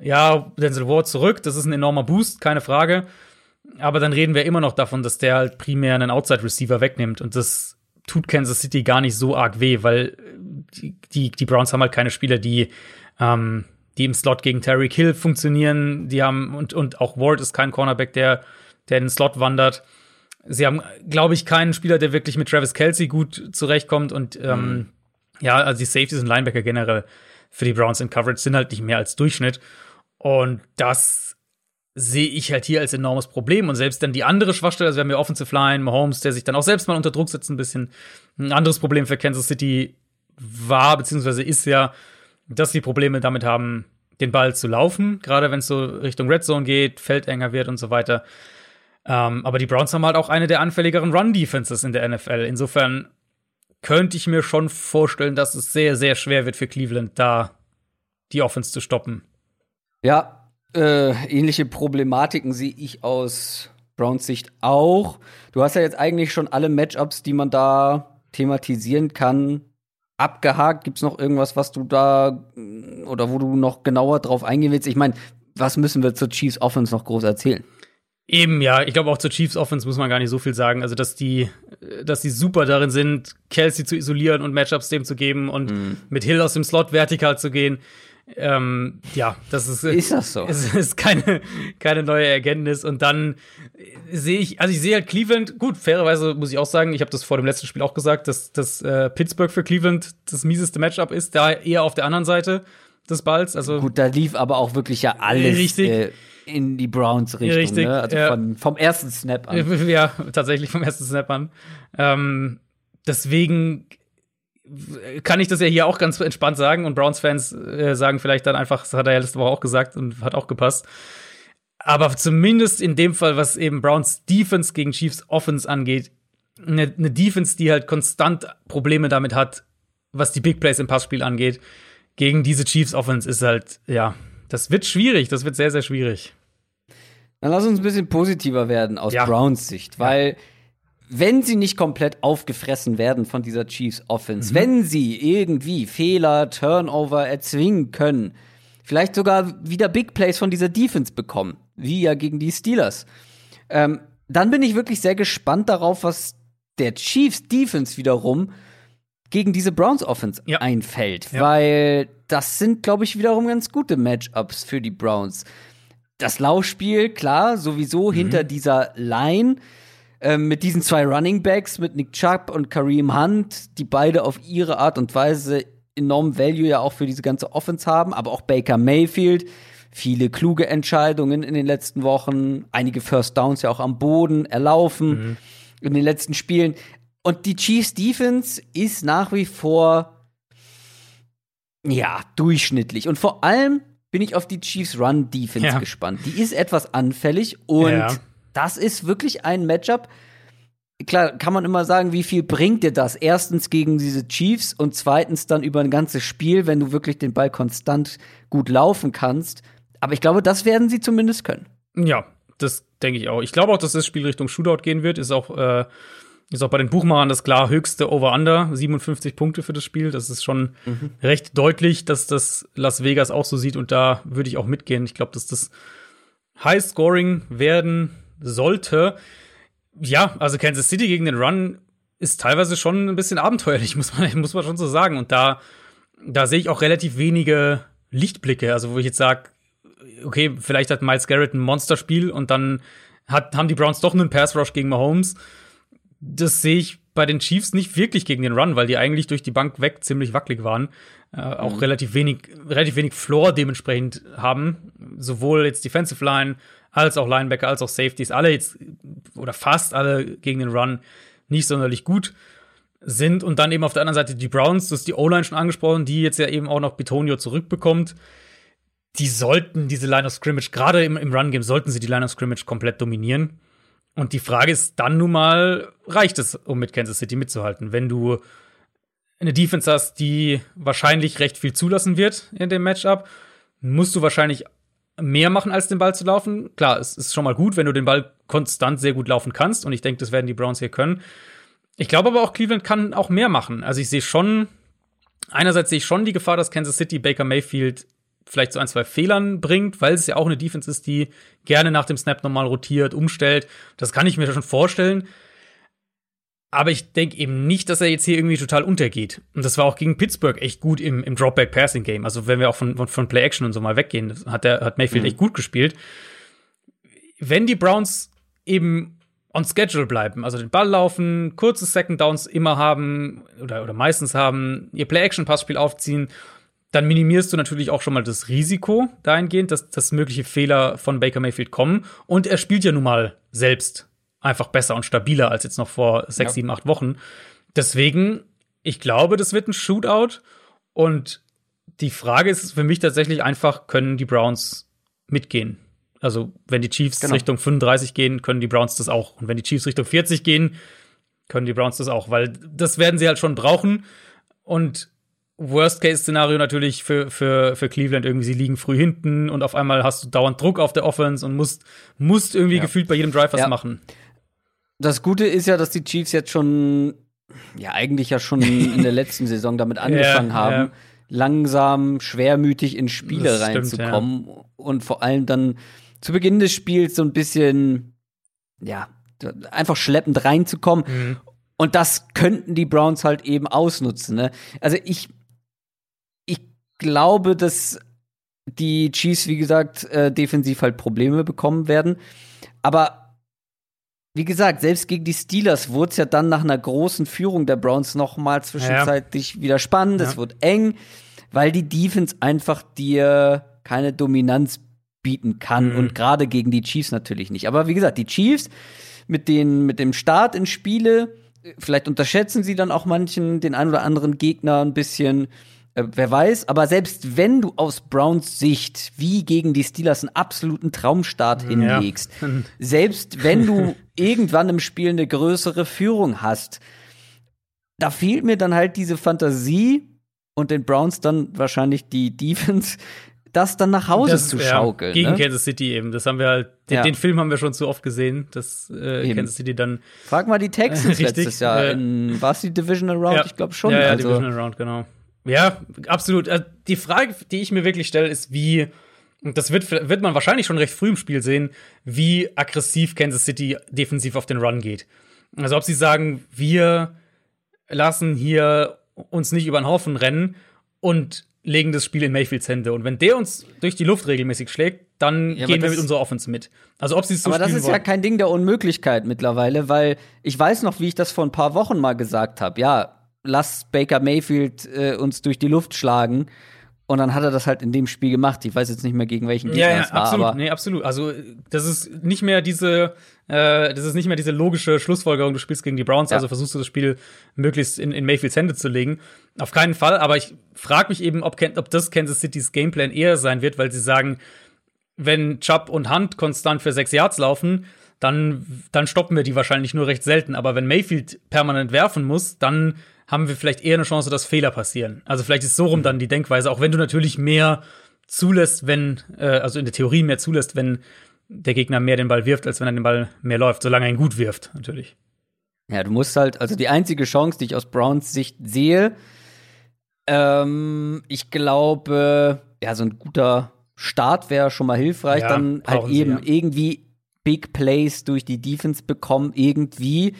ja, Denzel Ward zurück, das ist ein enormer Boost, keine Frage. Aber dann reden wir immer noch davon, dass der halt primär einen Outside-Receiver wegnimmt und das tut Kansas City gar nicht so arg weh, weil die, die, Browns haben halt keine Spieler, die, ähm, die im Slot gegen Terry Hill funktionieren. Die haben, und, und auch Ward ist kein Cornerback, der, der in den Slot wandert. Sie haben, glaube ich, keinen Spieler, der wirklich mit Travis Kelsey gut zurechtkommt. Und ähm, mhm. ja, also die Safeties und Linebacker generell für die Browns in Coverage sind halt nicht mehr als Durchschnitt. Und das sehe ich halt hier als enormes Problem. Und selbst dann die andere Schwachstelle, also wir haben ja Offensive Line, Mahomes, der sich dann auch selbst mal unter Druck setzt, ein bisschen. Ein anderes Problem für Kansas City war, beziehungsweise ist ja, dass sie Probleme damit haben, den Ball zu laufen, gerade wenn es so Richtung Red Zone geht, feldenger wird und so weiter. Ähm, aber die Browns haben halt auch eine der anfälligeren Run-Defenses in der NFL. Insofern könnte ich mir schon vorstellen, dass es sehr, sehr schwer wird für Cleveland, da die Offense zu stoppen. Ja, äh, ähnliche Problematiken sehe ich aus Browns Sicht auch. Du hast ja jetzt eigentlich schon alle Matchups, die man da thematisieren kann, abgehakt? Gibt es noch irgendwas, was du da oder wo du noch genauer drauf eingehen willst? Ich meine, was müssen wir zur Chiefs Offense noch groß erzählen? Eben, ja. Ich glaube, auch zur Chiefs Offense muss man gar nicht so viel sagen. Also, dass die, dass die super darin sind, Kelsey zu isolieren und Matchups dem zu geben und mhm. mit Hill aus dem Slot vertikal zu gehen. Ähm, ja, das ist, ist das so? Es ist keine, keine neue Erkenntnis. Und dann sehe ich, also ich sehe halt Cleveland, gut, fairerweise muss ich auch sagen, ich habe das vor dem letzten Spiel auch gesagt, dass, dass äh, Pittsburgh für Cleveland das mieseste Matchup ist, da eher auf der anderen Seite des Balls. Also gut, da lief aber auch wirklich ja alles richtig. Äh, in die Browns Richtung, richtig, ne? also ja. von, vom ersten Snap an. Ja, tatsächlich vom ersten Snap an. Ähm, deswegen kann ich das ja hier auch ganz entspannt sagen und Browns-Fans äh, sagen vielleicht dann einfach, das hat er ja letzte Woche auch gesagt und hat auch gepasst. Aber zumindest in dem Fall, was eben Browns Defense gegen Chiefs Offense angeht, eine, eine Defense, die halt konstant Probleme damit hat, was die Big Plays im Passspiel angeht, gegen diese Chiefs Offense ist halt, ja, das wird schwierig, das wird sehr, sehr schwierig. Dann lass uns ein bisschen positiver werden aus ja. Browns Sicht, weil wenn sie nicht komplett aufgefressen werden von dieser Chiefs Offense, mhm. wenn sie irgendwie Fehler, Turnover erzwingen können, vielleicht sogar wieder Big Plays von dieser Defense bekommen, wie ja gegen die Steelers, ähm, dann bin ich wirklich sehr gespannt darauf, was der Chiefs Defense wiederum gegen diese Browns Offense ja. einfällt, ja. weil das sind, glaube ich, wiederum ganz gute Matchups für die Browns. Das Laufspiel, klar, sowieso mhm. hinter dieser Line ähm, mit diesen zwei Running Backs, mit Nick Chubb und Kareem Hunt, die beide auf ihre Art und Weise enorm Value ja auch für diese ganze Offense haben, aber auch Baker Mayfield, viele kluge Entscheidungen in den letzten Wochen, einige First Downs ja auch am Boden erlaufen mhm. in den letzten Spielen. Und die Chiefs Defense ist nach wie vor ja, durchschnittlich. Und vor allem bin ich auf die Chiefs Run Defense ja. gespannt. Die ist etwas anfällig und ja das ist wirklich ein Matchup. Klar, kann man immer sagen, wie viel bringt dir das? Erstens gegen diese Chiefs und zweitens dann über ein ganzes Spiel, wenn du wirklich den Ball konstant gut laufen kannst. Aber ich glaube, das werden sie zumindest können. Ja, das denke ich auch. Ich glaube auch, dass das Spiel Richtung Shootout gehen wird. Ist auch, äh, ist auch bei den Buchmachern das klar höchste Over-Under. 57 Punkte für das Spiel. Das ist schon mhm. recht deutlich, dass das Las Vegas auch so sieht. Und da würde ich auch mitgehen. Ich glaube, dass das High-Scoring werden sollte. Ja, also Kansas City gegen den Run ist teilweise schon ein bisschen abenteuerlich, muss man, muss man schon so sagen. Und da, da sehe ich auch relativ wenige Lichtblicke. Also, wo ich jetzt sage, okay, vielleicht hat Miles Garrett ein Monsterspiel und dann hat, haben die Browns doch einen Pass Rush gegen Mahomes. Das sehe ich bei den Chiefs nicht wirklich gegen den Run, weil die eigentlich durch die Bank weg ziemlich wackelig waren. Äh, auch mhm. relativ wenig, relativ wenig Floor dementsprechend haben. Sowohl jetzt Defensive Line als auch Linebacker, als auch Safeties, alle jetzt oder fast alle gegen den Run nicht sonderlich gut sind. Und dann eben auf der anderen Seite die Browns, das ist die O-Line schon angesprochen, die jetzt ja eben auch noch Betonio zurückbekommt. Die sollten diese Line of Scrimmage, gerade im, im Run-Game, sollten sie die Line of Scrimmage komplett dominieren. Und die Frage ist dann nun mal, reicht es, um mit Kansas City mitzuhalten? Wenn du eine Defense hast, die wahrscheinlich recht viel zulassen wird in dem Matchup, musst du wahrscheinlich mehr machen, als den Ball zu laufen. Klar, es ist schon mal gut, wenn du den Ball konstant sehr gut laufen kannst. Und ich denke, das werden die Browns hier können. Ich glaube aber auch, Cleveland kann auch mehr machen. Also ich sehe schon, einerseits sehe ich schon die Gefahr, dass Kansas City Baker Mayfield vielleicht zu ein, zwei Fehlern bringt, weil es ja auch eine Defense ist, die gerne nach dem Snap nochmal rotiert, umstellt. Das kann ich mir schon vorstellen. Aber ich denke eben nicht, dass er jetzt hier irgendwie total untergeht. Und das war auch gegen Pittsburgh echt gut im, im Dropback-Passing-Game. Also wenn wir auch von, von, von Play-Action und so mal weggehen, hat, der, hat Mayfield mhm. echt gut gespielt. Wenn die Browns eben on schedule bleiben, also den Ball laufen, kurze Second Downs immer haben oder, oder meistens haben, ihr Play-Action-Passspiel aufziehen, dann minimierst du natürlich auch schon mal das Risiko dahingehend, dass, dass mögliche Fehler von Baker Mayfield kommen. Und er spielt ja nun mal selbst einfach besser und stabiler als jetzt noch vor sechs, ja. sieben, acht Wochen. Deswegen, ich glaube, das wird ein Shootout. Und die Frage ist für mich tatsächlich einfach, können die Browns mitgehen? Also, wenn die Chiefs genau. Richtung 35 gehen, können die Browns das auch. Und wenn die Chiefs Richtung 40 gehen, können die Browns das auch, weil das werden sie halt schon brauchen. Und Worst-Case-Szenario natürlich für, für, für Cleveland irgendwie, sie liegen früh hinten und auf einmal hast du dauernd Druck auf der Offense und musst, musst irgendwie ja. gefühlt bei jedem Drive was ja. machen. Das Gute ist ja, dass die Chiefs jetzt schon, ja, eigentlich ja schon in der letzten Saison damit angefangen ja, haben, langsam, schwermütig in Spiele das reinzukommen stimmt, und vor allem dann zu Beginn des Spiels so ein bisschen, ja, einfach schleppend reinzukommen. Mhm. Und das könnten die Browns halt eben ausnutzen. Ne? Also ich, ich glaube, dass die Chiefs, wie gesagt, äh, defensiv halt Probleme bekommen werden. Aber wie gesagt, selbst gegen die Steelers wurde es ja dann nach einer großen Führung der Browns noch mal zwischenzeitlich ja. wieder spannend. Ja. Es wird eng, weil die Defense einfach dir keine Dominanz bieten kann mhm. und gerade gegen die Chiefs natürlich nicht. Aber wie gesagt, die Chiefs mit den mit dem Start in Spiele, vielleicht unterschätzen sie dann auch manchen den ein oder anderen Gegner ein bisschen. Äh, wer weiß, aber selbst wenn du aus Browns Sicht wie gegen die Steelers einen absoluten Traumstart hinlegst, ja. selbst wenn du irgendwann im Spiel eine größere Führung hast, da fehlt mir dann halt diese Fantasie und den Browns dann wahrscheinlich die Defense, das dann nach Hause das, zu schaukeln. Ja, gegen ne? Kansas City eben. Das haben wir halt, den, ja. den, Film haben wir schon zu oft gesehen, dass äh, Kansas City dann. Frag mal die Texans äh, letztes Jahr. Äh, in, war es die Divisional Round? Ja. Ich glaube schon. Ja, ja also. Divisional Round, genau. Ja, absolut. Also die Frage, die ich mir wirklich stelle, ist, wie, und das wird, wird man wahrscheinlich schon recht früh im Spiel sehen, wie aggressiv Kansas City defensiv auf den Run geht. Also ob sie sagen, wir lassen hier uns nicht über den Haufen rennen und legen das Spiel in Mayfields Hände. Und wenn der uns durch die Luft regelmäßig schlägt, dann ja, gehen wir mit unserer Offense mit. Also ob sie es so Aber das ist wollen. ja kein Ding der Unmöglichkeit mittlerweile, weil ich weiß noch, wie ich das vor ein paar Wochen mal gesagt habe. Ja, lass Baker Mayfield äh, uns durch die Luft schlagen. Und dann hat er das halt in dem Spiel gemacht. Ich weiß jetzt nicht mehr gegen welchen Gegner ja, ja, es war. Absolut, aber nee, absolut. Also das ist nicht mehr diese, äh, das ist nicht mehr diese logische Schlussfolgerung. Du spielst gegen die Browns, ja. also versuchst du das Spiel möglichst in, in Mayfields Hände zu legen. Auf keinen Fall. Aber ich frage mich eben, ob, ob das Kansas City's Gameplan eher sein wird, weil sie sagen, wenn Chubb und Hunt konstant für sechs Yards laufen, dann, dann stoppen wir die wahrscheinlich nur recht selten. Aber wenn Mayfield permanent werfen muss, dann haben wir vielleicht eher eine Chance, dass Fehler passieren. Also vielleicht ist so rum dann die Denkweise, auch wenn du natürlich mehr zulässt, wenn, äh, also in der Theorie mehr zulässt, wenn der Gegner mehr den Ball wirft, als wenn er den Ball mehr läuft, solange er ihn gut wirft, natürlich. Ja, du musst halt, also die einzige Chance, die ich aus Browns Sicht sehe, ähm, ich glaube, ja, so ein guter Start wäre schon mal hilfreich, ja, dann halt eben sie, ja. irgendwie Big Plays durch die Defense bekommen, irgendwie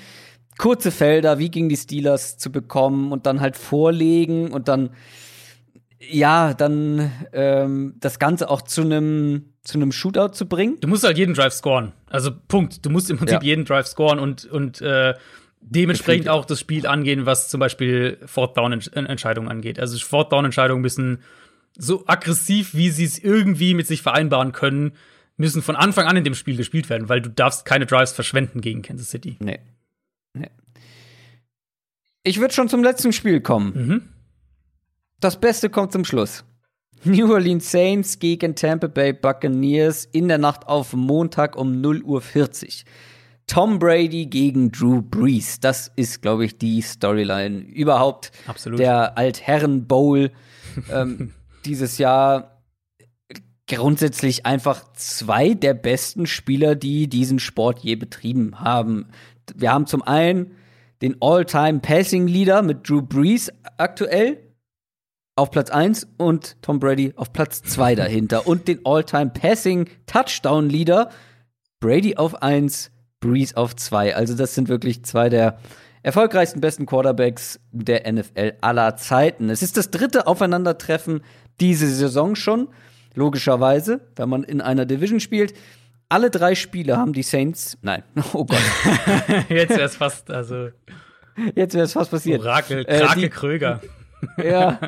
kurze Felder wie gegen die Steelers zu bekommen und dann halt vorlegen und dann ja, dann ähm, das Ganze auch zu einem zu einem Shootout zu bringen. Du musst halt jeden Drive scoren. Also Punkt. Du musst im Prinzip ja. jeden Drive scoren und und äh, dementsprechend auch das Spiel angehen, was zum Beispiel Fourth Down Entscheidungen angeht. Also Fourth Down Entscheidungen müssen so aggressiv, wie sie es irgendwie mit sich vereinbaren können, müssen von Anfang an in dem Spiel gespielt werden, weil du darfst keine Drives verschwenden gegen Kansas City. Nee. Ich würde schon zum letzten Spiel kommen. Mhm. Das Beste kommt zum Schluss. New Orleans Saints gegen Tampa Bay Buccaneers in der Nacht auf Montag um 0.40 Uhr. Tom Brady gegen Drew Brees. Das ist, glaube ich, die Storyline überhaupt. Absolut. Der Altherren Bowl ähm, dieses Jahr. Grundsätzlich einfach zwei der besten Spieler, die diesen Sport je betrieben haben. Wir haben zum einen den All-Time Passing Leader mit Drew Brees aktuell auf Platz 1 und Tom Brady auf Platz 2 dahinter und den All-Time Passing Touchdown Leader Brady auf 1, Brees auf 2. Also das sind wirklich zwei der erfolgreichsten besten Quarterbacks der NFL aller Zeiten. Es ist das dritte Aufeinandertreffen diese Saison schon, logischerweise, wenn man in einer Division spielt. Alle drei Spiele haben die Saints, nein, oh Gott. Jetzt wäre es fast, also. Jetzt wäre es fast passiert. Orakel, Krake äh, die, Kröger. Ja,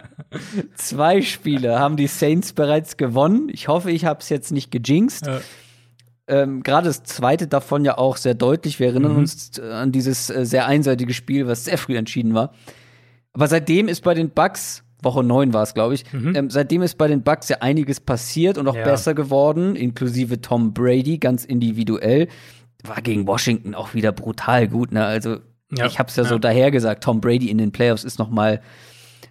zwei Spiele haben die Saints bereits gewonnen. Ich hoffe, ich habe es jetzt nicht gejinxt. Ja. Ähm, Gerade das zweite davon ja auch sehr deutlich. Wir erinnern mhm. uns an dieses äh, sehr einseitige Spiel, was sehr früh entschieden war. Aber seitdem ist bei den Bucks, Woche 9 war es, glaube ich, mhm. ähm, seitdem ist bei den Bucks ja einiges passiert und auch ja. besser geworden, inklusive Tom Brady, ganz individuell. War gegen Washington auch wieder brutal gut, ne? Also, ja. ich hab's ja, ja so dahergesagt, Tom Brady in den Playoffs ist noch mal,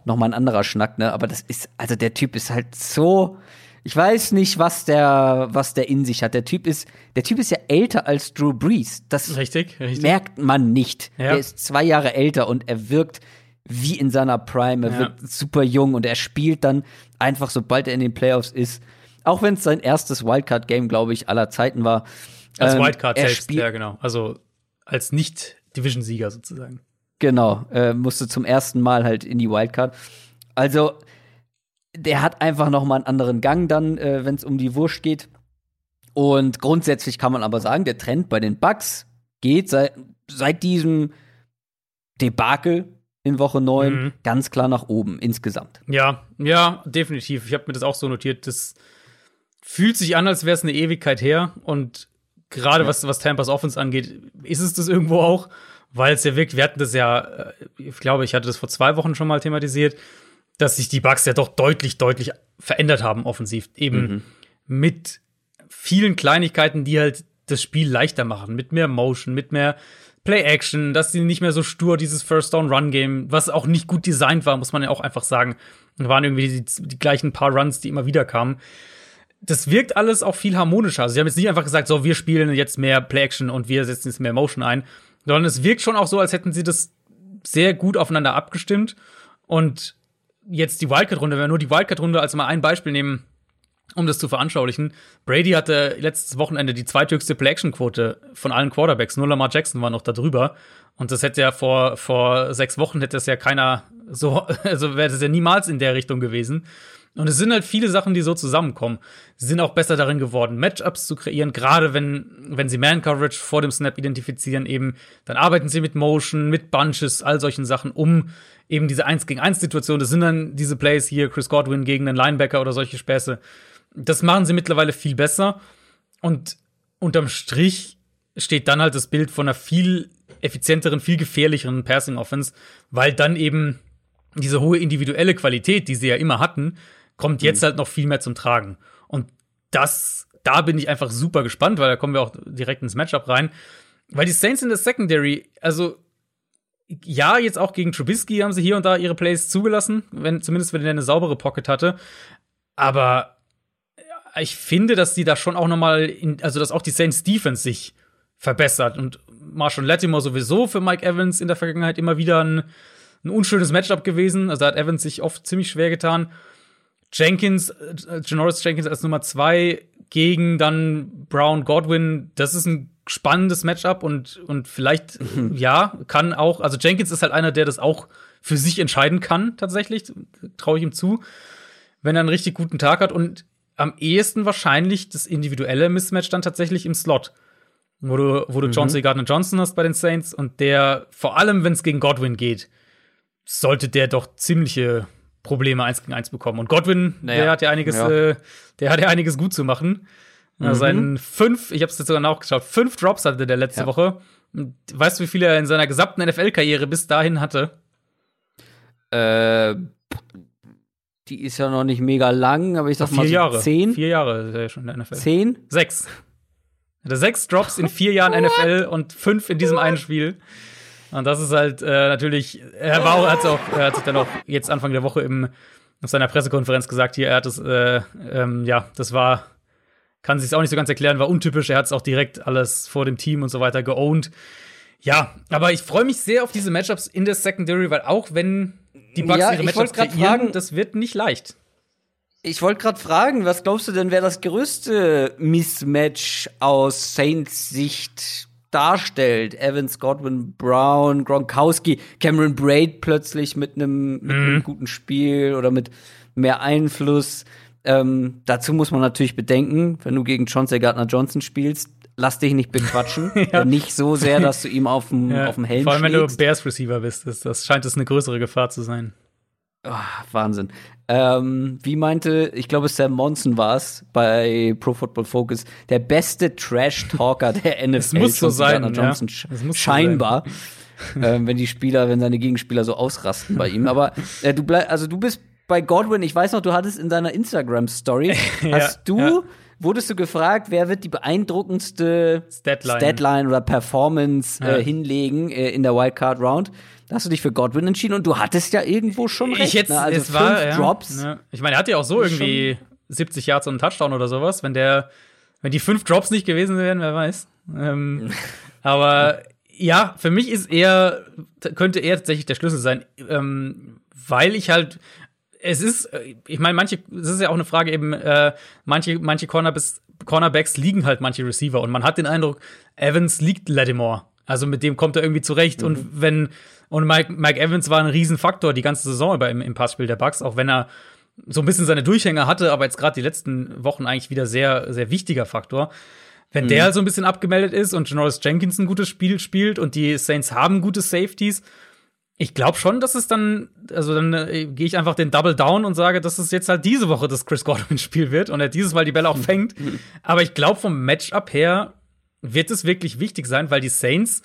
noch mal ein anderer Schnack, ne? Aber das ist, also der Typ ist halt so, ich weiß nicht, was der, was der in sich hat. Der Typ ist, der Typ ist ja älter als Drew Brees. Das richtig, richtig. merkt man nicht. Ja. Er ist zwei Jahre älter und er wirkt wie in seiner Prime. Er ja. wird super jung und er spielt dann einfach, sobald er in den Playoffs ist. Auch wenn es sein erstes Wildcard-Game, glaube ich, aller Zeiten war. Als ähm, Wildcard selbst, ja, genau. Also als Nicht-Division-Sieger sozusagen. Genau, äh, musste zum ersten Mal halt in die Wildcard. Also, der hat einfach noch mal einen anderen Gang dann, äh, wenn es um die Wurst geht. Und grundsätzlich kann man aber sagen, der Trend bei den Bucks geht seit, seit diesem Debakel in Woche 9 mhm. ganz klar nach oben insgesamt. Ja, ja, definitiv. Ich habe mir das auch so notiert. Das fühlt sich an, als wäre es eine Ewigkeit her. Und gerade ja. was, was Tampas Offense angeht, ist es das irgendwo auch, weil es ja wirklich, wir hatten das ja, äh, ich glaube, ich hatte das vor zwei Wochen schon mal thematisiert dass sich die Bugs ja doch deutlich, deutlich verändert haben offensiv. Eben mhm. mit vielen Kleinigkeiten, die halt das Spiel leichter machen. Mit mehr Motion, mit mehr Play-Action, dass sie nicht mehr so stur dieses First-Down-Run-Game, was auch nicht gut designt war, muss man ja auch einfach sagen. Da waren irgendwie die, die gleichen paar Runs, die immer wieder kamen. Das wirkt alles auch viel harmonischer. Also sie haben jetzt nicht einfach gesagt, so, wir spielen jetzt mehr Play-Action und wir setzen jetzt mehr Motion ein, sondern es wirkt schon auch so, als hätten sie das sehr gut aufeinander abgestimmt. Und jetzt die Wildcard-Runde, wenn wir nur die Wildcard-Runde als mal ein Beispiel nehmen, um das zu veranschaulichen. Brady hatte letztes Wochenende die zweithöchste Play-Action-Quote von allen Quarterbacks. Nur Lamar Jackson war noch da drüber. Und das hätte ja vor, vor sechs Wochen hätte es ja keiner so, also wäre das ja niemals in der Richtung gewesen. Und es sind halt viele Sachen, die so zusammenkommen. Sie sind auch besser darin geworden, Matchups zu kreieren, gerade wenn, wenn sie Man-Coverage vor dem Snap identifizieren, eben, dann arbeiten sie mit Motion, mit Bunches, all solchen Sachen, um eben diese 1 gegen 1 Situation, das sind dann diese Plays hier, Chris Godwin gegen einen Linebacker oder solche Späße. Das machen sie mittlerweile viel besser. Und unterm Strich steht dann halt das Bild von einer viel effizienteren, viel gefährlicheren Passing Offense, weil dann eben diese hohe individuelle Qualität, die sie ja immer hatten, kommt jetzt mhm. halt noch viel mehr zum Tragen. Und das, da bin ich einfach super gespannt, weil da kommen wir auch direkt ins Matchup rein. Weil die Saints in der Secondary, also ja, jetzt auch gegen Trubisky haben sie hier und da ihre Plays zugelassen, wenn, zumindest wenn er eine saubere Pocket hatte. Aber ich finde, dass sie da schon auch noch mal, in, also dass auch die Saints Defense sich verbessert und Marshall Lattimore sowieso für Mike Evans in der Vergangenheit immer wieder ein, ein unschönes Matchup gewesen. Also hat Evans sich oft ziemlich schwer getan. Jenkins, äh, Janoris Jenkins als Nummer zwei gegen dann Brown Godwin, das ist ein spannendes Matchup und, und vielleicht, mhm. ja, kann auch, also Jenkins ist halt einer, der das auch für sich entscheiden kann, tatsächlich, traue ich ihm zu, wenn er einen richtig guten Tag hat und am ehesten wahrscheinlich das individuelle Mismatch dann tatsächlich im Slot, wo du, wo du mhm. John C. Gardner Johnson hast bei den Saints und der, vor allem wenn es gegen Godwin geht, sollte der doch ziemliche Probleme eins gegen eins bekommen. Und Godwin, naja. der hat ja einiges, ja. Äh, der hat ja einiges gut zu machen. Mhm. Seinen fünf, ich habe es jetzt sogar nachgeschaut, fünf Drops hatte der letzte ja. Woche. Weißt du, wie viele er in seiner gesamten NFL-Karriere bis dahin hatte? Äh, die ist ja noch nicht mega lang, aber ich sag vier mal so Jahre. zehn. Vier Jahre ist er schon in der NFL. Zehn? Sechs. Er hatte sechs Drops in vier Jahren NFL und fünf in diesem einen Spiel. Und das ist halt äh, natürlich, er war auch, hat auch, er hat sich dann auch jetzt Anfang der Woche im, auf seiner Pressekonferenz gesagt, hier, er hat es, äh, ähm, ja, das war kann sich auch nicht so ganz erklären, war untypisch. Er hat es auch direkt alles vor dem Team und so weiter geowned. Ja, aber ich freue mich sehr auf diese Matchups in der Secondary, weil auch wenn die Bucks Ja, ihre ich Matchups kreieren, fragen- das wird nicht leicht. Ich wollte gerade fragen, was glaubst du denn, wer das größte Mismatch aus Saints Sicht darstellt? Evans, Godwin, Brown, Gronkowski, Cameron Braid plötzlich mit einem einem guten Spiel oder mit mehr Einfluss. Ähm, dazu muss man natürlich bedenken, wenn du gegen Chauncey Gardner Johnson spielst, lass dich nicht bequatschen. Äh, Nicht so sehr, dass du ihm auf dem, auf dem Helm Vor allem, wenn du schlägst. Bears Receiver bist, das, das scheint es eine größere Gefahr zu sein. Ah, Wahnsinn. Ähm, wie meinte, ich glaube, Sam Monson war es bei Pro Football Focus, der beste Trash-Talker der NFL. muss so sein, ja. Johnson, Es muss so scheinbar. ähm, wenn die Spieler, wenn seine Gegenspieler so ausrasten bei ihm. Aber äh, du bleib, also du bist bei Godwin, ich weiß noch, du hattest in deiner Instagram-Story, hast du, ja. Wurdest du gefragt, wer wird die beeindruckendste Statline. Statline oder Performance Ja. äh, hinlegen äh, in der Wildcard Round? Da hast du dich für Godwin entschieden und du hattest ja irgendwo schon recht. Ich jetzt, ne? Also es war, fünf ja, Drops. Ja. Ich meine, er hat ja auch so irgendwie 70 Yards und einen Touchdown oder sowas. Wenn der, wenn die fünf Drops nicht gewesen wären, wer weiß. Ähm, aber ja, für mich ist er, könnte er tatsächlich der Schlüssel sein, ähm, weil ich halt, es ist, äh, ich meine, manche, es ist ja auch eine Frage eben, äh, manche, manche Cornerbacks, Cornerbacks liegen halt manche Receiver und man hat den Eindruck, Evans liegt Lattimore. Also mit dem kommt er irgendwie zurecht. Und wenn, und Mike, Mike Evans war ein Riesenfaktor die ganze Saison über im, im Passspiel der Bucks, auch wenn er so ein bisschen seine Durchhänger hatte, aber jetzt gerade die letzten Wochen eigentlich wieder sehr, sehr wichtiger Faktor. Wenn der so ein bisschen abgemeldet ist und Janoris Jenkins ein gutes Spiel spielt und die Saints haben gute Safeties, ich glaube schon, dass es dann, also dann äh, gehe ich einfach den Double Down und sage, dass es jetzt halt diese Woche das Chris Godwin-Spiel wird und er dieses Mal die Bälle auch fängt. Aber ich glaube, vom Matchup her wird es wirklich wichtig sein, weil die Saints,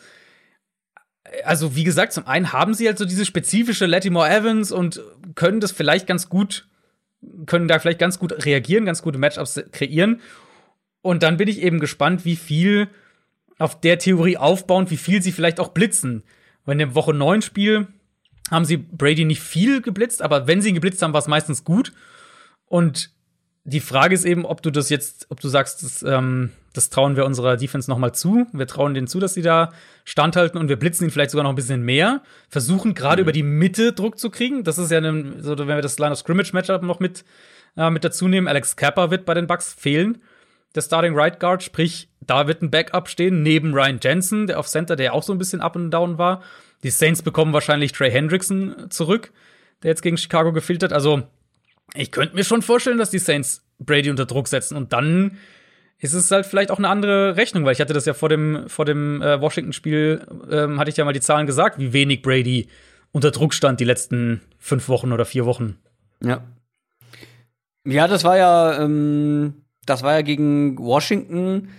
also wie gesagt, zum einen haben sie halt so diese spezifische Latimore Evans und können das vielleicht ganz gut, können da vielleicht ganz gut reagieren, ganz gute Matchups kreieren. Und dann bin ich eben gespannt, wie viel auf der Theorie aufbauen, wie viel sie vielleicht auch blitzen. In dem Woche 9 Spiel haben sie Brady nicht viel geblitzt, aber wenn sie ihn geblitzt haben, war es meistens gut. Und die Frage ist eben, ob du das jetzt, ob du sagst, das, ähm, das trauen wir unserer Defense noch mal zu. Wir trauen denen zu, dass sie da standhalten und wir blitzen ihn vielleicht sogar noch ein bisschen mehr. Versuchen gerade über die Mitte Druck zu kriegen. Das ist ja, ne, so, wenn wir das Line of Scrimmage Matchup noch mit, äh, mit dazu nehmen. Alex Kappa wird bei den Bucks fehlen. Der Starting Right Guard, sprich, da wird ein Backup stehen, neben Ryan Jensen, der auf Center, der auch so ein bisschen up and down war. Die Saints bekommen wahrscheinlich Trey Hendrickson zurück, der jetzt gegen Chicago gefehlt hat. Also, ich könnte mir schon vorstellen, dass die Saints Brady unter Druck setzen und dann ist es halt vielleicht auch eine andere Rechnung, weil ich hatte das ja vor dem, vor dem äh, Washington-Spiel, ähm, hatte ich ja mal die Zahlen gesagt, wie wenig Brady unter Druck stand die letzten fünf Wochen oder vier Wochen. Ja. Ja, das war ja, ähm, das war ja gegen Washington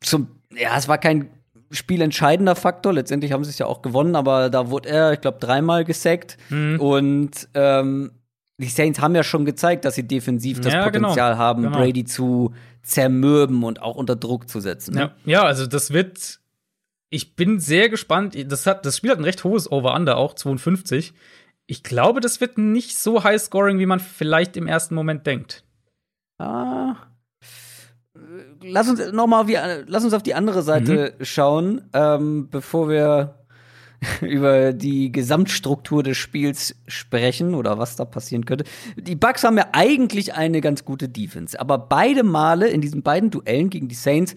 zum, ja, es war kein spielentscheidender Faktor. Letztendlich haben sie es ja auch gewonnen, aber da wurde er, ich glaube, dreimal gesackt. Mhm. Und ähm, die Saints haben ja schon gezeigt, dass sie defensiv das Ja, genau. Potenzial haben, Genau. Brady zu zermürben und auch unter Druck zu setzen. ne? Ja, ja, also das wird. Ich bin sehr gespannt. Das, hat, das Spiel hat ein recht hohes Over-Under auch, 52. Ich glaube, das wird nicht so high scoring, wie man vielleicht im ersten Moment denkt. Ah. Lass uns noch mal wie, lass uns auf die andere Seite schauen, ähm, bevor wir über die Gesamtstruktur des Spiels sprechen oder was da passieren könnte. Die Bucks haben ja eigentlich eine ganz gute Defense, aber beide Male in diesen beiden Duellen gegen die Saints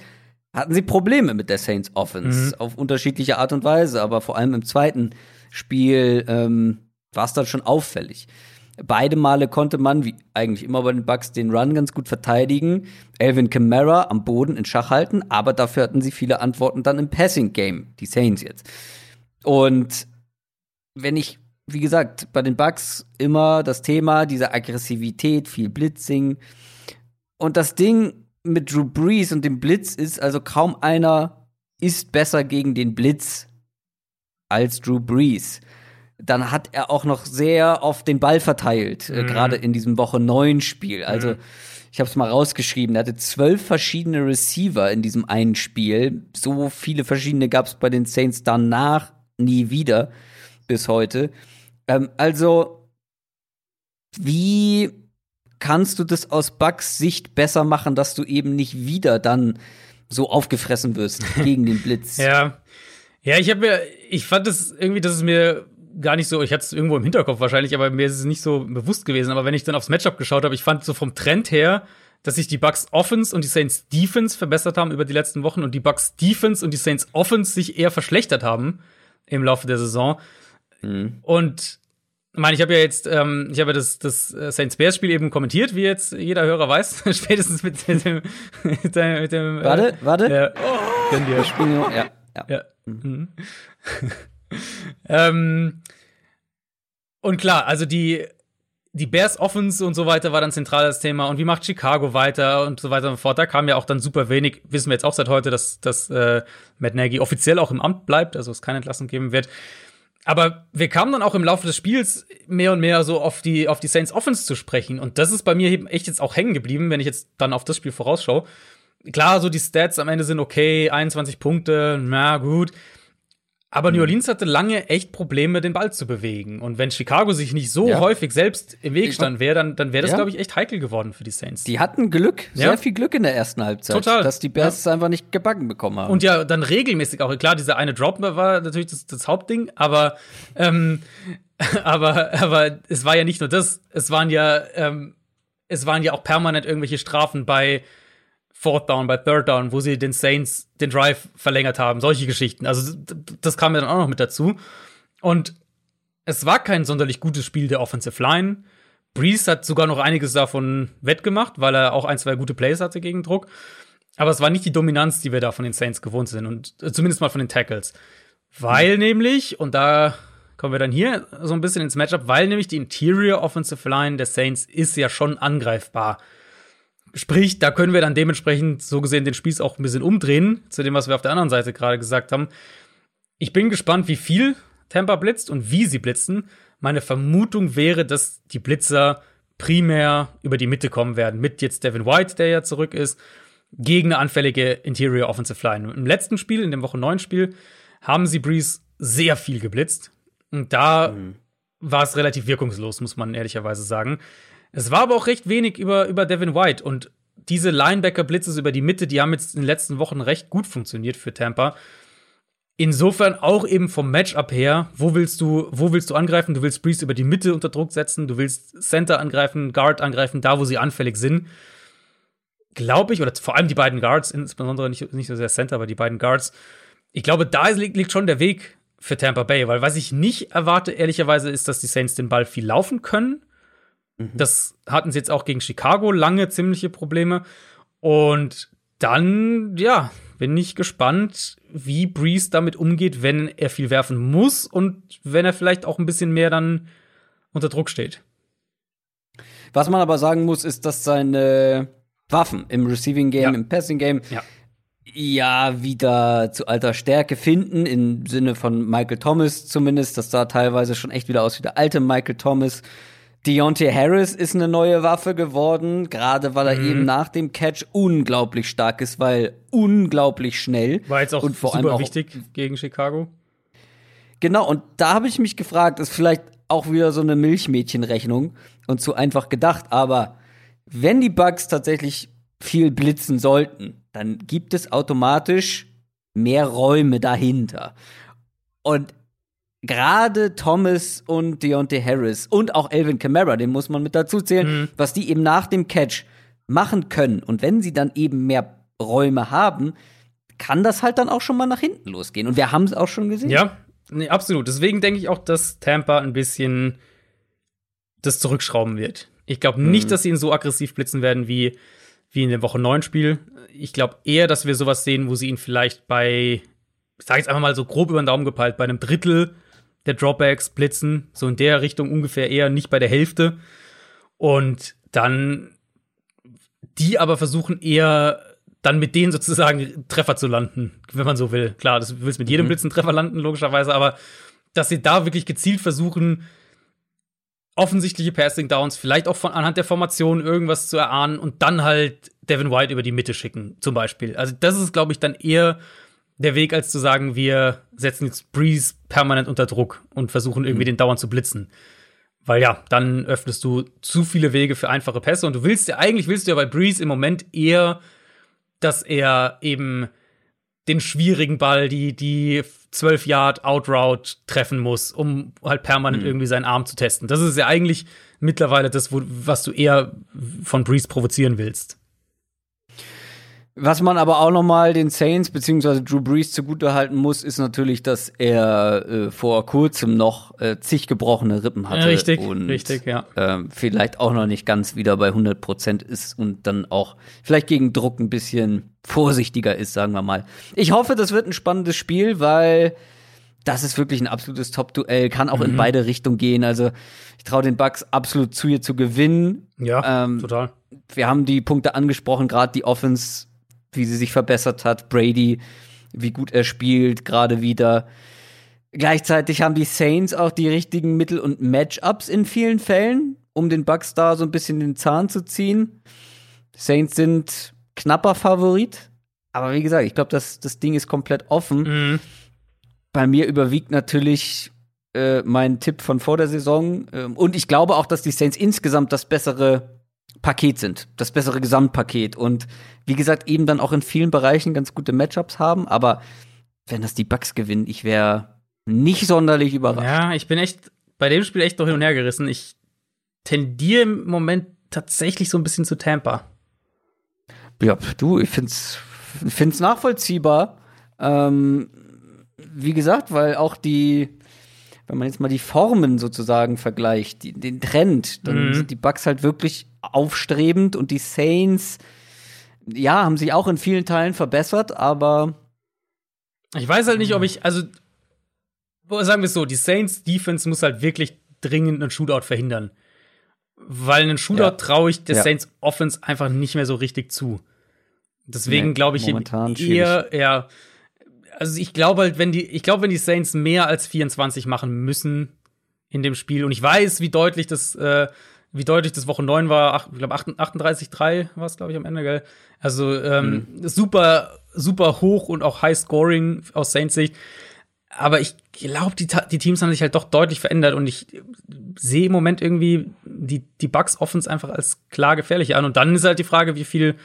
hatten sie Probleme mit der Saints Offense auf unterschiedliche Art und Weise, aber vor allem im zweiten Spiel ähm, war es dann schon auffällig. Beide Male konnte man, wie eigentlich immer bei den Bucks, den Run ganz gut verteidigen. Alvin Kamara am Boden in Schach halten, aber dafür hatten sie viele Antworten dann im Passing Game, die Saints jetzt. Und wenn ich, wie gesagt, bei den Bucks immer das Thema dieser Aggressivität, viel Blitzing. Und das Ding mit Drew Brees und dem Blitz ist, also kaum einer ist besser gegen den Blitz als Drew Brees. Dann hat er auch noch sehr oft den Ball verteilt, äh, gerade in diesem Woche 9 Spiel. Also, ich habe es mal rausgeschrieben, er hatte zwölf verschiedene Receiver in diesem einen Spiel. So viele verschiedene gab es bei den Saints danach nie wieder bis heute. Ähm, also, wie kannst du das aus Bucks Sicht besser machen, dass du eben nicht wieder dann so aufgefressen wirst gegen den Blitz? Ja. Ja, ich habe mir, ich fand es irgendwie, dass es mir gar nicht so, ich hatte es irgendwo im Hinterkopf wahrscheinlich, aber mir ist es nicht so bewusst gewesen. Aber wenn ich dann aufs Matchup geschaut habe, ich fand so vom Trend her, dass sich die Bucks Offense und die Saints Defense verbessert haben über die letzten Wochen und die Bucks Defense und die Saints Offense sich eher verschlechtert haben im Laufe der Saison. Mhm. Und ich meine, ich habe ja jetzt, ähm, ich habe ja das, das äh, Saints Bears Spiel eben kommentiert, wie jetzt jeder Hörer weiß, spätestens mit, mit dem, mit dem, mit dem Warte, äh, warte. Ja, oh, Können wir spielen? Ja, ja. ja. Mhm. ähm, und klar, also die, die Bears Offense und so weiter war dann zentrales Thema. Und wie macht Chicago weiter und so weiter und so fort. Da kam ja auch dann super wenig. Wissen wir jetzt auch seit heute, dass, dass äh, Matt Nagy offiziell auch im Amt bleibt, also es keine Entlassung geben wird. Aber wir kamen dann auch im Laufe des Spiels mehr und mehr so auf die, auf die Saints Offense zu sprechen. Und das ist bei mir eben echt jetzt auch hängen geblieben, wenn ich jetzt dann auf das Spiel vorausschaue. Klar, so die Stats am Ende sind okay, 21 Punkte, na gut. Aber New mhm. Orleans hatte lange echt Probleme, den Ball zu bewegen. Und wenn Chicago sich nicht so ja. häufig selbst im Weg stand wäre, dann, dann wäre das, ja. glaube ich, echt heikel geworden für die Saints. Die hatten Glück, sehr ja. viel Glück in der ersten Halbzeit. Total. Dass die Bears es einfach nicht gebacken bekommen haben. Und ja, dann regelmäßig auch. Klar, dieser eine Drop war natürlich das, das Hauptding, aber, ähm, aber, aber es war ja nicht nur das. Es waren ja, ähm, es waren ja auch permanent irgendwelche Strafen bei Fourth Down, bei Third Down, wo sie den Saints den Drive verlängert haben, solche Geschichten. Also das kam ja dann auch noch mit dazu. Und es war kein sonderlich gutes Spiel der Offensive Line. Breeze hat sogar noch einiges davon wettgemacht, weil er auch ein, zwei gute Plays hatte gegen Druck. Aber es war nicht die Dominanz, die wir da von den Saints gewohnt sind und äh, zumindest mal von den Tackles. Weil mhm. nämlich, und da kommen wir dann hier so ein bisschen ins Matchup, weil nämlich die Interior Offensive Line der Saints ist ja schon angreifbar. Sprich, da können wir dann dementsprechend so gesehen den Spieß auch ein bisschen umdrehen, zu dem, was wir auf der anderen Seite gerade gesagt haben. Ich bin gespannt, wie viel Tampa blitzt und wie sie blitzen. Meine Vermutung wäre, dass die Blitzer primär über die Mitte kommen werden, mit jetzt Devin White, der ja zurück ist, gegen eine anfällige Interior Offensive Line. Im letzten Spiel, in dem Woche 9 Spiel, haben sie Breeze sehr viel geblitzt. Und da mhm. war es relativ wirkungslos, muss man ehrlicherweise sagen. Es war aber auch recht wenig über, über Devin White und diese Linebacker-Blitzes über die Mitte, die haben jetzt in den letzten Wochen recht gut funktioniert für Tampa. Insofern auch eben vom Matchup her, wo willst du, wo willst du angreifen? Du willst Breeze über die Mitte unter Druck setzen, du willst Center angreifen, Guard angreifen, da wo sie anfällig sind. Glaube ich, oder vor allem die beiden Guards, insbesondere nicht, nicht so sehr Center, aber die beiden Guards. Ich glaube, da liegt, liegt schon der Weg für Tampa Bay, weil was ich nicht erwarte, ehrlicherweise, ist, dass die Saints den Ball viel laufen können. Mhm. Das hatten sie jetzt auch gegen Chicago lange ziemliche Probleme. Und dann, ja, bin ich gespannt, wie Breeze damit umgeht, wenn er viel werfen muss und wenn er vielleicht auch ein bisschen mehr dann unter Druck steht. Was man aber sagen muss, ist, dass seine Waffen im Receiving Game, ja. im Passing Game, ja. ja. wieder zu alter Stärke finden, im Sinne von Michael Thomas zumindest. Das sah teilweise schon echt wieder aus wie der alte Michael Thomas. Deontay Harris ist eine neue Waffe geworden, gerade weil er mhm. eben nach dem Catch unglaublich stark ist, weil unglaublich schnell. War jetzt auch und vor super allem auch, wichtig gegen Chicago. Genau, und da habe ich mich gefragt, ist vielleicht auch wieder so eine Milchmädchenrechnung und zu einfach gedacht, aber wenn die Bugs tatsächlich viel blitzen sollten, dann gibt es automatisch mehr Räume dahinter. Und gerade Thomas und Deontay Harris und auch Elvin Kamara, den muss man mit dazu zählen, mhm. was die eben nach dem Catch machen können. Und wenn sie dann eben mehr Räume haben, kann das halt dann auch schon mal nach hinten losgehen. Und wir haben es auch schon gesehen. Ja, nee, absolut. Deswegen denke ich auch, dass Tampa ein bisschen das zurückschrauben wird. Ich glaube mhm. nicht, dass sie ihn so aggressiv blitzen werden wie, wie in dem Woche 9 Spiel. Ich glaube eher, dass wir sowas sehen, wo sie ihn vielleicht bei, ich sage jetzt einfach mal so grob über den Daumen gepeilt, bei einem Drittel der Dropbacks blitzen, so in der Richtung ungefähr eher nicht bei der Hälfte. Und dann die aber versuchen eher dann mit denen sozusagen Treffer zu landen, wenn man so will. Klar, das willst mit jedem mhm. Blitzen Treffer landen, logischerweise, aber dass sie da wirklich gezielt versuchen, offensichtliche Passing Downs, vielleicht auch von anhand der Formation irgendwas zu erahnen und dann halt Devin White über die Mitte schicken, zum Beispiel. Also, das ist, glaube ich, dann eher der Weg, als zu sagen, wir setzen jetzt Breeze permanent unter Druck und versuchen irgendwie mhm. den dauernd zu blitzen. Weil ja, dann öffnest du zu viele Wege für einfache Pässe und du willst ja, eigentlich willst du ja bei Breeze im Moment eher, dass er eben den schwierigen Ball, die, die 12 Yard Outroute treffen muss, um halt permanent irgendwie seinen Arm zu testen. Das ist ja eigentlich mittlerweile das, wo, was du eher von Breeze provozieren willst. Was man aber auch noch mal den Saints bzw. Drew Brees zugutehalten muss, ist natürlich, dass er äh, vor kurzem noch äh, zig gebrochene Rippen hatte. richtig, und, richtig, ja. Äh, vielleicht auch noch nicht ganz wieder bei 100 Prozent ist und dann auch vielleicht gegen Druck ein bisschen vorsichtiger ist, sagen wir mal. Ich hoffe, das wird ein spannendes Spiel, weil das ist wirklich ein absolutes Top-Duell, kann auch mhm. in beide Richtungen gehen. Also ich traue den Bucks absolut zu, hier zu gewinnen. Ja, ähm, total. Wir haben die Punkte angesprochen, gerade die Offense wie sie sich verbessert hat, Brady, wie gut er spielt, gerade wieder. Gleichzeitig haben die Saints auch die richtigen Mittel und Matchups in vielen Fällen, um den Bucks da so ein bisschen den Zahn zu ziehen. Saints sind knapper Favorit, aber wie gesagt, ich glaube, das, das Ding ist komplett offen. Mhm. Bei mir überwiegt natürlich äh, mein Tipp von vor der Saison. Ähm, und ich glaube auch, dass die Saints insgesamt das bessere Paket sind, das bessere Gesamtpaket und wie gesagt eben dann auch in vielen Bereichen ganz gute Matchups haben, aber wenn das die Bucks gewinnen, ich wäre nicht sonderlich überrascht. Ja, ich bin echt bei dem Spiel echt noch hin und her gerissen. Ich tendiere im Moment tatsächlich so ein bisschen zu Tampa. Ja, du, ich find's, find's nachvollziehbar. Ähm, wie gesagt, weil auch die, wenn man jetzt mal die Formen sozusagen vergleicht, die, den Trend, dann mhm. sind die Bucks halt wirklich aufstrebend und die Saints, ja, haben sich auch in vielen Teilen verbessert, aber ich weiß halt nicht, ob ich, also sagen wir es so, die Saints Defense muss halt wirklich dringend einen Shootout verhindern. Weil einen Shootout ja. traue ich der ja. Saints Offense einfach nicht mehr so richtig zu. Deswegen nee, glaube ich eher, ja, also ich glaube halt, wenn die, ich glaube, wenn die Saints mehr als 24 machen müssen in dem Spiel, und ich weiß, wie deutlich das äh, wie deutlich das Woche 9 war, ach, ich glaube 38-3 war es, glaube ich, am Ende, gell? Also ähm, mhm. super, super hoch und auch High Scoring aus Saints Sicht. Aber ich glaube, die, die Teams haben sich halt doch deutlich verändert und ich sehe im Moment irgendwie die, die Bucks Offense einfach als klar gefährlicher an. Und dann ist halt die Frage, wie viel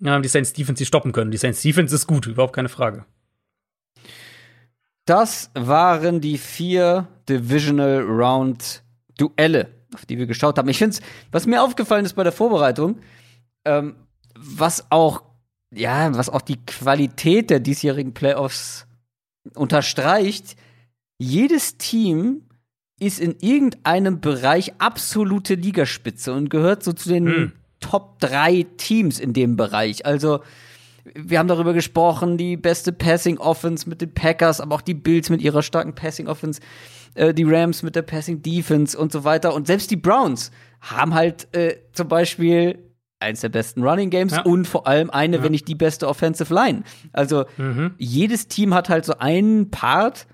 ja, die Saints Defense die stoppen können. Die Saints Defense ist gut, überhaupt keine Frage. Das waren die vier Divisional Round Duelle auf die wir geschaut haben. Ich finde es, was mir aufgefallen ist bei der Vorbereitung, ähm, was auch, ja, was auch die Qualität der diesjährigen Playoffs unterstreicht, jedes Team ist in irgendeinem Bereich absolute Ligaspitze und gehört so zu den hm. Top drei Teams in dem Bereich. Also, wir haben darüber gesprochen, die beste Passing Offense mit den Packers, aber auch die Bills mit ihrer starken Passing Offense. Äh, die Rams mit der Passing Defense und so weiter. Und selbst die Browns haben halt äh, zum Beispiel eins der besten Running Games ja. und vor allem eine, ja. wenn nicht die beste Offensive Line. Also mhm. jedes Team hat halt so einen Part,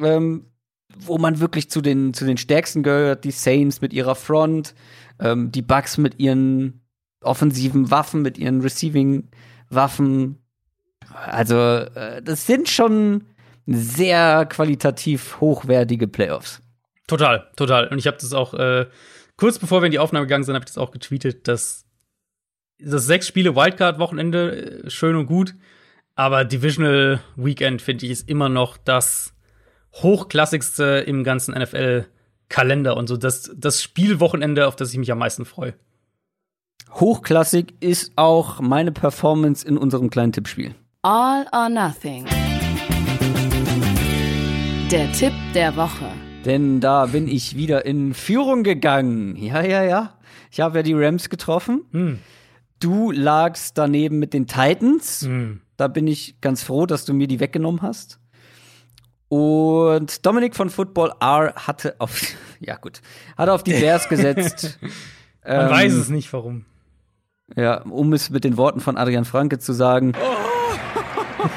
ähm, wo man wirklich zu den, zu den stärksten gehört. Die Saints mit ihrer Front, ähm, die Bucks mit ihren offensiven Waffen, mit ihren Receiving Waffen. Also, äh, das sind schon sehr qualitativ hochwertige Playoffs. Total, total. Und ich habe das auch äh, kurz bevor wir in die Aufnahme gegangen sind, habe ich das auch getweetet, dass das sechs Spiele Wildcard-Wochenende äh, schön und gut, aber Divisional Weekend finde ich ist immer noch das hochklassigste im ganzen NFL-Kalender und so das, das Spielwochenende, auf das ich mich am meisten freue. Hochklassig ist auch meine Performance in unserem kleinen Tippspiel. All or Nothing. Der Tipp der Woche. Denn da bin ich wieder in Führung gegangen. Ja, ja, ja. Ich habe ja die Rams getroffen. Hm. Du lagst daneben mit den Titans. Hm. Da bin ich ganz froh, dass du mir die weggenommen hast. Und Dominik von Football R hatte auf, ja gut, hatte auf die Bears gesetzt. Man ähm, weiß es nicht, warum. Ja, um es mit den Worten von Adrian Franke zu sagen. Oh.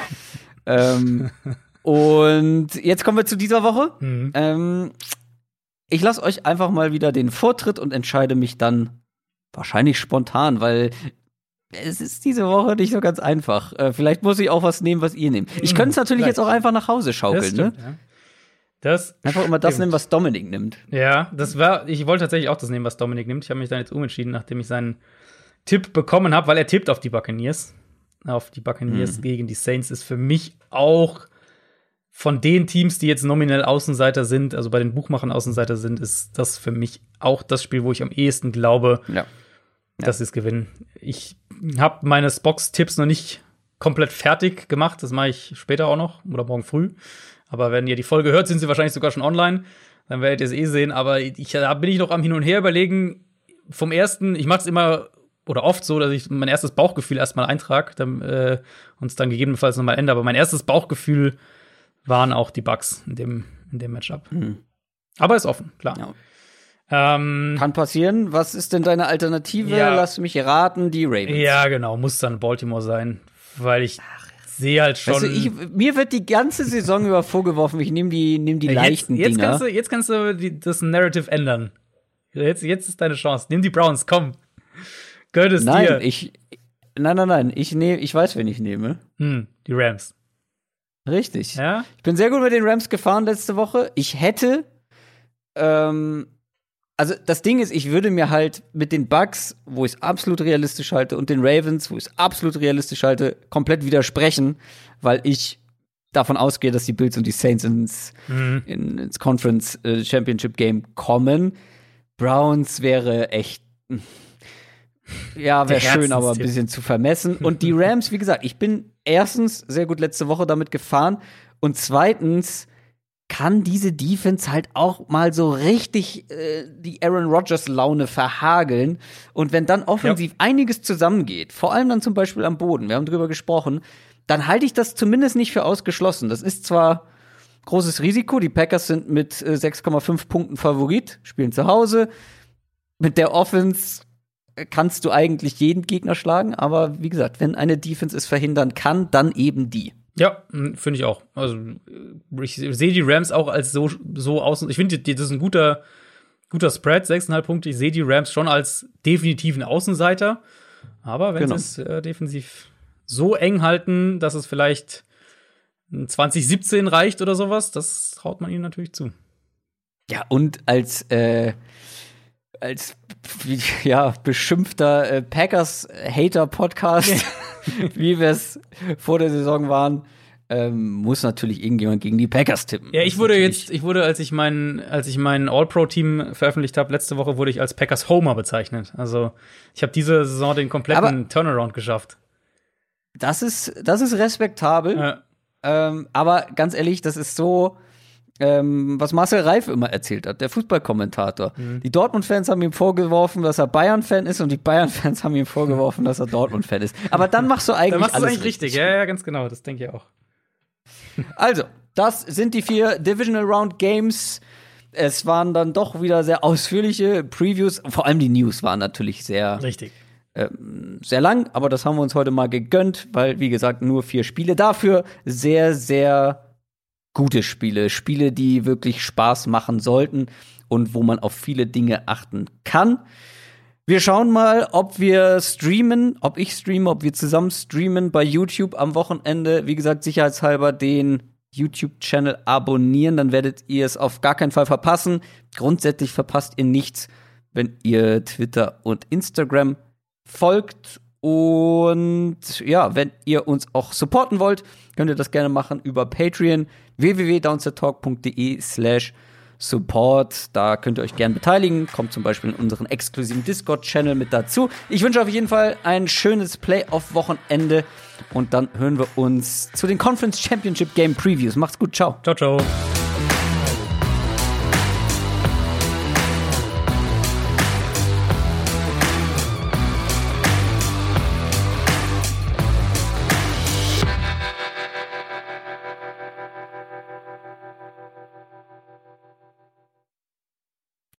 ähm, und jetzt kommen wir zu dieser Woche. Mhm. Ähm, ich lasse euch einfach mal wieder den Vortritt und entscheide mich dann wahrscheinlich spontan, weil es ist diese Woche nicht so ganz einfach. Äh, vielleicht muss ich auch was nehmen, was ihr nehmt. Ich könnte es natürlich vielleicht. jetzt auch einfach nach Hause schaukeln, das stimmt, ne? Ja. Das einfach immer das nehmen, was Dominik nimmt. Ja, das war. Ich wollte tatsächlich auch das nehmen, was Dominik nimmt. Ich habe mich dann jetzt umentschieden, nachdem ich seinen Tipp bekommen habe, weil er tippt auf die Buccaneers. auf die Buccaneers gegen die Saints ist für mich auch von den Teams, die jetzt nominell Außenseiter sind, also bei den Buchmachern Außenseiter sind, ist das für mich auch das Spiel, wo ich am ehesten glaube, Ja. dass sie es gewinnen. Ich habe meine Box-Tipps noch nicht komplett fertig gemacht. Das mache ich später auch noch oder morgen früh. Aber wenn ihr die Folge hört, sind sie wahrscheinlich sogar schon online. Dann werdet ihr es eh sehen. Aber ich, da bin ich noch am Hin und Her überlegen. Vom ersten, ich mache es immer oder oft so, dass ich mein erstes Bauchgefühl erstmal eintrage dann, äh, und es dann gegebenenfalls nochmal ändere. Aber mein erstes Bauchgefühl waren auch die Bugs in dem, in dem Matchup. Aber ist offen, klar. Ja. Ähm, Kann passieren. Was ist denn deine Alternative? Ja. Lass mich raten, die Ravens. Ja, genau, muss dann Baltimore sein, weil ich sehe halt schon. Weißt du, ich, mir wird die ganze Saison über vorgeworfen, ich nehme die, nehm die jetzt, leichten jetzt Dinger. kannst du, jetzt kannst du die, das Narrative ändern. Jetzt, jetzt ist deine Chance. Nimm die Browns, komm. Gehört es nein, dir. ich. Nein, nein, nein. Ich, nehm, ich weiß, wen ich nehme. Hm, die Rams. Richtig. Ja? Ich bin sehr gut mit den Rams gefahren letzte Woche. Ich hätte. Ähm, also das Ding ist, ich würde mir halt mit den Bucks, wo ich es absolut realistisch halte, und den Ravens, wo ich es absolut realistisch halte, komplett widersprechen, weil ich davon ausgehe, dass die Bills und die Saints ins, Mhm. in, ins Conference äh, Championship Game kommen. Browns wäre echt. Ja, wäre schön, aber ein bisschen zu vermessen. Und die Rams, wie gesagt, ich bin erstens sehr gut letzte Woche damit gefahren und zweitens kann diese Defense halt auch mal so richtig äh, die Aaron Rodgers Laune verhageln. Und wenn dann offensiv einiges zusammengeht, vor allem dann zum Beispiel am Boden, wir haben drüber gesprochen, dann halte ich das zumindest nicht für ausgeschlossen. Das ist zwar großes Risiko, die Packers sind mit äh, 6,5 Punkten Favorit, spielen zu Hause. Mit der Offense kannst du eigentlich jeden Gegner schlagen, aber wie gesagt, wenn eine Defense es verhindern kann, dann eben die. Ja, hm, finde ich auch. Also ich sehe die Rams auch als so, so außen. Ich finde, das ist ein guter, guter Spread, 6,5 Punkte. Ich sehe die Rams schon als definitiven Außenseiter. Aber wenn Genau. sie es äh, defensiv so eng halten, dass es vielleicht ein 2017 reicht oder sowas, das traut man ihnen natürlich zu. Ja, und als, äh, als ja, beschimpfter äh, Packers-Hater-Podcast, wie wir es vor der Saison waren, ähm, muss natürlich irgendjemand gegen die Packers tippen. Ja, ich wurde jetzt, ich wurde, als ich mein, als ich mein All-Pro-Team veröffentlicht habe, letzte Woche wurde ich als Packers Homer bezeichnet. Also ich habe diese Saison den kompletten Aber- Turnaround geschafft. Das ist, das ist respektabel. Ja. Ähm, aber ganz ehrlich, das ist so, ähm, was Marcel Reif immer erzählt hat, der Fußballkommentator. Mhm. Die Dortmund-Fans haben ihm vorgeworfen, dass er Bayern-Fan ist und die Bayern-Fans haben ihm vorgeworfen, dass er Dortmund-Fan ist. Aber dann machst du eigentlich Dann machst du eigentlich richtig. Ja, ja, ganz genau. Das denke ich auch. Also, das sind die vier Divisional Round Games. Es waren dann doch wieder sehr ausführliche Previews. Vor allem die News waren natürlich sehr, Richtig. sehr lang, aber das haben wir uns heute mal gegönnt, weil, wie gesagt, nur vier Spiele. Dafür sehr, sehr gute Spiele. Spiele, die wirklich Spaß machen sollten und wo man auf viele Dinge achten kann. Wir schauen mal, ob wir streamen, ob ich streame, ob wir zusammen streamen bei YouTube am Wochenende. Wie gesagt, sicherheitshalber den YouTube-Channel abonnieren, dann werdet ihr es auf gar keinen Fall verpassen. Grundsätzlich verpasst ihr nichts, wenn ihr Twitter und Instagram folgt. Und ja, wenn ihr uns auch supporten wollt, könnt ihr das gerne machen über Patreon www.downsettalk.de slash Support. Da könnt ihr euch gerne beteiligen. Kommt zum Beispiel in unseren exklusiven Discord-Channel mit dazu. Ich wünsche auf jeden Fall ein schönes Playoff-Wochenende und dann hören wir uns zu den Conference Championship Game Previews. Macht's gut, ciao. Ciao, ciao.